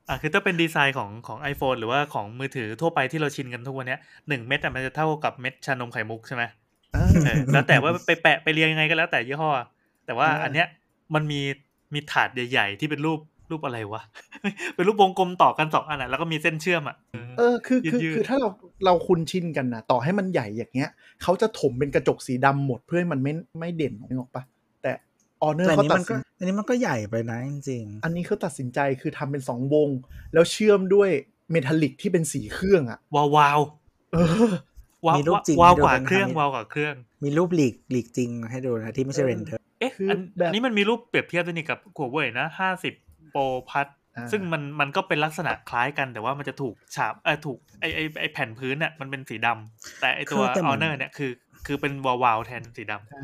C: อะคือถ้าเป็นดีไซน์ของของ iPhone หรือว่าของมือถือทั่วไปที่เราชินกันทุกวันเนี้ยหนึ่งเม็ดอะมันจะเท่ากับเม็ดชานมไข่มุกใช่ไหมเออ แล้วแต่ว่าไปแปะไปเรียงยังไงก็แล้วแต่ยี่ห้อ แต่ว่า
D: อ่า
C: อันเนี้ยมันมีมีถาดใหญ่ ๆ ที่เป็นรูปรูปอะไรวะ เป็นรูปวงกลมต่อกันสองอันอะแล้วก็มีเส้นเชื่อมอะ
D: เออคือคือ
C: ยืดๆ
D: คือถ้าเราเราคุ้นชินกันนะต่อให้มันใหญ่อย่างเงี้ยเขาจะถมเป็นกระจกสีดำหมดเพื่อให้มันไม่ไม่เด่นนึกออกปะแต่ออเนอร์
B: แต่อัน
D: เขา
B: นี้
D: ตั
B: มั
D: ด
B: นก็
D: สิน
B: อันนี้มันก็ใหญ่ไปนะจริง
D: อันนี้เขาตัดสินใจคือทำเป็นสองวง แล้วเชื่อมด้วยเมทัลลิกที่เป็นสีเครื่องอะ
C: วาววาว
D: เออ
C: วาว
B: มีรูปจริง
C: วาว
B: ให้ดู
C: กว่า
B: กัน
C: เครื่อง
B: ครับ
C: วาวกว่าเครื่อง
B: ๆมีรูปหลีกหลีกจริงให้ดูนะที่ไม่ใช่
D: เออ
B: เรนเดอร์
C: เอ๊ะ
D: คือ
C: อัน
D: แบบ
C: อันนี้มันมีรูปเปรียบเทียบด้วยนี่กับหัวเว่ยนะห้าสิบโปรพัท
D: อ่า
C: ซึ่งมันมันก็เป็นลักษณะคล้ายกัน แต่ว่ามันจะถูกฉาบเออถูกไอไอไอแผ่นพื้นเนี่ยมันเป็นสีดำแต่ไอตัวออเนอร์เนี่ยคือ คือเป็นวาววาวแทนสีดำ
D: ใช่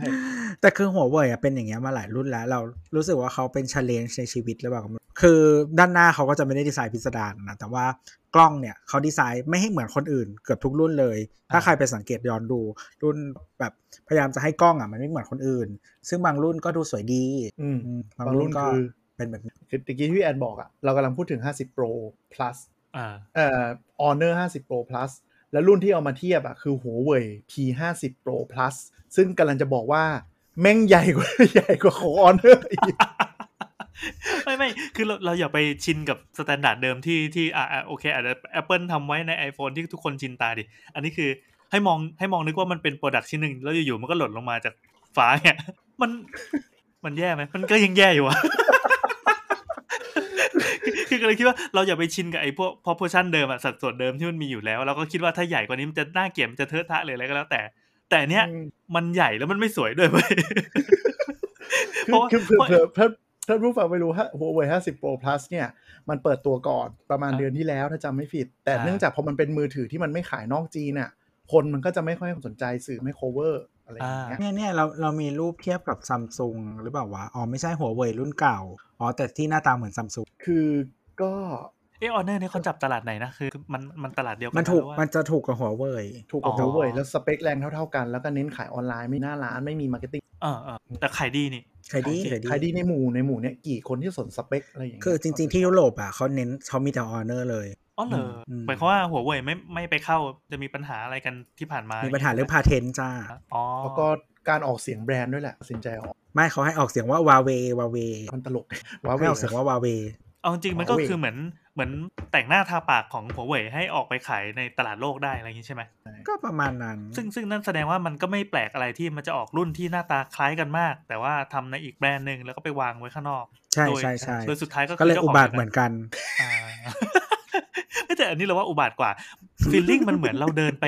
B: แต่คือหัวเว่ยอะเป็นอย่างเงี้ยมาหลายรุ่นแล้ว เรารู้สึกว่าเขาเป็นช l เลน g e ในชีวิตหรือเปล่าก็ไม่รู้คือด้านหน้าเขาก็จะไม่ได้ดีไซน์พิสดารนะแต่ว่ากล้องเนี่ยเขาดีไซน์ไม่ให้เหมือนคนอื่น เกือบทุกรุ่นเลย ถ้า
C: อ่า
B: ใครไปสังเกตย้อนดู รุ่นแบบพยายามจะให้กล้องอะมันไม่เหมือนคนอื่น ซึ่งบางรุ่นก็ดูสวยดี
D: อืม
B: อืมบาง
D: บางรุ่
B: รุ่น
D: น
B: ก็
D: คือ
B: เป็นแบบนี้
D: คือตะกี้ที่พี่แอนบอกอะเรากำลังพูดถึง 50 Pro plus
C: อ่า
D: เอ่อ Honor 50 Pro plus แล้วรุ่นที่เอามาเทียบอะคือหัวเว่ย P50 Pro plus ซึ่งกำลังจะบอกว่า แม่งใหญ่กว่าใหญ่กว่าของ Honor อีก
C: ไม่ไม่คือเราเราอย่าไปชินกับ standard เดิมที่ที่อ่าโอเคอาจจะ Apple ทำไว้ใน iPhone ที่ทุกคนชินตาดิ อันนี้คือให้มองให้มองนึกว่ามันเป็น product ชิ้นหนึ่งแล้วอยู่ๆมันก็หล่นลงมาจากฟ้าเนี่ยมันมันแย่ไหมมันก็ยังแย่อยู่อะ คือก็เลยคิดว่าเราอย่าไปชินกับไอ้พวก proportion เดิมอะสัดส่วนเดิมที่มันมีอยู่แล้วเราก็คิดว่าถ้าใหญ่กว่านี้มันจะน่าเกลียดมันจะเทอะทะเลยอะไรก็แล้วแต่ แต่เนี้ย
D: อืม
C: มันใหญ่แล้วมันไม่สวยด้วยเว้ยเพ
D: คือ
C: ราะว่า
D: คือเผื่อ
C: เพราะ
D: เผื่อถ้าถ้ารู้ฟังไม่รู้ฮะหัวเว่ย50 Pro plus เนี่ย มันเปิดตัวก่อนประมาณ
C: อ่า
D: เดือนที่แล้วถ้าจำไม่ผิด แต่
C: อ่า
D: เนื่องจากพอมันเป็นมือถือที่มันไม่ขายนอกจีนน่ะ คนมันก็จะไม่ค่อยสนใจสื่อไม่ cover อะไรอย่างเงี้ย
B: เนี่ยเนี่ยเราเรามีรูปเทียบกับซัมซุงหรือเปล่าวะ อ๋อ ไม่ใช่หัวเว่ยรุ่นเก่า อ๋อแต่ที่หน้าตาเหมือนซัมซุง
D: คือก็
C: เอออเนอร์เนี่ยเขาจับตลาดไหนนะคือมันมันตลาดเดียวกั
B: มันถูก
C: หรือว่า
B: มันจะถูกกับหัวเว่ย
D: ถูกกว่า
C: อ๋อ
D: หัวเว่ยแล้วสเปคแรงเท่าๆกันแล้วก็เน้นขายออนไลน์ไม่หน้าร้านไม่มี marketingเอ
C: อเออแต่ขายดีนี่
B: ใครดี
C: ขายดี
B: ใครดี
D: ขายดีในหมู่ในหมู่เนี่ยกี่คนที่สนสเปคอะไรอย่างเงี้ย
B: คือจริงๆที่ยุโรปอะเขาเน้นเขามีแต่ Honor เลย
C: อ๋อเหรออ
B: ม
C: หมายความว่าหัวเว่ยไม่ไม่ไปเข้าจะมีปัญหาอะไรกันที่ผ่านมา
B: มี
C: มี
B: ปัญหาเรื่อง patent จ้า
C: อ๋อ
D: แล้วก็ การออกเสียงแบรนด์ด้วยแหละตัดสินใจออก
B: ไม่เขาให้ออกเสียงว่าวาเววาเว
D: มันตลกว้าเว
B: ให้ออกเสียงว่าวาเว
C: เอาจริงๆมันก็
D: Huawei
C: คือเหมือนเหมือนแต่งหน้าทาปากของหัวเว่ยให้ออกไปขายในตลาดโลกได้อะไรอย่างนี้ใช่ไหม
B: ก็ประมาณนั้น
C: ซึ่งซึ่งนั่นแสดงว่ามันก็ไม่แปลกอะไรที่มันจะออกรุ่นที่หน้าตาคล้ายกันมาก แต่ว่าทำในอีกแบรนด์หนึ่งแล้วก็ไปวางไว้ข้างนอก
B: ใช่
C: โดย
B: ใช่ใช่
C: โดยสุดท้ายก็คื
B: ก็เลย
C: จ้
B: อุ
C: ขง
B: บาท
C: ดียว
B: เหมือนกัน
C: อ่าเอ้ยแต่อันนี้เราว่าอุบาทกว่าfeeling มันเหมือนเราเดินไป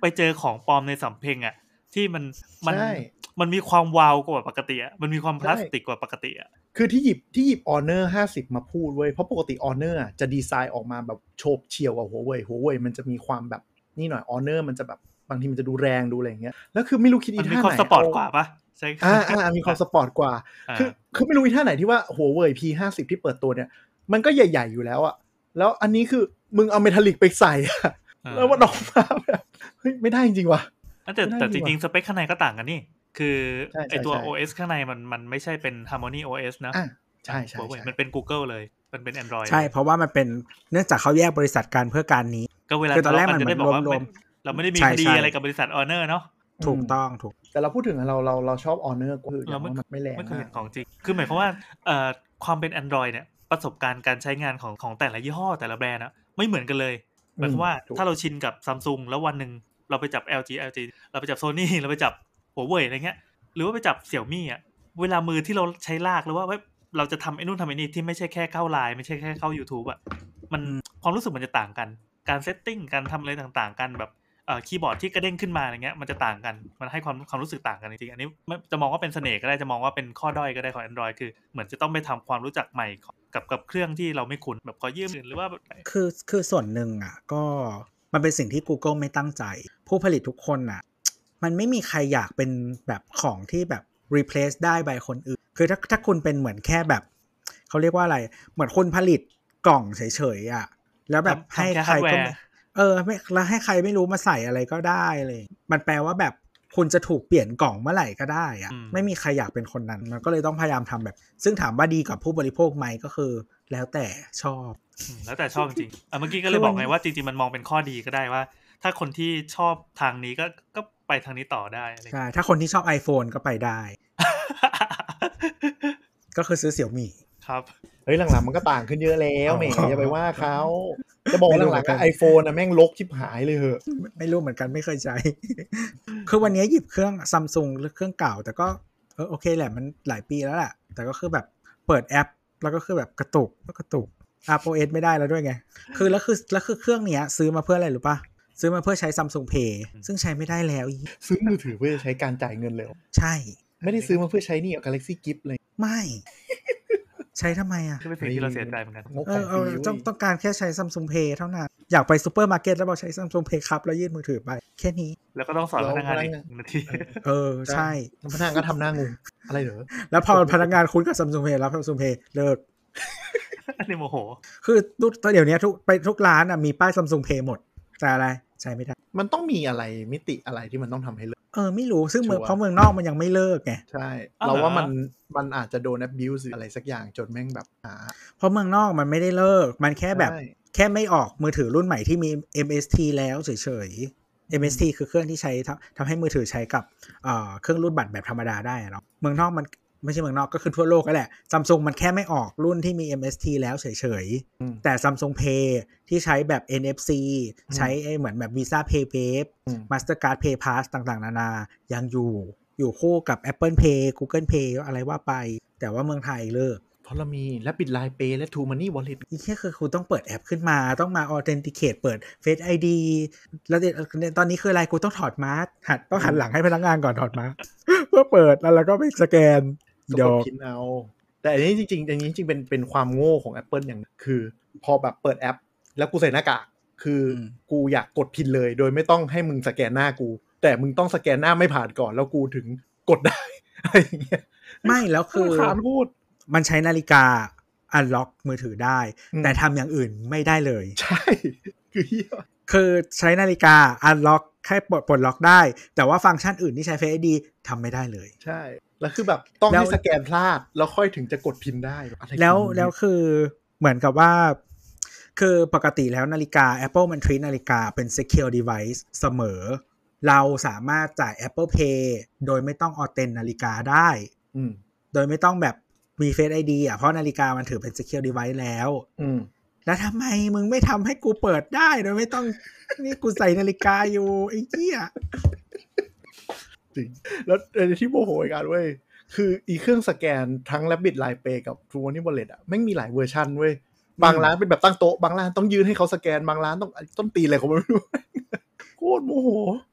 C: ไปเจอของปลอมในสำเพ็งอะ ที่มันมัน
D: ใช่
C: มันมีความวาวกว่าปกติอะมันมีความพลาสติกกว่าปกติอะ
D: คือที่หยิบที่หยิบ Honor 50มาพูดเว้ยเพราะปกติ Honor อะจะดีไซน์ออกมาแบบโฉบเฉี่ยวกว่าหัวเว่ยหัวเว่ยมันจะมีความแบบนี่หน่อย Honor มันจะแบบบางทีมันจะดูแรงดูอะไรอย่างเงี้ยแล้วคือไม่รู้คิดอี
C: มัน
D: ท่า
C: มี
D: ไหน
C: ความสปอร์ต
D: เก
C: ว่าปะใช่
D: อ่าอ่ามีความสปอร์ตกว่า
C: อ่า
D: คือคือไม่รู้อีท่าไหนที่ว่าหัวเว่ย P50 ที่เปิดตัวเนี่ยมันก็ใหญ่ ๆอยู่แล้วอะแล้วอันนี้คือมึงเอาเมทัลลิกไปใส่อะ
C: อ่า
D: แล้วมันออกมาแบบเฮ้ยไม่ได้จริงๆว่ะ
C: แต่
D: ไม่ได้
C: แต่
D: ดี
C: จ
D: ว่ะ
C: ริงๆ สเปคข้างในก็ต่างกันนี่ คือ
D: ใช่ใช่
C: ไอตัว
D: ใช่
C: OS ข้างในมันมันไม่ใช่เป็น Harmony OS นะ
D: อะใช่ใช่
C: หัวเว่ย
D: ใช่
C: มันเป็น Google เลย มันเป็น Android
B: ใช่ เพราะว่ามันเป็นเนื่องจากเขาแยกบริษัทกันเพื่อการนี้
C: ก็เวลา
B: คือตอนแรก
C: ทะเลาะ
B: มัน
C: จะได้บอกว่า
B: เหมือนรวม
C: ไม่เราไม่ได้มี
B: ใช่
C: คดี
B: ใช่
C: อะไรกับบริษัท Honor เนาะ
B: ถูกต้องถูก
D: แต่เราพูดถึงอะเราเราเราชอบ Honor ก็คืออย่าง
C: เราไม่
D: ว่ามันไม่แรง
C: ไม่เคย
D: มา
C: เห็
D: ก
C: นของจริง คือหมายความว่าเอ่อความเป็น Android เนี่ยประสบการณ์การใช้งานของของแต่ละยี่ห้อแต่ละแบรนด์อะไม่เหมือนกันเลยหมายความว่า
D: ถูก
C: ถ้าเราชินกับซัมซุงแล้ววันหนึ่ง เราไปจับ LG LG เราไปจับ Sony เราไปจับหัวเว่ยอะไรเงี้ย หรือว่าไปจับเสี่ยวมี่อะเวลามือที่เราใช้ลากหรือว่าเว้ยเราจะทำไอ้นู่นทำไอ้นี่ที่ไม่ใช่แค่เข้าไลน์ไม่ใช่แค่เข้า YouTube อะมันความรู้สึกมันจะต่างกัน การ setting การทำอะไรต่างๆ กันแบบเอ่อคีย์บอร์ดที่กระเด้งขึ้นมาอะไรเงี้ยมันจะต่างกัน มันให้ความความรู้สึกต่างกันจริงๆอันนี้ไม่จะมองว่าเป็นเสน่ห์ก็ได้จะมองว่าเป็นข้อด้อยก็ได้ของ Android คือ เหมือนจะต้องไปทำความรู้จักใหม่กับกับเครื่องที่เราไม่คุ้นแบบขอยืมหรือว่าแบบ
B: คือคือส่วนหนึ่งอะก็ มันเป็นสิ่งที่ Google ไม่ตั้งใจ ผู้ผลิตทุกคนอะมันไม่มีใครอยากเป็นแบบของที่แบบ replace ได้ by คนอื่น คือถ้าถ้าคุณเป็นเหมือนแค่แบบเขาเรียกว่าอะไร เหมือนคุณผลิตกล่องเฉยๆอะ แล้วแบบ
C: ทำ
B: ให้
C: ทำแค่
B: ใครก็
C: hardware
B: ไม่เออไม่แล้วให้ใครไม่รู้มาใส่อะไรก็ได้เลย มันแปลว่าแบบคุณจะถูกเปลี่ยนกล่องเมื่อไหร่ก็ได้อะ
C: อืม
B: ไม่มีใครอยากเป็นคนนั้น มันก็เลยต้องพยายามทำแบบ ซึ่งถามว่าดีกับผู้บริโภคไหมก็คือ แล้วแต่ชอบ
C: อืม แล้วแต่ชอบจริงๆอะเมื่อกี้ก็เลย
B: คือ
C: บอก
B: มัน
C: ไงว่าจริงๆมันมองเป็นข้อดีก็ได้ว่า ถ้าคนที่ชอบทางนี้ก็ก็ไปทางนี้ต่อได้อะไรอย่าง
B: ใช่
C: เงี้ย
B: ถ้าคนที่ชอบ iPhone ก็ไปได้ ก็คือซื้อเสี่ยวมี่
C: ครับ
D: เฮ้ยหลังๆมันก็ต่างขึ้นเยอะแล้ว
B: อ๋อ
D: แหมอย่าไปว่าเขาจะบอก
B: ไม่รู้
D: หลัง
B: เหมือนกั
D: ๆ
B: น
D: ไอโฟนนะแม่งลกชิบหายเลยเหอะ
B: ไม่ไม่รู้เหมือนกันไม่เคยใช้ คือวันนี้หยิบเครื่องซัมซุงเครื่องเก่า แต่ก็เออโอเคแหละมันหลายปีแล้วแหละแต่ก็คือแบบเปิดแอป แล้วก็คือแบบกระตุกกระตุก iOS ไม่ได้แล้วด้วยไง คือแล้วคือแล้วคือเครื่องเนี้ย ซื้อมาเพื่ออะไรรู้ปะซื้อมาเพื่อใช้ Samsung Pay ซึ่งใช้ไม่ได้แล้วอี
D: ซื้อมือถือเพื่อจะใช้การจ่ายเงินเลยเหรอ
B: ใช่
D: ไม่ได้ซื้อมาเพื่อใช้นี่กับ Galaxy Gift เลย
B: ไม่ ใช้ทำไมอะ
C: ก็เป็นสิ่งที่เราเสียใจเหมือนกัน
D: งบ
B: เอ
D: ขอ
B: องเอ
D: ฟ
B: อ
D: รี
B: ต้อง
D: เว้ย
B: ต้องการแค่ใช้ Samsung Pay เท่านั้น อยากไปซูเปอร์มาร์เก็ตแล้วบอกใช้ Samsung Pay ครับ แล้วยื่นมือถือไป แค่นี้
C: แล้วก็ต้องสอนพนักงานอีกนาที
B: เออ ใช่
D: แล้วพนักงานก็ทำหน้างงอะไรเหรอ
B: แล้วพอพนักงานคุ้นกับ Samsung Pay แล้ว Samsung Pay เลิก
C: อั นนี้โมโห
B: คือทุกเดี๋ยวนี้ทุกไปทุกร้านอะมีป้าย Samsung Pay หมด แต่อะไรใช้ไม่ได้
D: มันต้องมีอะไรมิติอะไรที่มันต้องทำให้เลิก
B: เออ ไม่รู้ซึ่งเมือง
D: ชัวร์
B: เพราะเมืองนอกมันยังไม่เลิกไง
D: ใช่
C: อ้าว
D: เราว่า
C: เหรอ
D: มันมันอาจจะโดน abuse หรืออะไรสักอย่างจนแม่งแบบหา
B: เพราะเมืองนอกมันไม่ได้เลิก มันแค่แบบ
D: ใช่
B: แค่ไม่ออกมือถือรุ่นใหม่ที่มี MST แล้วเฉยๆ MST คือเครื่องที่ใช้ทำทำให้มือถือใช้กับเอ่อเครื่องรุ่นบัตรแบบธรรมดาได้อะเนาะเมืองนอกมัน ไม่ใช่เมืองนอกก็คือทั่วโลกก็แหละซัมซุงมันแค่ไม่ออกรุ่นที่มี MST แล้วเฉย
D: อืม
B: ๆแต่ Samsung Pay ที่ใช้แบบ NFC
D: อืม
B: ใช้ไอ้เหมือนแบบ Visa Pay Wave
D: อืม
B: Mastercard Pay Pass ต่างๆ นานายังอยู่อยู่คู่กับ Apple Pay Google Pay อะไรว่าไป แต่ว่าเมืองไทยเลิก
D: เพราะเรามี Rapid Line Pay และ True Money Wallet
B: อีกแค่คือคุณต้องเปิดแอปขึ้นมาต้องมา authenticate เปิด Face ID แล้วเดี๋ยวตอนนี้คืออะไรกูต้องถอดมาร์หัดต้องหันหลังให้พนักงานก่อนถอดมาร์เพื่อเปิดแล้วเราก็ไปสแกน
D: สะ
B: เดี๋
D: ก
B: ยว
D: ดพินเอา แต่อันนี้จริงๆอันนี้จริงๆเป็นเป็นความโง่ของ Apple อย่างหนึ่งคือ พอแบบเปิดแอป แล้วกูใส่หน้ากากคืออ
B: ม
D: กูอยากกดพินเลย โดยไม่ต้องให้มึงสแกนหน้ากู แต่มึงต้องสแกนหน้าไม่ผ่านก่อน แล้วกูถึงกดได้อะไรอย่างเงี้ย
B: ไม่แล้วคือ
D: ขานพูด
B: มันใช้นาฬิกาอันล็อกมือถือได้
D: อืม
B: แต่ทำอย่างอื่นไม่ได้เลย
D: ใช่ คือเหี้ย
B: คือใช้นาฬิกาอันล็อกแค่ปลดปลดล็อกได้ แต่ว่าฟังก์ชันอื่นที่ใช้ Face ID ทำไม่ได้เลย
D: ใช่ แล้วคือแบบต้อง
B: แล้ว
D: ให้สแกนพลาด แล้วค่อยถึงจะกดพินได้อะไร
B: แล้ว
D: ของมึง
B: แล้วคือเหมือนกับว่า คือปกติแล้วนาฬิกา Apple มัน treat นาฬิกาเป็น secure device เสมอ เราสามารถจ่าย Apple Pay โดยไม่ต้องออเทนนาฬิกาได้
D: อืม
B: โดยไม่ต้องแบบมี Face ID อะเพราะนาฬิกามันถือเป็น secure device แล้ว
D: อืม
B: แล้วทำไมมึงไม่ทำให้กูเปิดได้ โดยไม่ต้องนี่กูใส่นาฬิกาอยู่ไอ้เหี้ย
D: จริง แล้วเออที่โมโหอีกอันเว้ยคืออีเครื่องสแกนทั้ง Rabbit Line Pay กับ True Money Wallet อะแม่งมีหลายเวอร์ชันเว้ยบางร้านเป็นแบบตั้งโต๊ะบางร้านต้องยื่นให้เขาสแกนบางร้านต้องต้นตีอะไรเขาไม่รู้โคตรโมโห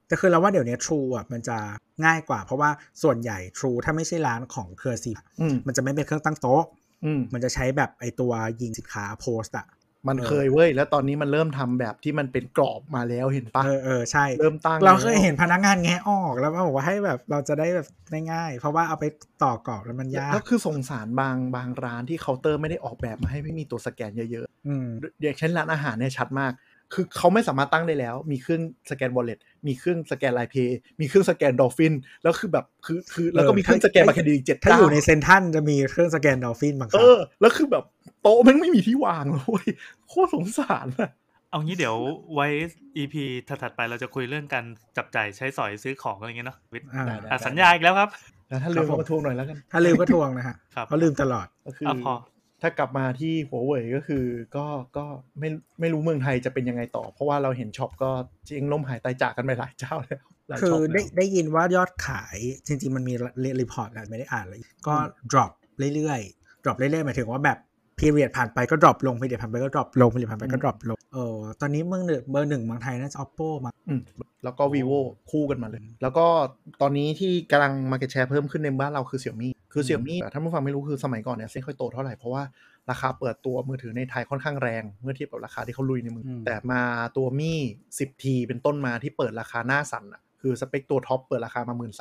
B: แต่คือเราว่าเดี๋ยวนี้ True อะมันจะง่ายกว่า เพราะว่าส่วนใหญ่ True ถ้าไม่ใช่ร้านของเครือซีพี
D: อืม
B: มันจะไม่เป็นเครื่องตั้งโต๊ะ
D: อืม
B: มันจะใช้แบบไอตัวยิงสินค้าโพสต์อะ
D: มัน
B: เออ
D: เคยเว้ย แล้วตอนนี้มันเริ่มทำแบบที่มันเป็นกรอบมาแล้วเห็นปะ
B: เออเออใช่
D: เริ่มตั้ง
B: เราเคย
D: แล้ว
B: เห็นพนักงานแงะออกแล้วบอกว่าให้แบบเราจะได้แบบง่ายๆ เพราะว่าเอาไปต่อกรอบแล้วมันยา
D: แล้
B: ก
D: วคือสงสารบางบางร้านที่เคาน์เตอร์ไม่ได้ออกแบบมาให้ไม่มีตัวสแกนเยอะ
B: อืม
D: ๆอย่างเช่นร้านอาหารเนี่ยชัดมาก คือเขาไม่สามารถตั้งได้แล้ว มีเครื่องสแกน wallet มีเครื่องสแกนไลน์เพย์มีเครื่องสแกนดอลฟินแล้วคือแบบคือคือแล้วก็มีเครื่องสแกนบัตรเครดิตเจ็ด
B: ถ้าอยู่ในเซนทรันจะมีเครื่องสแกนดอลฟินบางค
D: เอ
B: รั้ง
D: อแล้วคือแบบโต๊ะแมันไม่มีที่วางเลยเว้ยโคตรสงสารอะ
C: เอางี้เดี๋ยวไว้ EP ถัดๆไปเราจะคุยเรื่องการจับจ่ายใช้สอยซื้อของอะไรเงี้ยเนาะวิทย์
B: อ่า
C: อะสัญญาอีกแล้วครับ
D: แล้วถ้าลืมก็มาทวงหน่อยแล้วกัน
B: ถ้าลืมก็ทวงนะฮะ
C: ครับ
B: เพราะลืมตลอด
D: ก็คือ
C: อะพอ
D: ถ้ากลับมาที่หัวเว่ยก็คือก็ก็ไม่ไม่รู้เมืองไทยจะเป็นยังไงต่อ เพราะว่าเราเห็นช็อปก็เจ๊งล่มหายตายจากกันไปหลายเจ้าแล้วหลาย
B: คื
D: ช็
B: อ
D: อป
B: ได้
D: แล้ว
B: ได้ยินว่ายอดขายจริง ๆ มันมี report แหละไม่ได้อ่านเลยก็ drop เรื่อยๆ drop เรื่อยๆหมายถึงว่าแบบ period ผ่านไปก็ drop ลง period ผ่านไปก็ drop ลง period ผ่านไปก็ drop ลงเออตอนนี้เมืองหนึ่งเบอร์หนึ่งเมืองไทยน่าจะ oppo มา
D: อืมแล้วก็ vivo คู่กันมาเลย แล้วก็ตอนนี้ที่กำลัง market share เพิ่มขึ้นในบ้านเราคือ Xiaomi คือ Xiaomi ถ้าผู้ฟังไม่รู้คือสมัยก่อนเนี่ยไม่ค่อยโตเท่าไหร่ เพราะว่าราคาเปิดตัวมือถือในไทยค่อนข้างแรง เมื่อเทียบกับราคาที่เขาลุยในเมือง
B: อืม
D: แต่มาตัว Mi 10T เป็นต้นมาที่เปิดราคาหน้าสั่นอะคือสเปคตัวท็อปเปิดราคามา1 หมื่น 3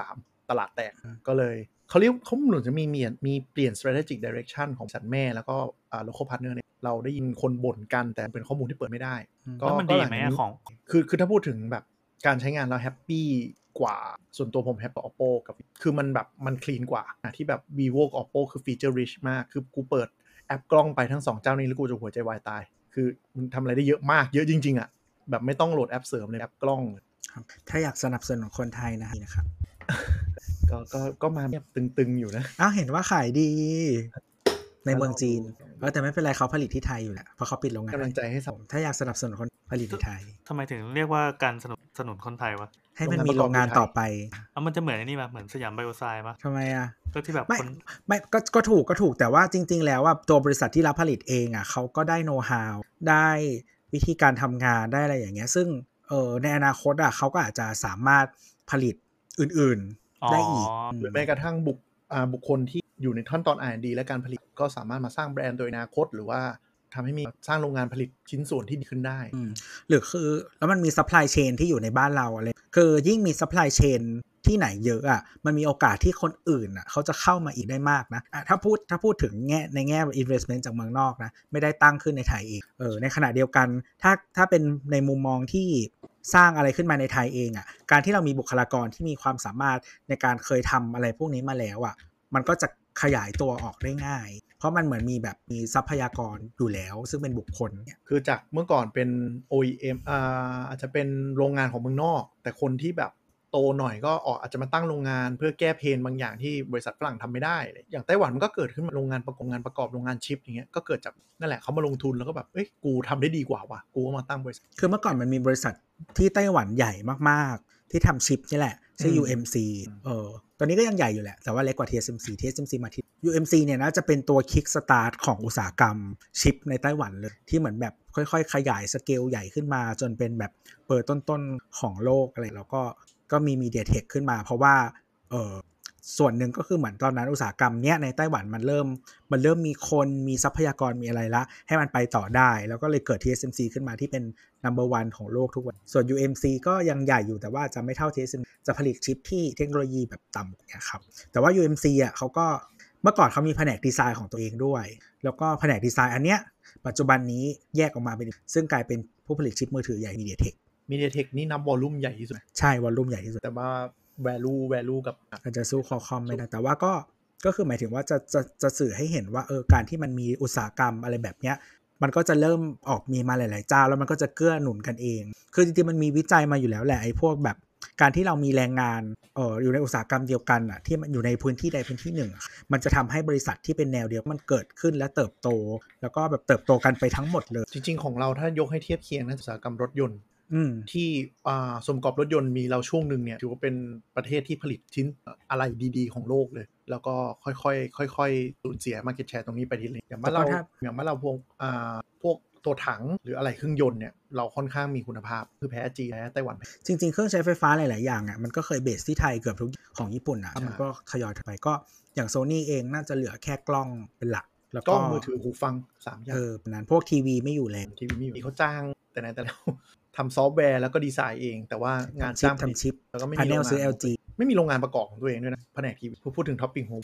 D: ตลาดแตกก็เลยเขาเรียกเขาเหมือนจะมีเมียนมีเปลี่ยน strategic direction ของบริษัทแม่แล้วก็อ่า local partner เนี่ยเราได้ยินคนบ่นกันแต่เป็นข้อมูลที่เปิดไม่ได้ ก็
C: แล้วมันดี
D: ก็หลัง
C: ไหม
D: จากนี้
C: อะของ
D: คือคือถ้าพูดถึงแบบการใช้งานเรา happy กว่าส่วนตัวผม happy กับ oppo กับคือมันแบบมัน clean กว่าอะที่แบบ vivo กับ oppo คือ feature rich มาก คือกูเปิดแอปกล้องไปทั้งสองเจ้านี้แล้วกูจะหัวใจวายตาย คือมันทำอะไรได้เยอะมากเยอะจริง ๆอะแบบไม่ต้องโหลดแอปเสริมเลยแอปกล้อง
B: ครับถ้าอยากสนับสนุนคนไทยนะนะครับ
D: ก็ก็ก็มาแบบตึงๆอยู่นะ
B: อ้าวเห็นว่าขายดี ในเมืองจีนเออแต่ไม่เป็นไรเขาผลิตที่ไทยอยู่แหละเพราะเขาปิดโรงงาน
D: กำลังใจให้สับ
B: ถ้าอยากสนับสนุนคนผลิตที่ไทย
C: ทำไมถึงเรียกว่าการสนับสนุนคนไทยวะ
B: ให้มันมีโรงงานต่อไป
C: อะมันจะเหมือนไอ้นี่ป่ะเหมือนสยามไบโอไซด์ป่ะ
B: ทำไมอะ
C: ก็ที่แบบ
B: ไม่
C: คน
B: ไม่ก็ก็ถูกก็ถูกแต่ว่าจริง ๆ แล้วว่าตัวบริษัทที่รับผลิตเองอะเขาก็ได้โน้ตฮาวได้วิธีการทำงานได้อะไรอย่างเงี้ย ซึ่งเออในอนาคตอะเขาก็อาจจะสามารถผลิต อื่น
C: อ๋อ
B: ๆได้อีก
D: หรือแม้กระทั่งบุคอ่าบุคคลที่อยู่ในขั้นตอน R&D และการผลิตก็สามารถมาสร้างแบรนด์โดยอนาคต หรือว่าทำให้มีสร้างโรงงานผลิตชิ้นส่วนที่ดีขึ้นได้
B: อืมหรือคือ แล้วมันมี supply chain ที่อยู่ในบ้านเราอะไร คือยิ่งมี supply chainที่ไหนเยอะอะ มันมีโอกาสที่คนอื่นอะเขาจะเข้ามาอีกได้มากนะอะถ้าพูดถ้าพูดถึงแง่ในแง่ investment จากเมืองนอกนะ ไม่ได้ตั้งขึ้นในไทยเองเออ ในขณะเดียวกัน ถ้าถ้าเป็นในมุมมองที่ สร้างอะไรขึ้นมาในไทยเองอะ การที่เรามีบุคลากรที่มีความสามารถในการเคยทำอะไรพวกนี้มาแล้วอะ มันก็จะขยายตัวออกได้ง่าย เพราะมันเหมือนมีแบบมีทรัพยากรอยู่แล้ว ซึ่งเป็นบุคคลเนี่ย
D: คือจากเมื่อก่อนเป็น OEM อ่าอาจจะเป็นโรงงานของเมืองนอก แต่คนที่แบบ โตหน่อยก็ออกอาจจะมาตั้งโรงงาน เพื่อแก้ pain บางอย่างที่บริษัทฝรั่งทำไม่ได้เลยอย่างไต้หวันมันก็เกิดขึ้นมาโรงงานประกอบงานประกอบโรงงานชิปอย่างเงี้ยก็เกิดจากนั่นแหละเขามาลงทุนแล้วก็แบบเอ้ยกูทำได้ดีกว่าว่ะกูก็มาตั้งบริษัท
B: คือเมื่อก่อนมันมีบริษัทที่ไต้หวันใหญ่มากๆ ที่ทำชิปนี่แหละชื่อ
D: อืม
B: UMC เออตอนนี้ก็ยังใหญ่อยู่แหละ แต่ว่าเล็กกว่า TSMC TSMC มาที่ UMC เนี่ยนะจะเป็นตัว kickstart ของอุตสาหกรรมชิปในไต้หวันเลย ที่เหมือนแบบค่อยๆ ขยายสเกลใหญ่ขึ้นมา จนเป็นแบบเปิดต้นๆ ของโลกอะไร แล้วก็ ก็มีมีเดียเทคขึ้นมา เพราะว่าเออส่วนหนึ่งก็คือเหมือนตอนนั้นอุตสาหกรรมเนี้ยในไต้หวันมันเริ่มมันเริ่มมีคนมีทรัพยากรมีอะไรละ ให้มันไปต่อได้ แล้วก็เลยเกิด TSMC ขึ้นมาที่เป็น number one ของโลกทุกวัน ส่วน UMC ก็ยังใหญ่อยู่แต่ว่าจะไม่เท่า TSMC จะผลิตชิปที่เทคโนโลยีแบบต่ำเนี่ยครับแต่ว่า UMC อะเขาก็เมื่อก่อนเขามีแผนกดีไซน์ของตัวเองด้วย แล้วก็แผนกดีไซน์อันเนี้ยปัจจุบันนี้แยกออกมาเป็นซึ่งกลายเป็นผู้ผลิตชิปมือถือใหญ่ MediaTek
D: มีเดียเทคนี่นับวอลลุ่มใหญ่ที่สุด
B: ใช่ วอลลุ่มใหญ่ที่สุด
D: แต่ว่า value value กับ
B: อาจจะสู้คอคอมไม่ได้แต่ว่าก็ก็คือหมายถึงว่าจะจะจะสื่อให้เห็นว่าเออการที่มันมีอุตสาหกรรมอะไรแบบเนี้ยมันก็จะเริ่มออกมีมาหลาย ๆ เจ้า แล้วมันก็จะเกื้อหนุนกันเอง คือจริง ๆ มันมีวิจัยมาอยู่แล้วแหละไอ้พวกแบบการที่เรามีแรงงานเอออยู่ในอุตสาหกรรมเดียวกันอะที่มันอยู่ในพื้นที่ใดพื้นที่หนึ่งอะมันจะทำให้บริษัทที่เป็นแนวเดียวมันเกิดขึ้นและเติบโต แล้วก็แบบเติบโตกันไปทั้งหมดเลย
D: จริง ๆ ของเราถ้ายกให้เทียบเคียงนะอุตสาหกรรมรถยนต์
B: อืม
D: ที่อ่าส่วนประกอบรถยนต์มีเราช่วงหนึ่งเนี่ยถือว่าเป็นประเทศที่ผลิตชิ้นอะไรดีๆ ของโลกเลย แล้วก็ค่อยๆค่อยๆสูญเสีย market share ตรงนี้ไปทีละนิดอย่างบ้านเรา
B: แต่ก็ถ้า
D: อย่างบ้านเราพวกอ่าพวกตัวถังหรืออะไรเครื่องยนต์เนี่ยเราค่อนข้างมีคุณภาพคือแพ้จีนแพ้ไต้หวัน
B: จริง ๆ เครื่องใช้ไฟฟ้าหลาย ๆ อย่างอะมันก็เคยเบสที่ไทยเกือบทุกของญี่ปุ่นอะ
D: ใช่
B: มันก็ทยอยไปก็อย่างโซนี่เองน่าจะเหลือแค่กล้องเป็นหลัก แล้ว
D: ก
B: ก็
D: ล้องมือถือหูฟังสามอย่าง
B: เออนั้นพวกทีวีไม่อยู่แล้ว
D: ทีวีมีเขาจ้างแต่ไหนแต่แล้ว ทำซอฟต์แวร์แล้วก็ดีไซน์เอง แต่ว่างาน
B: ทำชิป
D: จ้างผลิต
B: ทำชิป
D: แล้วก็ไม่
B: พา
D: มี
B: เน
D: โร
B: ล
D: งงาน
B: ซื้อ LG
D: ไม่มีโรงงานประกอบของตัวเองด้วยนะแผนกทีวีพูดถึงท็อปปิ้งโฮม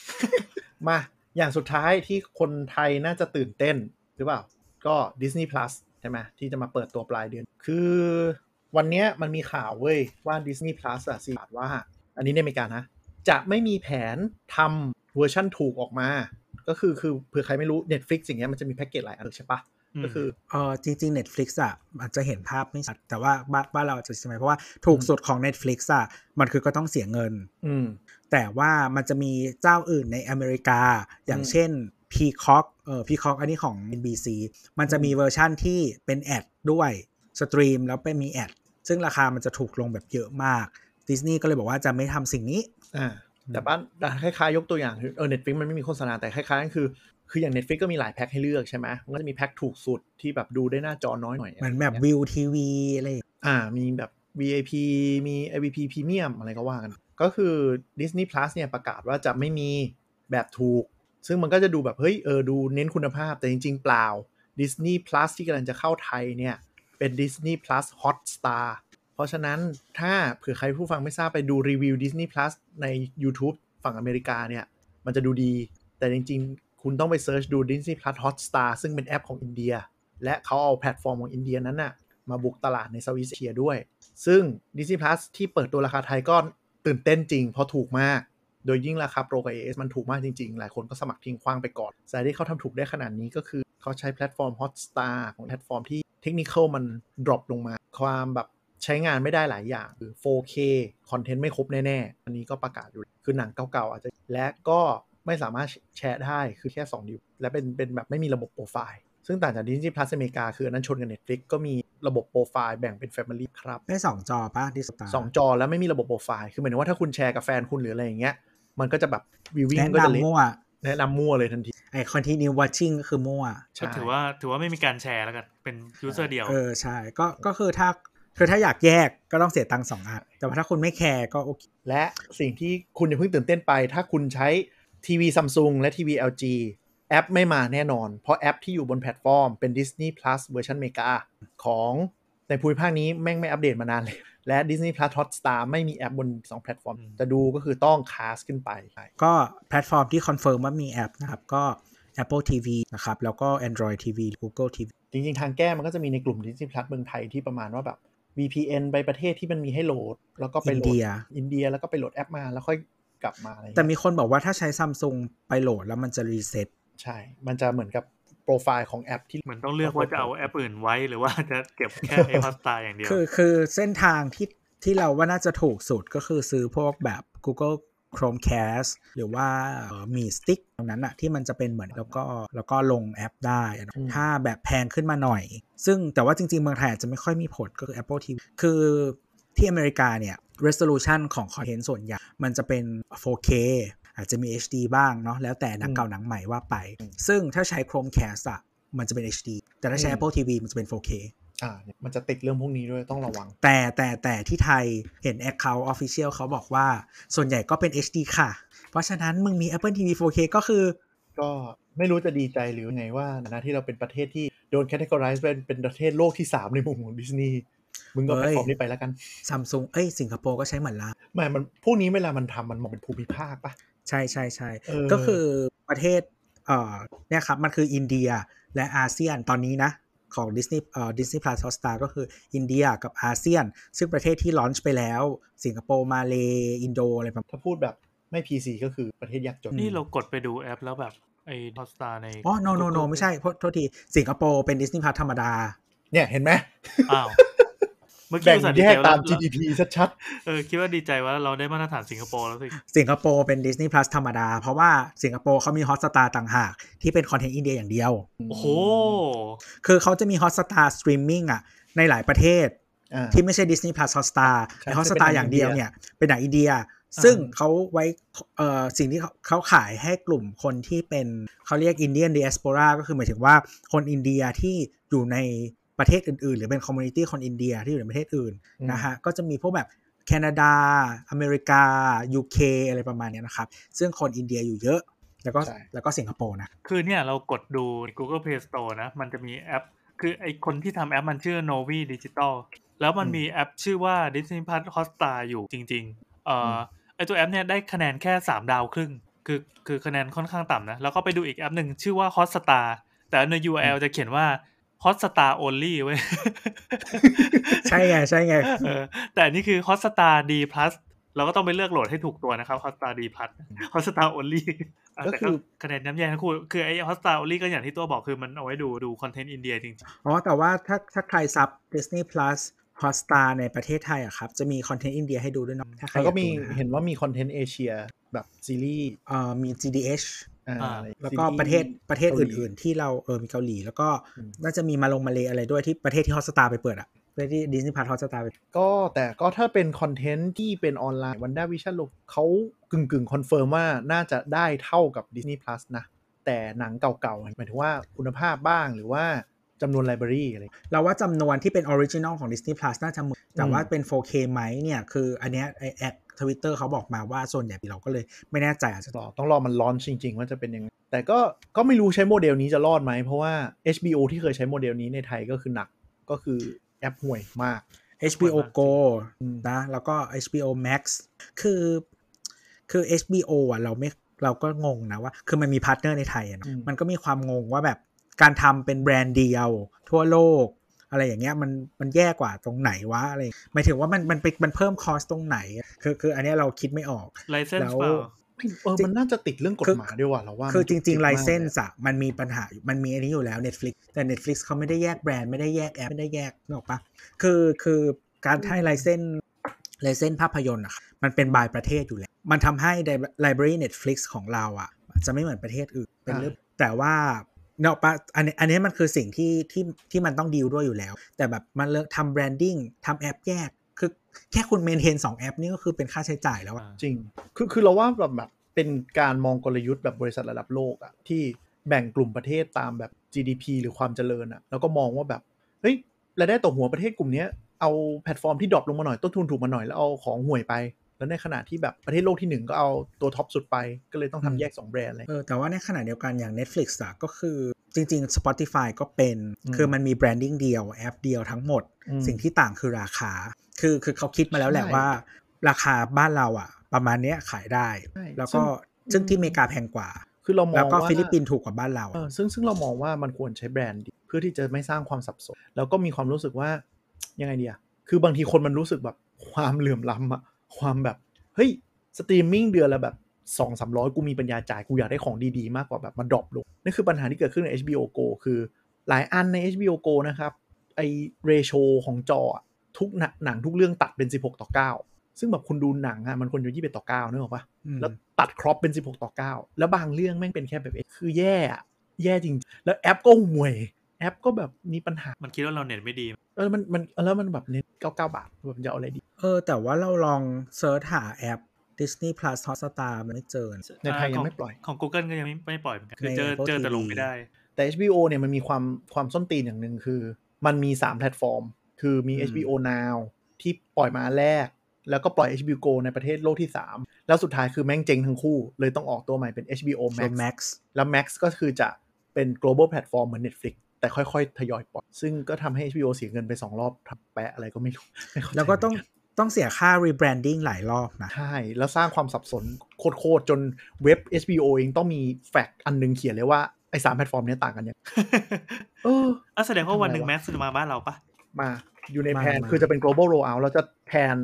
D: มาอย่างสุดท้ายที่คนไทยน่าจะตื่นเต้นหรือเปล่า ก็ Disney Plus ใช่ไหมที่จะมาเปิดตัวปลายเดือน คือวันเนี้ยมันมีข่าวเว้ย ว่า Disney Plus อะสิว่า อันนี้ในอเมริกานะ จะไม่มีแผนทำเวอร์ชั่นถูกออกมา ก็คือคือเผื่อใครไม่รู้ Netflix อย่างเงี้ยมันจะมีแพ็กเกจหลายอันใช่ปะ ก็คือ
B: เออจริงๆ Netflix อะอาจจะเห็นภาพไม่ชัด แต่ว่าบ้านบ้านเราอาจจะใช่ไหมเพราะว่าถูกสุดของ Netflix อะมันคือก็ต้องเสียเงิน
D: อืม
B: แต่ว่ามันจะมีเจ้าอื่นในอเมริกา อย่าง
D: อืม
B: เช่น Peacock เออ Peacock อันนี้ของ NBC มันจะมีเวอร์ชั่นที่เป็น ad ด้วย stream แล้วไปมี ad ซึ่งราคามันจะถูกลงแบบเยอะมากดิสนีย์ก็เลยบอกว่าจะไม่ทำสิ่งนี้
D: อ่าแต่บ้านคล้ายๆยกตัวอย่างคือเออ Netflix มันไม่มีโฆษณาแต่คล้ายๆก็คือ คืออย่าง Netflix ก็มีหลายแพ็คให้เลือกใช่ไหมมันก็จะมีแพ็คถูกสุดที่แบบดูได้หน้าจอน้อยหน่อย
B: เหมือนแบบวิวทีวีอะไรอย่างเงี้ย
D: อ่ามีแบบ VIP มี VIP Premium อะไรก็ว่ากัน ก็คือ Disney Plus เนี่ยประกาศว่าจะไม่มีแบบถูก ซึ่งมันก็จะดูแบบ เฮ้ยเออดูเน้นคุณภาพแต่จริง ๆ เปล่า Disney Plus ที่กำลังจะเข้าไทยเนี่ย เป็น Disney Plus Hotstar เพราะฉะนั้นถ้าเผื่อใครผู้ฟังไม่ทราบไปดูรีวิว Disney Plus ใน YouTube ฝั่งอเมริกาเนี่ย มันจะดูดี แต่จริงๆ คุณต้องไป search ดู Disney Plus Hotstar ซึ่งเป็นแอปของอินเดีย และเขาเอาแพลตฟอร์มของอินเดียนั้นน่ะมาบุกตลาดใน Southeast Asia ด้วย ซึ่ง Disney Plus ที่เปิดตัวราคาไทยก็ตื่นเต้นจริง เพราะถูกมาก โดยยิ่งราคาโปรกับ AIS มันถูกมากจริงๆ หลายคนก็สมัครทิ้งขว้างไปก่อนสาเหตุที่เขาทำถูกได้ขนาดนี้ก็คือเขาใช้แพลตฟอร์ม Hotstar ของแพลตฟอร์มที่เทคนิคมัน drop ลงมา ความแบบใช้งานไม่ได้หลายอย่างคือ 4K content ไม่ครบแน่ๆ อันนี้ก็ประกาศอยู่ คือหนังเก่าๆ อาจจะ และก็ ไม่สามารถแชร์ได้คือแค่2ดิวและเป็นเป็นแบบไม่มีระบบโปรไฟล์ซึ่งต่างจาก Disney Plus อเมริกาคืออันนั้นชนกับ Netflix ก็มีระบบโปรไฟล์แบ่งเป็น Family ครับ
B: ได้สองจอป่ะดิสตา
D: สองจอแล้วไม่มีระบบโปรไฟล์คือหมายถึงว่าถ้าคุณแชร์กับแฟนคุณหรืออะไรอย่างเงี้ยมันก็จะแบบวิววิ่
B: แนะ
D: งก็จะเละ
B: นำมั่ว
D: แนะนำมั่วเลยทันที
B: ไอ continue watching ก็คือมั่ว
C: ก็
D: ใช่
C: ถือว่าถือว่าไม่มีการแชร์แล้วกัน เป็น user เดียว
B: เออ ใช่ ก็ก็คือถ้าคือถ้าอยากแยกก็ต้องเสียตังค์สองอันแต่ว่าถ้าคุณไม่แคร์ก็โอเค
D: และสิ่งที่คุณอย่าเพิ่งตื่นเต้นไป ถ้าคุณใช้ ทีวีซัมซุงและทีวี LG แอปไม่มาแน่นอน เพราะแอปที่อยู่บนแพลตฟอร์มเป็น Disney Plus เวอร์ชันเมกาของในภูมิภาคนี้แม่งไม่อัปเดตมานานเลย และ Disney Plus Hotstar ไม่มีแอปบน 2 แพลตฟอร์ม
C: อืม
D: จะดูก็คือต้อง cast ขึ้นไป
B: ก็แพลตฟอร์มที่ confirm ว่ามีแอปนะครับ ก็ Apple TV นะครับ แล้วก็ Android TV Google TV
D: จริง ๆ ทางแก้มันก็จะมีในกลุ่ม Disney Plus เมืองไทยที่ประมาณว่าแบบ VPN ไปประเทศที่มันมีให้โหลด แล้วก็ไปโหลด
B: อินเดีย
D: อินเดียแล้วก็ไปโหลดแอปมาแล้วค่อย กลับมาอะไรอย่าง
B: แต่
D: เงี้ย
B: มีคนบอกว่าถ้าใช้ซัมซุงไปโหลดแล้วมันจะรีเซ็ต
D: ใช่ มันจะเหมือนกับโปรไฟล์ของแอปที่
C: เหมือนต้องเลือกว่าจะเอาแอปอื่นไว้หรือว่าจะเก็บแค่ไอ Hotstar อย่างเดียว
B: คือคือเส้นทางที่ที่เราว่าน่าจะถูกสุดก็คือซื้อพวกแบบ Google Chromecast หรือว่าเอ่อมี stick ตรงนั้นอะที่มันจะเป็นเหมือนแล้วก็แล้วก็ลงแอปได้อะ
D: อืม
B: ถ้าแบบแพงขึ้นมาหน่อย ซึ่งแต่ว่าจริง ๆ เมืองไทยอาจจะไม่ค่อยมีผลก็คือ Apple TV คือที่อเมริกาเนี่ย resolution ของคอนเทนต์ส่วนใหญ่ มันจะเป็น 4K อาจจะมี HD บ้างเนาะแล้วแต่หนังเก่าหนังใหม่ว่าไป ซึ่งถ้าใช้ Chromecast อะมันจะเป็น HD แต่ถ้าใช้ Apple TV มันจะเป็น 4K
D: อ่าเนี่ยมันจะติดเรื่องพวกนี้ด้วยต้องระวัง
B: แต่แต่แต่ที่ไทยเห็น Account Official เขาบอกว่าส่วนใหญ่ก็เป็น HD ค่ะ เพราะฉะนั้นมึงมี Apple TV 4K ก็คือ
D: ก็ไม่รู้จะดีใจหรือไงว่านะที่เราเป็นประเทศที่โดน categorize เป็นเป็นประเทศโลกที่ 3 ในมุมของดิสนีย์ มึงก็
B: เฮ้
D: แพลต
B: ย
D: ฟอร์มนี้ไปแล้วกัน
B: ซัมซุงเอ้ยสิงคโปร์ก็ใช้เหมือนละ
D: ไม่มันพวกนี้เวลามันทำมันมองเป็นภูมิภาคปะ
B: ใช่ใช่ใช่
D: เออ
B: ก็คือประเทศเอ่อเนี่ยครับ มันคืออินเดียและอาเซียนตอนนี้นะของ Disney เอ่อ Disney Plus Hotstar ก็คืออินเดียกับอาเซียน ซึ่งประเทศที่ launch ไปแล้ว สิงคโปร์ มาเลอินโด อะไรประมาณ
D: ถ้าพูดแบบไม่ PC ก็คือประเทศยากจน
C: นี่เรากดไปดูแอปแล้วแบบ ไอ Hotstar ใน
B: อ๋อ no no no ไม่ใช่โทษโทษที สิงคโปร์เป็น Disney Plus ธรรมดา
D: เนี่ย เห็นไหม
C: อ้าว เมื่อกี้
D: แบ่ง
C: อุตส่าห์
D: แย
C: ดีใจ
D: ก
C: ว่า
D: ตาม
C: เรา
D: GDP ชัด
C: เออคิดว่าดีใจว่าเราได้มาตรฐานสิงคโปร์แล้วสิ
B: สิงคโปร์เป็น Disney Plus ธรรมดา เพราะว่าสิงคโปร์เขามี Hotstar ต่างหาก ที่เป็นคอนเทนต์อินเดียอย่างเดียว
D: ๆ
C: โอ้โห
B: คือเขาจะมี Hotstar Streaming อะ ในหลายประเทศ
D: อ่า
B: ที่ไม่ใช่ Disney Plus Hotstar
D: ใช่
B: ไอ
D: ที่เป็น
B: Hotstar
D: หนัง
B: อย่างเดียว
D: อินเดีย
B: เนี่ย เป็นหนังอินเดีย ซึ่งเขาไว้เอ่อสิ่งที่เขาเขาขายให้กลุ่มคนที่เป็นเขาเรียก Indian Diaspora ก็คือหมายถึงว่าคนอินเดียที่อยู่ใน ประเทศอื่นๆ หรือเป็น community คนอินเดียที่อยู่ในประเทศอื่น
D: อืม
B: นะฮะก็จะมีพวกแบบแคนาดา อเมริกา UK อะไรประมาณเนี้ยนะครับ ซึ่งคนอินเดียอยู่เยอะ แล้วก็
D: ใช่
B: แล้วก็สิงคโปร์นะ
C: คือเนี่ยเรากดดู Google Play Store นะ มันจะมีแอป คือไอคนที่ทำแอปมันชื่อ Novi Digital แล้วมันมีแอปชื่อว่า Disney Plus Hotstar อยู่จริงๆเอ่ออไอตัวแอปเนี่ยได้คะแนนแค่ 3 ดาวครึ่ง คือคือคะแนนค่อนข้างต่ำนะ แล้วก็ไปดูอีกแอปหนึ่งชื่อว่า Hotstar แต่ใน URL จะเขียนว่า Hotstar only เว้ย
B: ใช่ไงใช่ไง
C: เออแต่อันนี่คือ Hotstar D Plus เราก็ต้องไปเลือกโหลดให้ถูกตัวนะครับ Hotstar D Plus Hotstar only ะ
D: ก็
C: แต่
D: คือ
C: คะแนนน้ำแย่ทั้งคู่คือไอ้ Hotstar only ก็อย่างที่ตัวบอกคือมันเอาไว้ดูดูคอนเทนต์อินเดียจริง
B: อ๋อ แต่ว่าถ้าถ้าใครซับ Disney Plus Hotstar ในประเทศไทยอะครับ จะมีคอนเทนต์อินเดียให้ดูด้วยเนาะถ้าใคร
D: แล้วก็มี
B: อยาดูนะ
D: เห็นว่ามีคอนเทนต์เอเชียแบบซีรีส์
B: เอ่อมี GDH
D: อ่า
C: อ่า
D: อะไร
B: แล้วก็
D: ซี
B: ประเทศประเทศ
D: เกาหลี
B: อื่น ๆ ที่เราเออมีเกาหลี แล้วก็
D: อืม
B: น่าจะมีมาลงมาเลอะไรด้วยที่ประเทศที่ Hotstar ไปเปิดอะประเทศที่ Disney Plus Hotstar ไป
D: ก็แต่ก็ถ้าเป็นคอนเทนต์ที่เป็นออนไลน์ WandaVision Loki เขากึ่งกึ่ง confirm ว่าน่าจะได้เท่ากับ Disney Plus นะ แต่หนังเก่าๆหมายถึงว่าคุณภาพบ้างหรือว่าจำนวน library อะไร
B: เราว่าจำนวนที่เป็น original ของ Disney Plus น่าจะเหมือนแต่
D: อืม
B: ว่าเป็น 4K ไหมเนี่ย คืออันเนี้ยไอแอด ทวิตเตอร์เขาบอกมาว่าส่วนใหญ่เราก็เลยไม่แน่ใจอาจจะ
D: รอต้องรอมัน launch จริง ๆ ว่าจะเป็นยังไงแต่ก็ก็ไม่รู้ใช้โมเดลนี้จะรอดไหม เพราะว่า HBO ที่เคยใช้โมเดลนี้ในไทยก็คือหนักก็คือแอปห่วยมาก
B: HBO
C: มาก
B: Go
D: อืม
B: นะแล้วก็ HBO Max คือคือ HBO อะเราไม่เราก็งงนะว่า คือมันมี partner ในไทยอะเนอะ
D: อืม
B: มันก็มีความงงว่าแบบการทำเป็นแบรนด์เดียว ทั่วโลก อะไรอย่างเงี้ยมันมันแย่กว่าตรงไหนวะอะไรหมายถึงว่ามันมันไปมันเพิ่ม cost ตรงไหน คือคืออันเนี้ยเราคิดไม่ออก
C: ๆ license
B: แล้ว
C: เปล่า
D: ไม่เออมันน่าจะติดเรื่องกฎ
B: คือ
D: หมายด้วยว่ะเราว่า
B: คือ
D: มัน
B: จุ
D: กจิ
B: ริ
D: ก
B: งๆ
D: มาก
B: ไล
D: เลย
B: อะมันมีปัญหาอยู่มันมีอันนี้อยู่แล้ว Netflix แต่ Netflix เขาไม่ได้แยกแบรนด์ไม่ได้แยกแอปไม่ได้แยกนึกออกปะคือคือการให้ license license ภาพยนตร์อะครับมันเป็น by ประเทศอยู่แล้ว มันทำให้ library Netflix ของเราอะจะไม่เหมือนประเทศอื่นเป็นเรื่องแต่ว่า เนาะปะอันนี้อันนี้มันคือสิ่งที่ที่ที่มันต้องดีลด้วยอยู่แล้ว แต่แบบมันเลิกทำ branding ทำแอปแยก คือแค่คุณ maintain สองแอปนี่ก็คือเป็นค่าใช้จ่ายแล้วอะ
D: จริง คือคือเราว่าแบบแบบเป็นการมองกลยุทธ์แบบบริษัทระดับโลกอะที่แบ่งกลุ่มประเทศตามแบบ GDP หรือความเจริญอะแล้วก็มองว่าแบบเฮ้ยรายได้ต่อหัวประเทศกลุ่มนี้เอาแพลตฟอร์มที่ drop ลงมาหน่อยต้นทุนถูกมาหน่อยแล้วเอาของห่วยไป แล้วในขณะที่แบบประเทศโลกที่หนึ่งก็เอาตัว top สุดไป ก็เลยต้องทำแยก 2 แบรนด์เลย
B: เออแต่ว่าในขณะเดียวกันอย่าง Netflix อะก็คือจริง ๆ Spotify ก็เป็น
D: อืม
B: คือมันมี branding เดียวแอปเดียวทั้งหมด
D: อืม
B: สิ่งที่ต่างคือราคา คือคือเขาคิดมาแล้วแหละ
D: ใช่
B: ว่า ราคาบ้านเราอะประมาณเนี้ยขายได้
D: ใช่
B: แล้วก็
D: ซึ่ง
B: ซึ่งที่อเมริกาแพงกว่า
D: คือเรามอง
B: แล้วก็
D: ว่า
B: ฟิลิปปินส์ถูกกว่าบ้านเรา
D: เออซึ่งซึ่งเรามองว่ามันควรใช้แบรนด์ดีเพื่อที่จะไม่สร้างความสับสน แล้วก็มีความรู้สึกว่ายังไงดีอะคือบางทีคนมันรู้สึกแบบความเหลื่อมล้ำอะ ความแบบเฮ้ยสตรีมมิ่งเดือนละแบบสองสามร้อยกูมีปัญญาจ่ายกูอยากได้ของดีๆ มากกว่าแบบมา drop ลงนี่คือปัญหาที่เกิดขึ้นใน HBO Go คือหลายอันใน HBO Go นะครับไอ ratio ของจออะทุกหนังหนังทุกเรื่องตัดเป็น 16 ต่อ 9 ซึ่งแบบคุณดูหนังอะมันควรจะ21ต่อ9นึกออกปะ
B: อืม
D: แล้วตัด crop เป็น 16 ต่อ 9 แล้วบางเรื่องแม่งเป็นแค่แบบคือแย่อะแย่จริง แล้วแอปก็ห่วยแอปก็แบบมีปัญหา
C: มันคิดว่าเราเน็ตไม่ดี
D: เออ มัน มัน แล้วมันแบบเน้น99บาท แบบจะเอาอะไรดี
B: เออ แต่ว่าเราลอง search หาแอป Disney Plus Hotstar มันไม่เจอนะ
D: ในไทยยังไม่
C: ข
D: ปล่อย
C: ของ Google ก็ยังไม่ไม่ปล่อยเหมือนกัน คือ
B: ใน
C: เจอ
B: Apple
C: เจอแต่ลง
B: TV
C: ไม่ได้
D: แต่ HBO เนี่ยมันมีความความส้นตีนอย่างหนึ่งคือ มันมี 3 แพลตฟอร์ม คือมี
B: อืม
D: HBO Now ที่ปล่อยมาอันแรก แล้วก็ปล่อย HBO Go ในประเทศโลกที่ 3 แล้วสุดท้ายคือแม่งเจ๊งทั้งคู่ เลยต้องออกตัวใหม่เป็น HBO Max
B: Max
D: แล้ว Max ก็คือจะเป็น global platform เหมือน Netflix แต่ค่อย ๆ ทยอยปล่อย ซึ่งก็ทำให้ HBO เสียเงินไป 2 รอบทำแปะอะไรก็ไม่รู้ไม่เข้าใจ
B: แล้วก็ต้อง ต้องเสียค่า rebranding หลายรอบนะ
D: ใช่ แล้วสร้างความสับสนโคตรๆจนเว็บ HBO เองต้องมี FAQ อันหนึ่งเขียนเลยว่า ไอ้สามแพลตฟอร์มเนี้ยต่างกันยังไงเออ
C: อะแสดงว่าวันหนึ่ง
D: ทำไมวะ
C: แม็กซ์จะมาบ้านเราปะ
D: มาอยู่ใน
B: มา
D: แผน
B: มา
D: คือจะเป็น global rollout แล้วจะแผน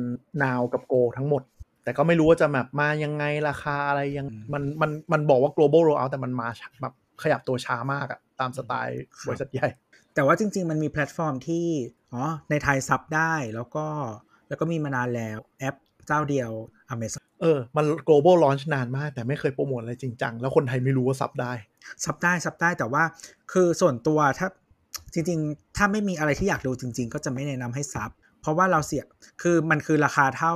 D: now กับ go ทั้งหมด แต่ก็ไม่รู้ว่าจะแบบมายังไงราคาอะไรยังมันมันมันบอกว่า global rollout แต่มันมาช้าแบบขยับตัวช้ามากอะตามสไตล์บริษัทใหญ่
B: แต่ว่าจริง ๆ มันมีแพลตฟอร์มที่อ๋อในไทยซับได้แล้วก็ แล้วก็มีมานานแล้วแอปเจ้าเดียว Amazon
D: เออ มัน global launch นานมาก แต่ไม่เคยโปรโมทอะไรจริงจัง แล้วคนไทยไม่รู้ว่าซับได้
B: ซับได้ ซับได้ แต่ว่าคือส่วนตัวถ้าจริง ๆ ถ้าไม่มีอะไรที่อยากดูจริง ๆ ก็จะไม่แนะนำให้ซับ เพราะว่าเราเสีย คือมันคือราคาเท่า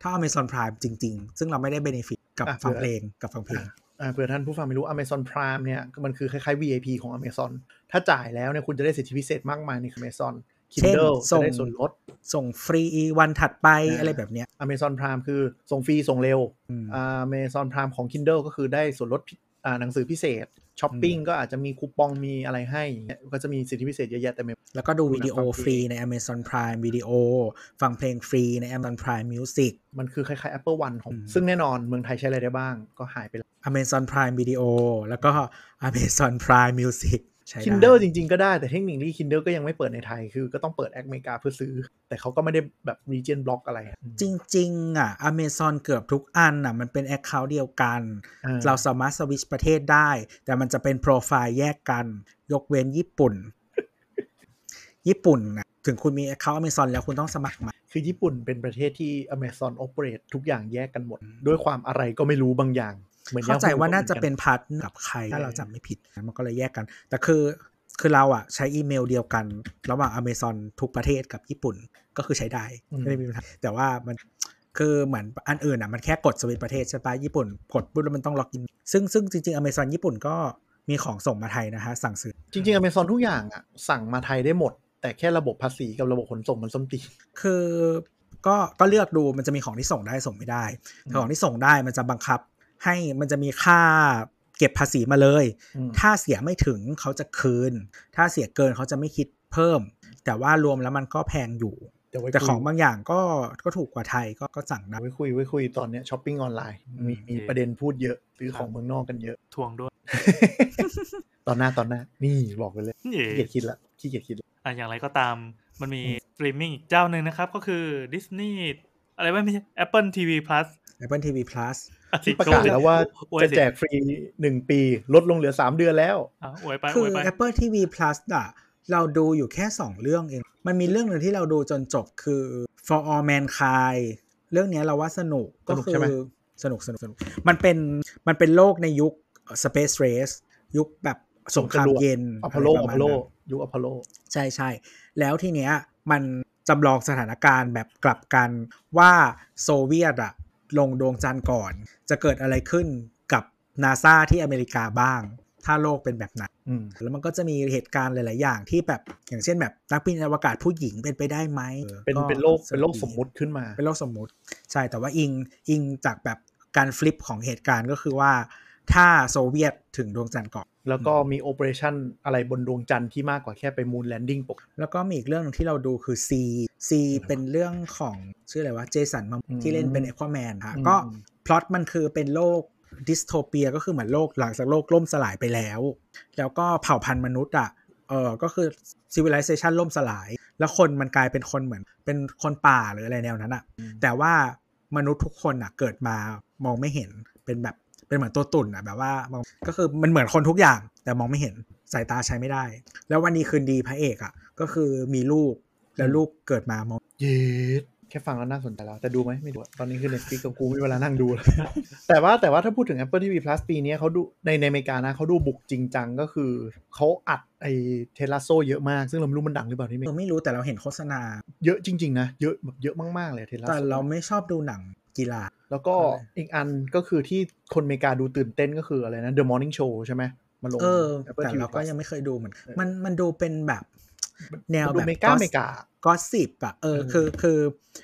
B: เท่า Amazon Prime จริง ๆ ซึ่งเราไม่ได้เบนฟิตกับ
D: อะ
B: ฟัง
D: เผื่อ
B: เพลงกับฟังเพลง
D: อ่าเผื่อท่านผู้ฟังไม่รู้ Amazon Prime เนี่ยมันคือคล้ายๆ VIP ของ Amazon ถ้าจ่ายแล้วเนี่ยคุณจะได้สิทธิพิเศษมากมายใน Amazon
B: เช่น
D: Kindle
B: ส่
D: จะ
B: ง
D: ได้ส่วนลด
B: ส่งฟรีวันถัดไป
D: อ่า
B: อะไรแบบเนี้ย
D: Amazon Prime คือส่งฟรีส่งเร็ว
B: อืม
D: อ่า Amazon Prime ของ Kindle ก็คือได้ส่วนลดพิอ่าหนังสือพิเศษช้อปปิ้งก็อาจจะมีคูปองมีอะไรให้อย่างเงี้ยก็จะมีสิทธิพิเศษเยอะแยะเต็มไปหมด
B: แล้วก็ดู
D: ดูหนัง
B: วิดีโอ
D: ฟังเพลง
B: ฟรีใน Amazon Prime Video ฟังเพลงฟรีใน Amazon Prime Music
D: มันคือคล้ายๆ Apple One ของ
B: อืม
D: ซึ่งแน่นอนเมืองไทยใช้อะไรได้บ้างก็หายไปแล้ว
B: Amazon Prime Video แล้วก็ Amazon Prime Music ใช้ได้
D: Kindle จริง ๆ ก็ได้แต่เทคนิคนี้ Kindle ก็ยังไม่เปิดในไทย คือก็ต้องเปิดแอปอเมริกาเพื่อซื้อ แต่เขาก็ไม่ได้แบบ region block อะไรอะ
B: จริง ๆ อะ Amazon เกือบทุกอันอะ มันเป็น Account เดียวกัน
D: อ่า
B: เราสามารถสวิตชประเทศได้ แต่มันจะเป็นโปรไฟล์แยกกัน ยกเว้นญี่ปุ่น ญี่ปุ่นนะถึงคุณมี Account Amazon แล้วคุณต้องสมัครใหมา
D: คือญี่ปุ่นเป็นประเทศที่ Amazon operate ทุกอย่างแยกกันหมด ด้วยความอะไรก็ไม่รู้บางอย่าง เหมือน
B: เข้าใจ
D: Yahoo
B: ว่าน่าจะ
D: ก็หมือกั
B: เป็นพาร์ทกับใคร ถ้าเราจำไม่ผิดมันก็เลยแยกกัน แต่คือคือเราอะใช้อีเมลเดียวกัน ระหว่าง Amazon ทุกประเทศกับญี่ปุ่นก็คือใช้ได้
D: อืม
B: ไม่ได้มีปัญหาแต่ว่ามันคือเหมือนอันอื่นอะมันแค่กดสวิตช์ประเทศใช่ปะญี่ปุ่นกดปุ๊บแล้วมันต้อง login ซึ่งซึ่งจริงๆ Amazon ญี่ปุ่นก็มีของส่งมาไทยนะฮะสั่งซื้อ
D: จริงๆ Amazon ทุกอย่างอะสั่งมาไทยได้หมด แต่แค่ระบบภาษีกับระบบขนส่งมันส้นตีน
B: คือก็ก็เลือกดูมันจะมีของที่ส่งได้ส่งไม่ได้
D: อืม
B: ของที่ส่งได้มันจะบังคับ ให้มันจะมีค่าเก็บภาษีมาเลย
D: อืม
B: ถ้าเสียไม่ถึงเขาจะคืน ถ้าเสียเกินเขาจะไม่คิดเพิ่ม แต่ว่ารวมแล้วมันก็แพงอยู่
D: เดี๋ยวไว้
B: แต่
D: คุย
B: ของบางอย่างก็ก็ถูกกว่าไทยก็ก็สั่งได้
D: ไว้คุยไว้คุยตอนเนี้ช้อปปิ้งออนไลน์มีมีประเด็นพูดเยอะซื้อของเมืองนอกกันเยอะ
C: ทวงด้วย
D: ตอนหน้าตอนหน้า นี่บอกไปเลย
C: เย่
D: ขี้เกียจคิดละขี้เกียจคิดละ
C: อะอย่างไรก็ตามมันมีสตรีมมิ่งอีกเจ้าหนึ่งนะครับ ก็คือ Disney อะไรวะไม่ใช่ Apple TV Plus
B: Apple TV Plus
C: อะ
D: ที่ประกาศแล้วว่า
C: อวย
D: จะ
C: สิ
D: แจกฟรีหนึ่งปี ลดลงเหลือสามเดือนแล้ว
C: อะอวยไป
B: คือ
C: วยไป
B: Apple TV Plus อะเราดูอยู่แค่2เรื่องเอง มันมีเรื่องหนึ่งที่เราดูจนจบคือ For All Mankind เรื่องเนี้ยเราว่าสนุกก็
D: สนุก
B: คื
D: ใช่ไหม
B: สนุกสนุกสนุกมันเป็นมันเป็นโลกในยุค Space Race ยุคแบบสงครามเย็น
D: อพอลโละอ
B: ไรประ
D: พ
B: มา
D: อ
B: ณ
D: ลโล
B: นั้น
D: ยุคอพอลโล
B: ใช่ใช่แล้วทีเนี้ยมันจำลองสถานการณ์แบบกลับกันว่าโซเวียตอะ ลงดวงจันทร์ก่อน จะเกิดอะไรขึ้นกับนาซาที่อเมริกาบ้าง ถ้าโลกเป็นแบบนั้น
D: อืม
B: แล้วมันก็จะมีเหตุการณ์หลาย ๆ อย่างที่แบบอย่างเช่นแบบนักบินอวกาศผู้หญิงเป็นไปได้ไหมออ
D: เป็น
B: ก็
D: เป็นโลกเป็นโลกสมมุติขึ้นมา
B: เป็นโลกสมมุติ ใช่แต่ว่าอิงอิงจากแบบการฟลิปของเหตุการณ์ก็คือว่า ถ้าโซเวียตถึงดวงจันทร์ก่อน
D: แล้วก็มีโอเปอเรชั่นอะไรบนดวงจันทร์ที่มากกว่าแค่ไป moon landing ปกติ
B: แล้วก็มีอีกเรื่องหนึงที่เราดูคือ C C เป็นเรื่องของชื่ออะไรวะ Jason Momoa
D: อืม
B: ที่เล่นเป็นเอควาแมนค่ะ
D: อืม
B: ก็พล็อตมันคือเป็นโลก dystopia ก็คือเหมือนโลกหลังจากโลกล่มสลายไปแล้ว แล้วก็เผ่าพันธุ์มนุษย์อะเออก็คือ civilization ล่มสลาย แล้วคนมันกลายเป็นคนเหมือนเป็นคนป่าหรืออะไรแนวนั้นอะแต่ว่ามนุษย์ทุกคนอะเกิดมามองไม่เห็นเป็นแบบ เป็นเหมือนตัวตุ่นอะแบบว่ามองก็คือมันเหมือนคนทุกอย่างแต่มองไม่เห็นสายตาใช้ไม่ได้ แล้ววันนี้คืนดีพระเอกอะก็คือมีลูกแล้วลูกเกิดมามอง
D: เย็ดแค่ฟังแล้วน่าสนใจแล้วแต่ดูไหมไม่ดูอะตอนนี้คือ Netflix กับกูไม่มีเวลานั่งดูแล้วแต่ว่าแต่ว่าถ้าพูดถึง Apple TV Plus ปีนี้เขาดูในในอเมริกานะเขาดูบุกจริงจังก็คือ เขาอัดไอ้เทสลาโซเยอะมาก ซึ่งเราไม่รู้มันดังหรือเปล่าที่
B: เอ
D: เม
B: อไม่รู้แต่เราเห็นโฆษณา
D: เยอะจริง ๆ นะ เยอะแบบเยอะมาก ๆ เลยเทสลา
B: แต่
D: โซ
B: เราไม่ชอบดูหนัง กีฬา
D: แล้วก็
B: อะไร
D: อีกอันก็คือที่คนอเมริกาดูตื่นเต้นก็คืออะไรนะ The Morning Show ใช่ไหมมาลง
B: เออ
D: Apple
B: แต่
D: TV
B: เราก็
D: Plus
B: ยังไม่เคยดูเหมือน
D: เออ
B: มันมันดูเป็นแบบ แนว
D: มันดู
B: แบบ
D: เมกาเมกา
B: gossip อะเออ
D: เออ
B: คือคือ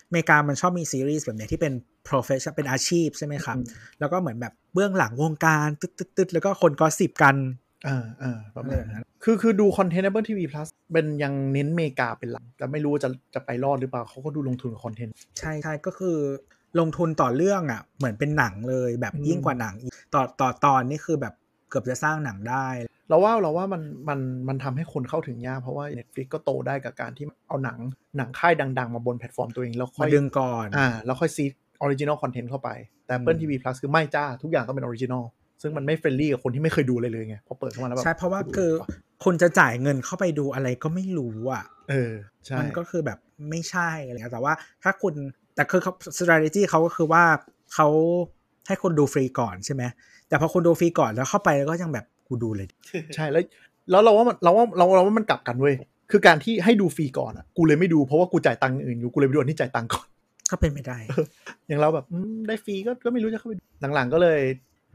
B: อเมริกามันชอบมีซีรีส์แบบเนี้ยที่เป็น profession เป็นอาชีพใช่ไหมครับ
D: อืม
B: แล้วก็เหมือนแบบเบื้องหลังวงการตึ๊ดตึ๊ดตึ๊ดแล้วก็คน gossip กัน
D: อ่าอ่าประมาณ
B: เออ
D: นั้นคือคือดู content Apple TV Plus เป็นยังเน้นเมกาเป็นหลักแต่ไม่รู้ว่าจะจะไปรอดหรือเปล่าเขาก็ดูลงทุนกับ content
B: ใช่ใช่ก็คือ ลงทุนต่อเรื่องอะเหมือนเป็นหนังเลยแบบ
D: อืม
B: ยิ่งกว่าหนังอีกต่อต่อตอนนี่คือแบบเกือบจะสร้างหนังได้
D: เราว่าเราว่ามันมันมันทำให้คนเข้าถึงยากเพราะว่า Netflix ก็โตได้กับการที่เอาหนังหนังค่ายดัง ๆ มาบนแพลตฟอร์มตัวเองแล้วค่อยมา
B: ดึงก่อน
D: อ่าแล้วค่อย seed original content เข้าไป แต่ Apple
B: อืม
D: TV Plus คือไม่จ้า ทุกอย่างต้องเป็น original ซึ่งมันไม่ friendly กับคนที่ไม่เคยดูเลยเลยไงพอเปิดเข้ามาแล้วแบบ
B: ใช่เพราะว่าคือคุณจะจ่ายเงินเข้าไปดูอะไรก็ไม่รู้อะ
D: เออใช่
B: มันก็คือแบบไม่ใช่อะไรเงี้ยแต่ว่าถ้าคุณ แต่คือเขา strategy เขาก็คือว่าเขาให้คุณดูฟรีก่อนใช่ไหมแต่พอคุณดูฟรีก่อนแล้วเข้าไปแล้วก็ยังแบบกูดูเลย
D: ใช่แล้วแล้วเราว่ามันเราว่าเราเราว่ามันกลับกันเว้ยคือการที่ให้ดูฟรีก่อนอะกูเลยไม่ดูเพราะว่ากูจ่ายตังค์อื่นอยู่กูเลยไปดูอันที่จ่ายตังค์ก่อน
B: ก็เป็นไม่ได้
D: อย่างเราแบบอืมได้ฟรีก็ก็ไม่รู้จะเข้าไปดูหลังๆก็เลย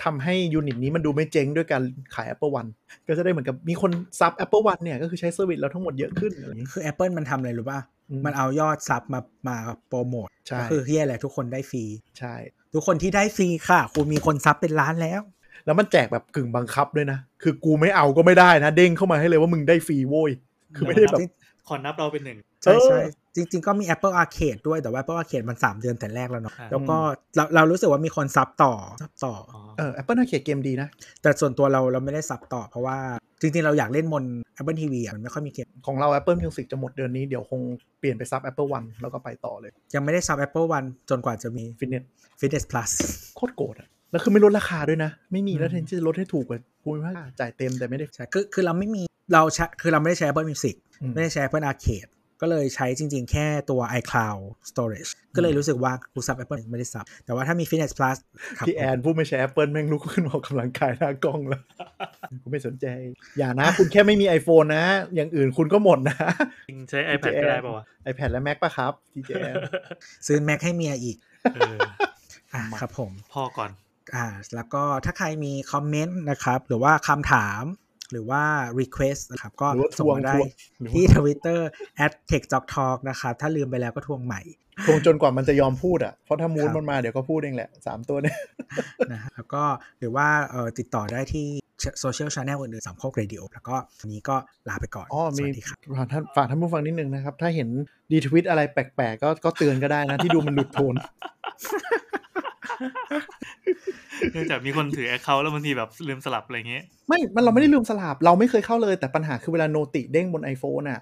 D: ทำให้ยูนิตนี้มันดูไม่เจ๊งด้วยการขาย Apple One ก็จะได้เหมือนกับมีคน sub Apple One เนี่ยก็คือใช้ service เราทั้งหมดเยอะขึ้นอะไรอย่างนี้
B: คือ Apple มันทำอะไรรู้ป่ะ
D: อื ม
B: มันเอายอด sub มามาโปรโมท
D: ใช่
B: ก็คือเฮียอะไรทุกคนได้ฟรี
D: ใช่
B: ทุกคนที่ได้ฟรีค่ะ คุณมีคน sub เป็นล้านแล้ว
D: แล้วมันแจกแบบกึ่งบังคับด้วยนะ คือกูไม่เอาก็ไม่ได้นะ เด้งเข้ามาให้เลยว่ามึงได้ฟรีโว้ยคือไม่ได้แบบ
C: ขอนับเราเป็นหนึ่ง
B: ใช่
D: เออ
B: ใช่จริง ๆ ก็มี Apple Arcade ด้วยแต่ว่า Apple Arcade มัน 3 เดือนแต่แรกแล้วเนาะ
C: อ่า
B: แล้วก็เราเรารู้สึกว่ามีคนซับต่อซับต่อ
C: อ๋อ
D: เออ Apple น่าเขียนเกมดีนะ
B: แต่ส่วนตัวเราเราไม่ได้ซับต่อเพราะว่าจริง ๆ เราอยากเล่นมน Apple TV อะมันไม่ค่อยมีเกม
D: ของเรา Apple Music จะหมดเดือนนี้เดี๋ยวคงเปลี่ยนไปซับ Apple One แล้วก็ไปต่อเลย
B: ยังไม่ได้ซับ Apple One จนกว่าจะมี
D: Fitness
B: Fitness Plus
D: โคตรโกรธอะแล้วคือไม่ลดราคาด้วยนะ ไม่มี
B: อืม
D: แล้วแทนที่จะลดให้ถูกกว่าภูมิภาคจ่ายเต็มแต่ไม่ได้
B: ใช่คือคือเราไม่มี เราใช้คือเราไม่ได้ใช้ Apple Music
D: อืม
B: ไม่ได้ใช้ Apple Arcade ก็เลยใช้จริงๆ แค่ตัว iCloud Storage ก็เลยรู้สึกว่ากูซับ Apple ไม่ได้ซับ แต่ว่าถ้ามี Fitness Plus ครับ
D: พี่แอนผู้ไม่ใช้ Apple แม่งลุกขึ้นมาออกกำลังกายหน้ากล้องแล้วกูไม่สนใจ อย่านะ คุณแค่ไม่มี iPhone นะ อย่างอื่นคุณก็หมดนะ
C: จริงใช้ iPad ก็ได้ป่าวะ
D: iPad และ Mac ป่ะครับที่แจ
B: ซื้อ Mac ให้เมียอีก
C: เออ
B: อะครับผม
C: พ่อก่อน
B: อ่าแล้วก็ถ้าใครมีคอมเมนต์นะครับ หรือว่าคำถาม หรือว่า request นะครับ ก็
D: หรือว่า
B: ส่ง
D: ทวง
B: มาได้
D: ทวงหรือว่า
B: ที่ Twitter at techjocktalk นะครับ ถ้าลืมไปแล้วก็ทวงใหม่
D: ทวงจนกว่ามันจะยอมพูดอะ เพราะถ้ามู
B: ค
D: ด
B: รับ
D: มันมาเดี๋ยวก็พูดเองแหละสามตัวเนี่ย
B: นะฮะแล้วก็หรือว่าเอ่อติดต่อได้ที่โซเชียลช n แนลอื่นๆสามโคกเรดิโอแล้วก็วันนี้ก็ลาไปก่อน
D: อ๋อ
B: ส
D: มี
B: วัสดีครับ
D: ฝากท่านฝากท่านผู้ฟังนิดนึงนะครับ ถ้าเห็นรีทวีตอะไรแปลกๆ ก็ก็เตือนก็ได้นะ ที่ดูมันหลุดโทน
C: เนื่องจากมีคนถือ account แล้วบางทีแบบลืมสลับอะไรเงี้ย
D: ไม่ มันเราไม่ได้ลืมสลับ เราไม่เคยเข้าเลยแต่ปัญหาคือเวลา noti เด้งบน iPhone อะ
C: อ่า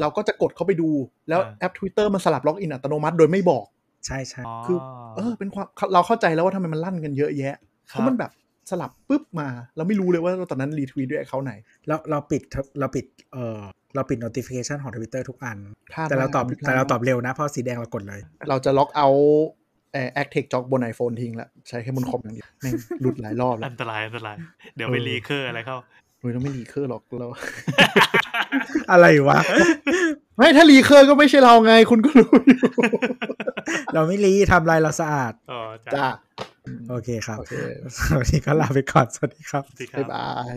D: เราก็จะกดเข้าไปดูแล้ว
C: อ่า
D: แอป Twitter มันสลับล็อกอินอัตโนมัติโดยไม่บอก
B: ใช่ใช่
D: คือ เออเป็นความเราเข้าใจแล้วว่าทำไมมันลั่นกันเยอะแยะเพราะมันแบบสลับปุ๊บมา เราไม่รู้เลยว่าตอนนั้นรีทวีตด้วยเขาไหน
B: เราเราปิดเราปิดเอ่อเราปิด notification ของ Twitter ทุกอัน
D: พลาด
B: แต่เราตอบ
D: มกพลด
B: แต่เราตอบ
D: มก
B: เร็วนะ เพราะสีแดงเรากดเลย
D: เราจะล็อกเอาแอคเทคจ็อกบน iPhone ทิ้งละใช้แค่บนคอมอย่างเดียวแม่งหลุดหลายรอบแล้
C: อั
D: วน
C: ตราย อันตราย เดี๋ยวไป
D: เออ
C: รีเคอร์อะไรเข้า
D: นุ้ยต้องไม่รีเคอร์หรอกเรา
B: อะไรวะ
D: ไม่ถ้ารีเคอร์ก็ไม่ใช่เราไง คุณก็รู้
B: เราไม่รีทำลายเราสะอาด
C: อ๋อ
D: จ้า
B: โอเคครับ
D: ส
B: วัสดีก็ลาไปก่อน สวัสดีครับ
D: บ๊ายบาย